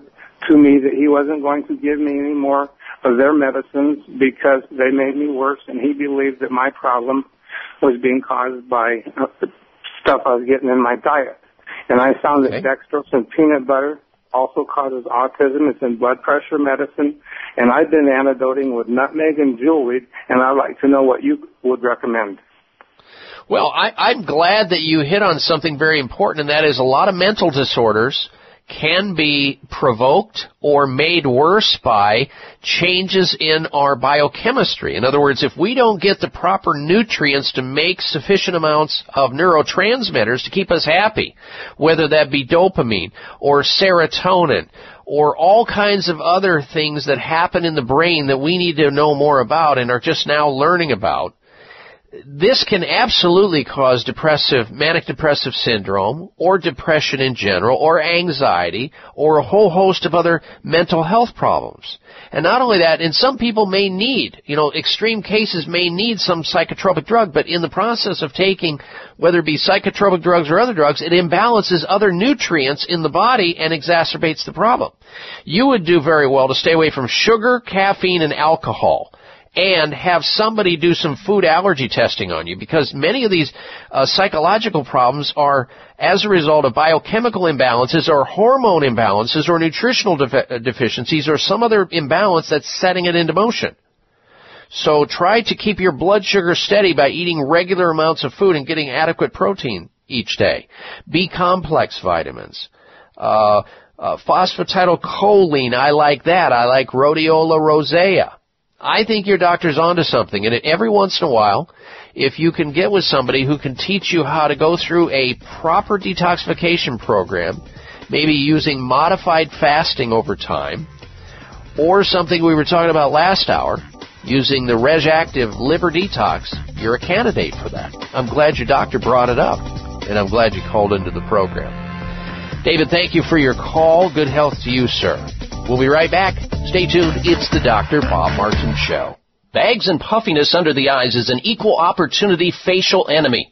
Speaker 23: to me that he wasn't going to give me any more of their medicines because they made me worse, and he believed that my problem was being caused by uh, stuff I was getting in my diet. And I found that dextrose and peanut butter also causes autism. It's in blood pressure medicine. And I've been antidoting with nutmeg and jewelweed, and I'd like to know what you would recommend.
Speaker 2: Well, I, I'm glad that you hit on something very important, and that is a lot of mental disorders can be provoked or made worse by changes in our biochemistry. In other words, if we don't get the proper nutrients to make sufficient amounts of neurotransmitters to keep us happy, whether that be dopamine or serotonin or all kinds of other things that happen in the brain that we need to know more about and are just now learning about, this can absolutely cause depressive, manic depressive syndrome, or depression in general, or anxiety, or a whole host of other mental health problems. And not only that, and some people may need, you know, extreme cases may need some psychotropic drug, but in the process of taking, whether it be psychotropic drugs or other drugs, it imbalances other nutrients in the body and exacerbates the problem. You would do very well to stay away from sugar, caffeine, and alcohol and have somebody do some food allergy testing on you because many of these uh, psychological problems are as a result of biochemical imbalances or hormone imbalances or nutritional uh, deficiencies or some other imbalance that's setting it into motion. So try to keep your blood sugar steady by eating regular amounts of food and getting adequate protein each day. B complex vitamins. Uh, uh, phosphatidylcholine, I like that. I like rhodiola rosea. I think your doctor's onto something, and every once in a while, if you can get with somebody who can teach you how to go through a proper detoxification program, maybe using modified fasting over time, or something we were talking about last hour, using the Reg'Activ Liver Detox, you're a candidate for that. I'm glad your doctor brought it up, and I'm glad you called into the program. David, thank you for your call. Good health to you, sir. We'll be right back. Stay tuned. It's the Dr. Bob Martin Show. Bags and puffiness under the eyes is an equal opportunity facial enemy.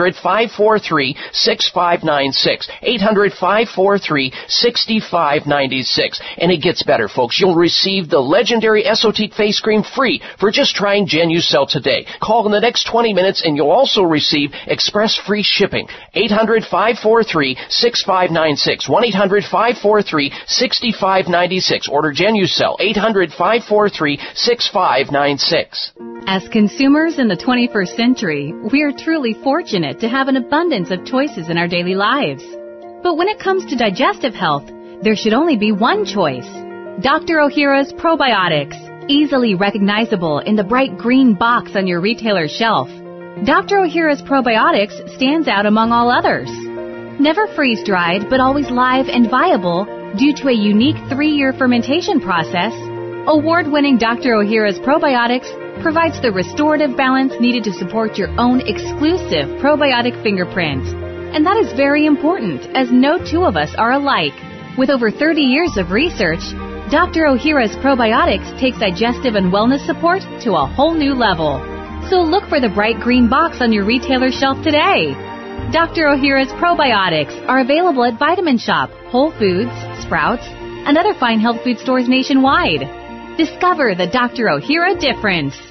Speaker 2: 800 6596. 800 543 6596. And it gets better, folks. You'll receive the legendary Esotique face cream free for just trying Genucel today. Call in the next 20 minutes and you'll also receive express free shipping. 800 543 6596. 1 800 543 6596. Order Genucel. 800 543 6596.
Speaker 4: As consumers in the 21st century, we are truly fortunate to have an abundance of choices in our daily lives. But when it comes to digestive health, there should only be one choice. Dr. Ohhira's Probiotics, easily recognizable in the bright green box on your retailer shelf. Dr. Ohhira's Probiotics stands out among all others. Never freeze dried, but always live and viable due to a unique three year fermentation process, award winning Dr. Ohhira's Probiotics provides the restorative balance needed to support your own exclusive probiotic fingerprint. And that is very important, as no two of us are alike. With over 30 years of research, Dr. Ohhira's Probiotics takes digestive and wellness support to a whole new level. So look for the bright green box on your retailer shelf today. Dr. Ohhira's Probiotics are available at Vitamin Shoppe, Whole Foods, Sprouts, and other fine health food stores nationwide. Discover the Dr. Ohhira difference.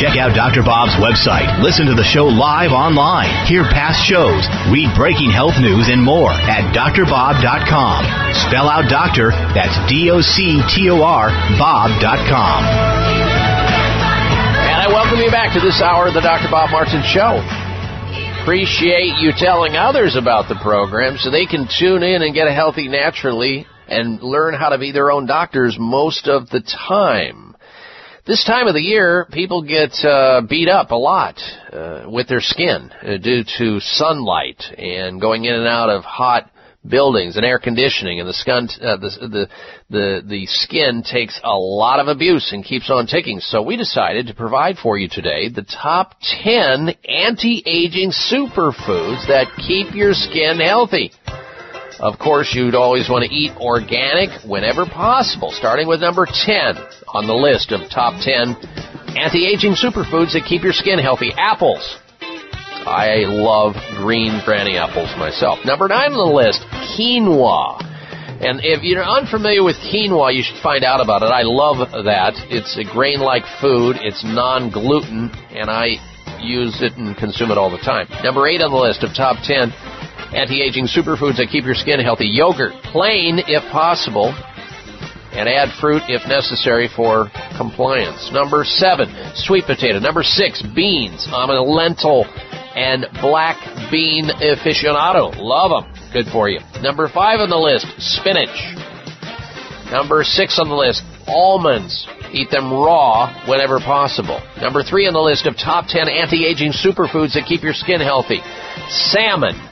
Speaker 6: Check out Dr. Bob's website. Listen to the show live online. Hear past shows. Read breaking health news and more at drbob.com. Spell out doctor, that's D-O-C-T-O-R, bob.com.
Speaker 2: And I welcome you back to this hour of the Dr. Bob Martin Show. Appreciate you telling others about the program so they can tune in and get healthy naturally and learn how to be their own doctors most of the time. This time of the year, people get uh, beat up a lot uh, with their skin uh, due to sunlight and going in and out of hot buildings and air conditioning, and the skin uh, the, the the the skin takes a lot of abuse and keeps on ticking. So we decided to provide for you today the top ten anti-aging superfoods that keep your skin healthy. Of course, you'd always want to eat organic whenever possible, starting with number 10 on the list of top 10 anti-aging superfoods that keep your skin healthy. Apples. I love green granny apples myself. Number 9 on the list, quinoa. And if you're unfamiliar with quinoa, you should find out about it. I love that. It's a grain-like food. It's non-gluten, and I use it and consume it all the time. Number 8 on the list of top 10 Anti-aging superfoods that keep your skin healthy. Yogurt, plain if possible, and add fruit if necessary for compliance. Number seven, sweet potato. Number six, beans. I'm a lentil and black bean aficionado. Love them. Good for you. Number five on the list, spinach. Number six on the list, almonds. Eat them raw whenever possible. Number three on the list of top 10 anti-aging superfoods that keep your skin healthy. Salmon.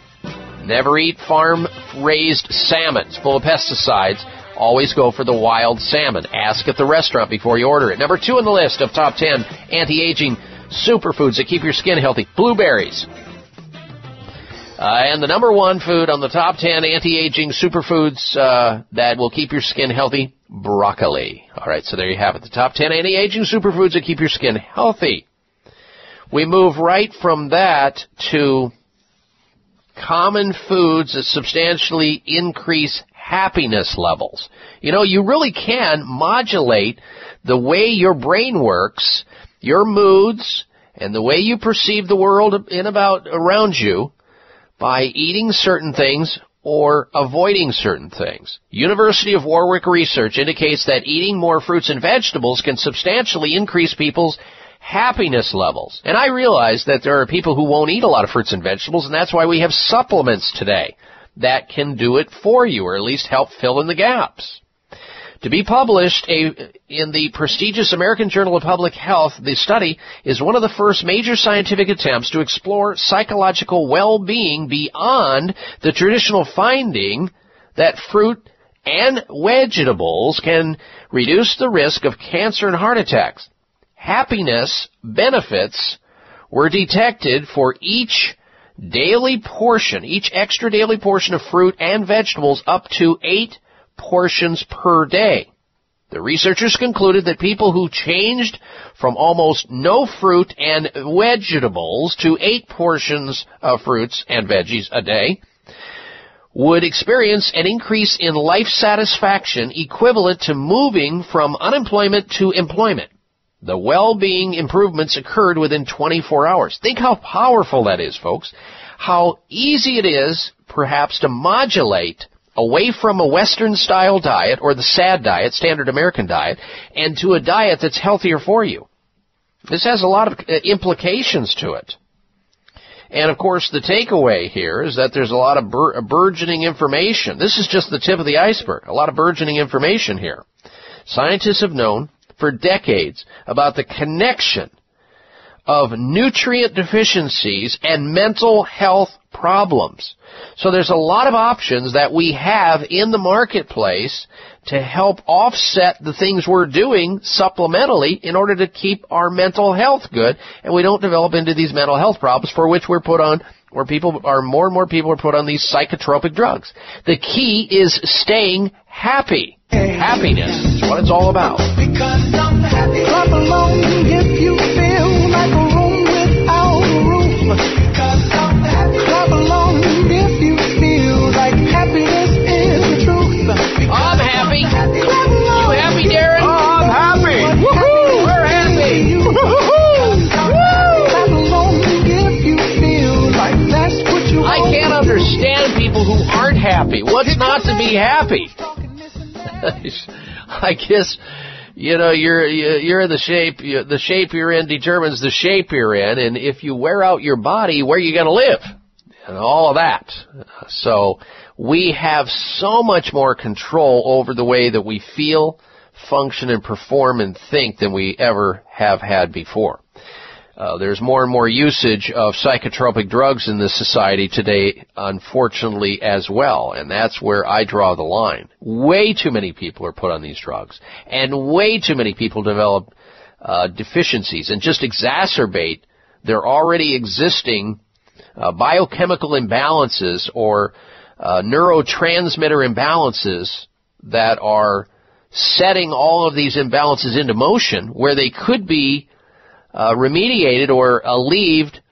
Speaker 2: Never eat farm raised salmon. It's full of pesticides. Always go for the wild salmon. Ask at the restaurant before you order it. Number two on the list of top 10 anti-aging superfoods that keep your skin healthy. Blueberries. Uh, and the number one food on the top 10 anti-aging superfoods uh, that will keep your skin healthy, broccoli. All right, so there you have it. The top 10 anti-aging superfoods that keep your skin healthy. We move right from that to common foods that substantially increase happiness levels. You know, you really can modulate the way your brain works, your moods, and the way you perceive the world in about around you by eating certain things or avoiding certain things. University of Warwick research indicates that eating more fruits and vegetables can substantially increase people's happiness levels. And I realize that there are people who won't eat a lot of fruits and vegetables, and that's why we have supplements today that can do it for you, or at least help fill in the gaps. To be published a, in the prestigious American Journal of Public Health, the study is one of the first major scientific attempts to explore psychological well-being beyond the traditional finding that fruit and vegetables can reduce the risk of cancer and heart attacks happiness benefits were detected for each daily portion, each extra daily portion of fruit and vegetables up to eight portions per day. The researchers concluded that people who changed from almost no fruit and vegetables to eight portions of fruits and veggies a day would experience an increase in life satisfaction equivalent to moving from unemployment to employment. The well-being improvements occurred within 24 hours. Think how powerful that is, folks. How easy it is, perhaps, to modulate away from a Western style diet or the SAD diet, standard American diet, and to a diet that's healthier for you. This has a lot of uh, implications to it. And of course, the takeaway here is that there's a lot of bur- burgeoning information. This is just the tip of the iceberg. A lot of burgeoning information here. Scientists have known for decades about the connection of nutrient deficiencies and mental health problems. So there's a lot of options that we have in the marketplace to help offset the things we're doing supplementally in order to keep our mental health good and we don't develop into these mental health problems for which we're put on where people are more and more people are put on these psychotropic drugs. The key is staying happy. Happiness is what it's all about. Because I'm happy. Clap along if you feel like a room without a roof. Because I'm happy.
Speaker 17: Clap along if you feel like happiness is the truth. Because I'm happy. I'm happy. You happy,
Speaker 2: Darren?
Speaker 3: Oh, I'm happy.
Speaker 2: Woohoo! We're happy. I can't understand people who aren't happy. What's not to be happy? I guess you know you're you're in the shape the shape you're in determines the shape you're in, and if you wear out your body, where are you going to live? And all of that. So we have so much more control over the way that we feel, function, and perform and think than we ever have had before. Uh, there's more and more usage of psychotropic drugs in this society today, unfortunately, as well, and that's where I draw the line. Way too many people are put on these drugs, and way too many people develop uh, deficiencies and just exacerbate their already existing uh, biochemical imbalances or uh, neurotransmitter imbalances that are setting all of these imbalances into motion where they could be uh, remediated or alleviated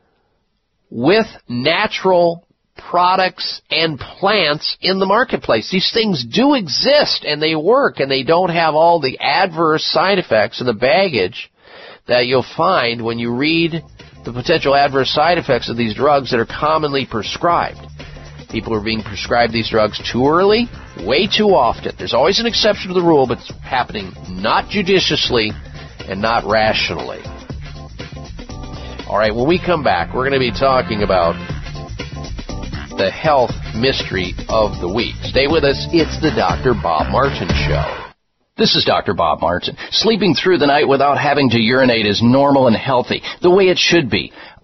Speaker 2: with natural products and plants in the marketplace. These things do exist and they work and they don't have all the adverse side effects and the baggage that you'll find when you read the potential adverse side effects of these drugs that are commonly prescribed. People are being prescribed these drugs too early, way too often. There's always an exception to the rule, but it's happening not judiciously and not rationally. All right, when we come back, we're going to be talking about the health mystery of the week. Stay with us. It's the Dr. Bob Martin Show. This is Dr. Bob Martin. Sleeping through the night without having to urinate is normal and healthy, the way it should be.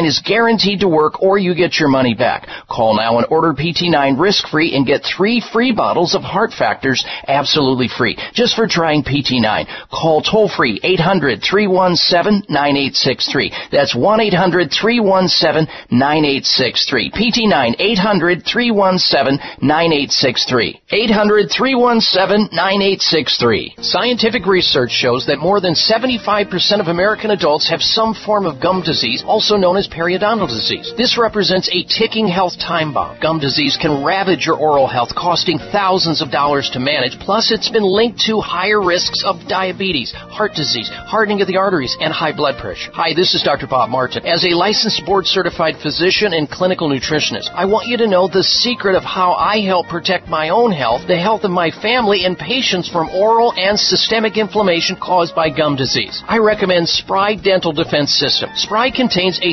Speaker 2: is guaranteed to work or you get your money back. Call now and order PT9 risk-free and get three free bottles of Heart Factors absolutely free just for trying PT9. Call toll-free 800-317-9863. That's 1-800-317-9863. PT9 800-317-9863. 800-317-9863. Scientific research shows that more than 75% of American adults have some form of gum disease, also known as periodontal disease. This represents a ticking health time bomb. Gum disease can ravage your oral health, costing thousands of dollars to manage. Plus, it's been linked to higher risks of diabetes, heart disease, hardening of the arteries, and high blood pressure. Hi, this is Dr. Bob Martin. As a licensed board certified physician and clinical nutritionist, I want you to know the secret of how I help protect my own health, the health of my family, and patients from oral and systemic inflammation caused by gum disease. I recommend Spry Dental Defense System. Spry contains a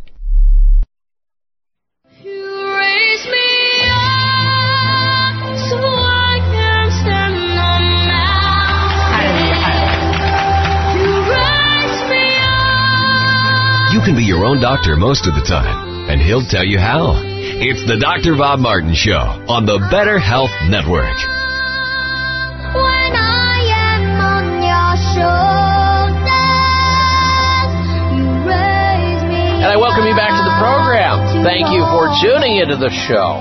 Speaker 14: Own doctor most of the time, and he'll tell you how. It's the Dr. Bob Martin Show on the Better Health Network.
Speaker 2: And I welcome you back to the program. Thank you for tuning into the show.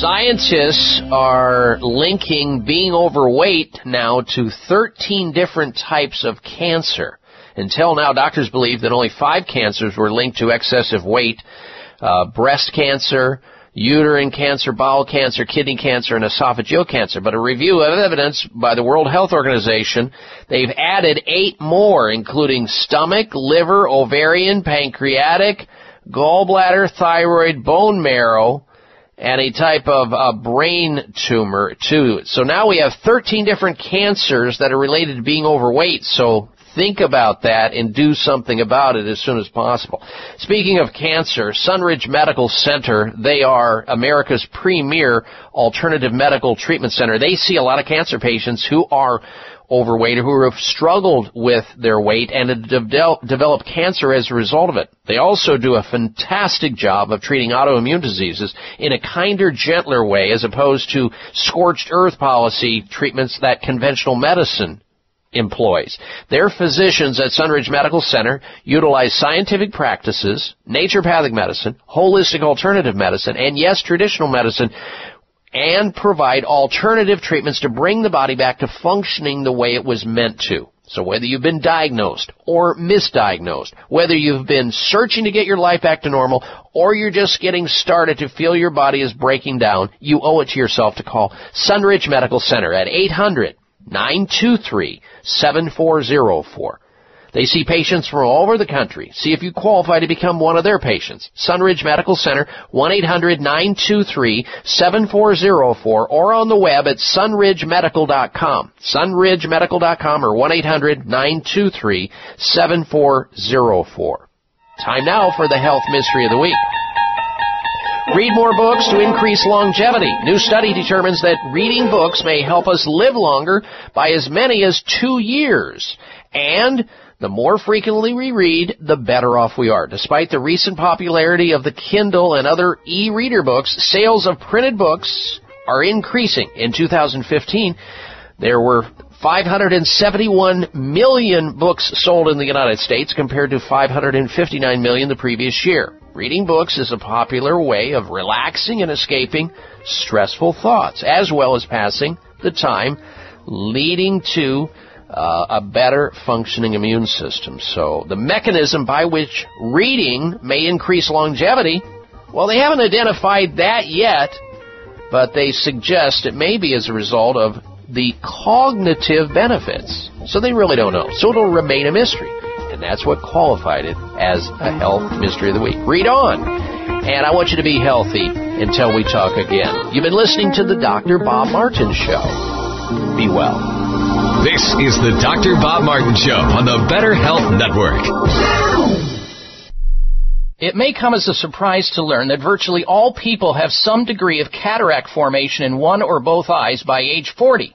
Speaker 2: Scientists are linking being overweight now to 13 different types of cancer. Until now, doctors believed that only five cancers were linked to excessive weight uh, breast cancer, uterine cancer, bowel cancer, kidney cancer, and esophageal cancer. But a review of evidence by the World Health Organization, they've added eight more, including stomach, liver, ovarian, pancreatic, gallbladder, thyroid, bone marrow, and a type of uh, brain tumor too. So now we have 13 different cancers that are related to being overweight. So think about that and do something about it as soon as possible. Speaking of cancer, Sunridge Medical Center, they are America's premier alternative medical treatment center. They see a lot of cancer patients who are overweight or who have struggled with their weight and have developed cancer as a result of it. They also do a fantastic job of treating autoimmune diseases in a kinder, gentler way as opposed to scorched earth policy treatments that conventional medicine employs. Their physicians at Sunridge Medical Center utilize scientific practices, naturopathic medicine, holistic alternative medicine, and yes, traditional medicine, and provide alternative treatments to bring the body back to functioning the way it was meant to. So whether you've been diagnosed or misdiagnosed, whether you've been searching to get your life back to normal, or you're just getting started to feel your body is breaking down, you owe it to yourself to call Sunridge Medical Center at 800 923 7404. They see patients from all over the country. See if you qualify to become one of their patients. Sunridge Medical Center, 1-800-923-7404 or on the web at sunridgemedical.com. sunridgemedical.com or 1-800-923-7404. Time now for the health mystery of the week. Read more books to increase longevity. New study determines that reading books may help us live longer by as many as two years. And the more frequently we read, the better off we are. Despite the recent popularity of the Kindle and other e-reader books, sales of printed books are increasing. In 2015, there were 571 million books sold in the United States compared to 559 million the previous year. Reading books is a popular way of relaxing and escaping stressful thoughts, as well as passing the time, leading to uh, a better functioning immune system. So the mechanism by which reading may increase longevity, well, they haven't identified that yet, but they suggest it may be as a result of the cognitive benefits. So they really don't know. So it'll remain a mystery and that's what qualified it as a health mystery of the week. Read on. And I want you to be healthy until we talk again. You've been listening to the Dr. Bob Martin Show. Be well.
Speaker 14: This is the Dr. Bob Martin Show on the Better Health Network.
Speaker 12: It may come as a surprise to learn that virtually all people have some degree of cataract formation in one or both eyes by age 40.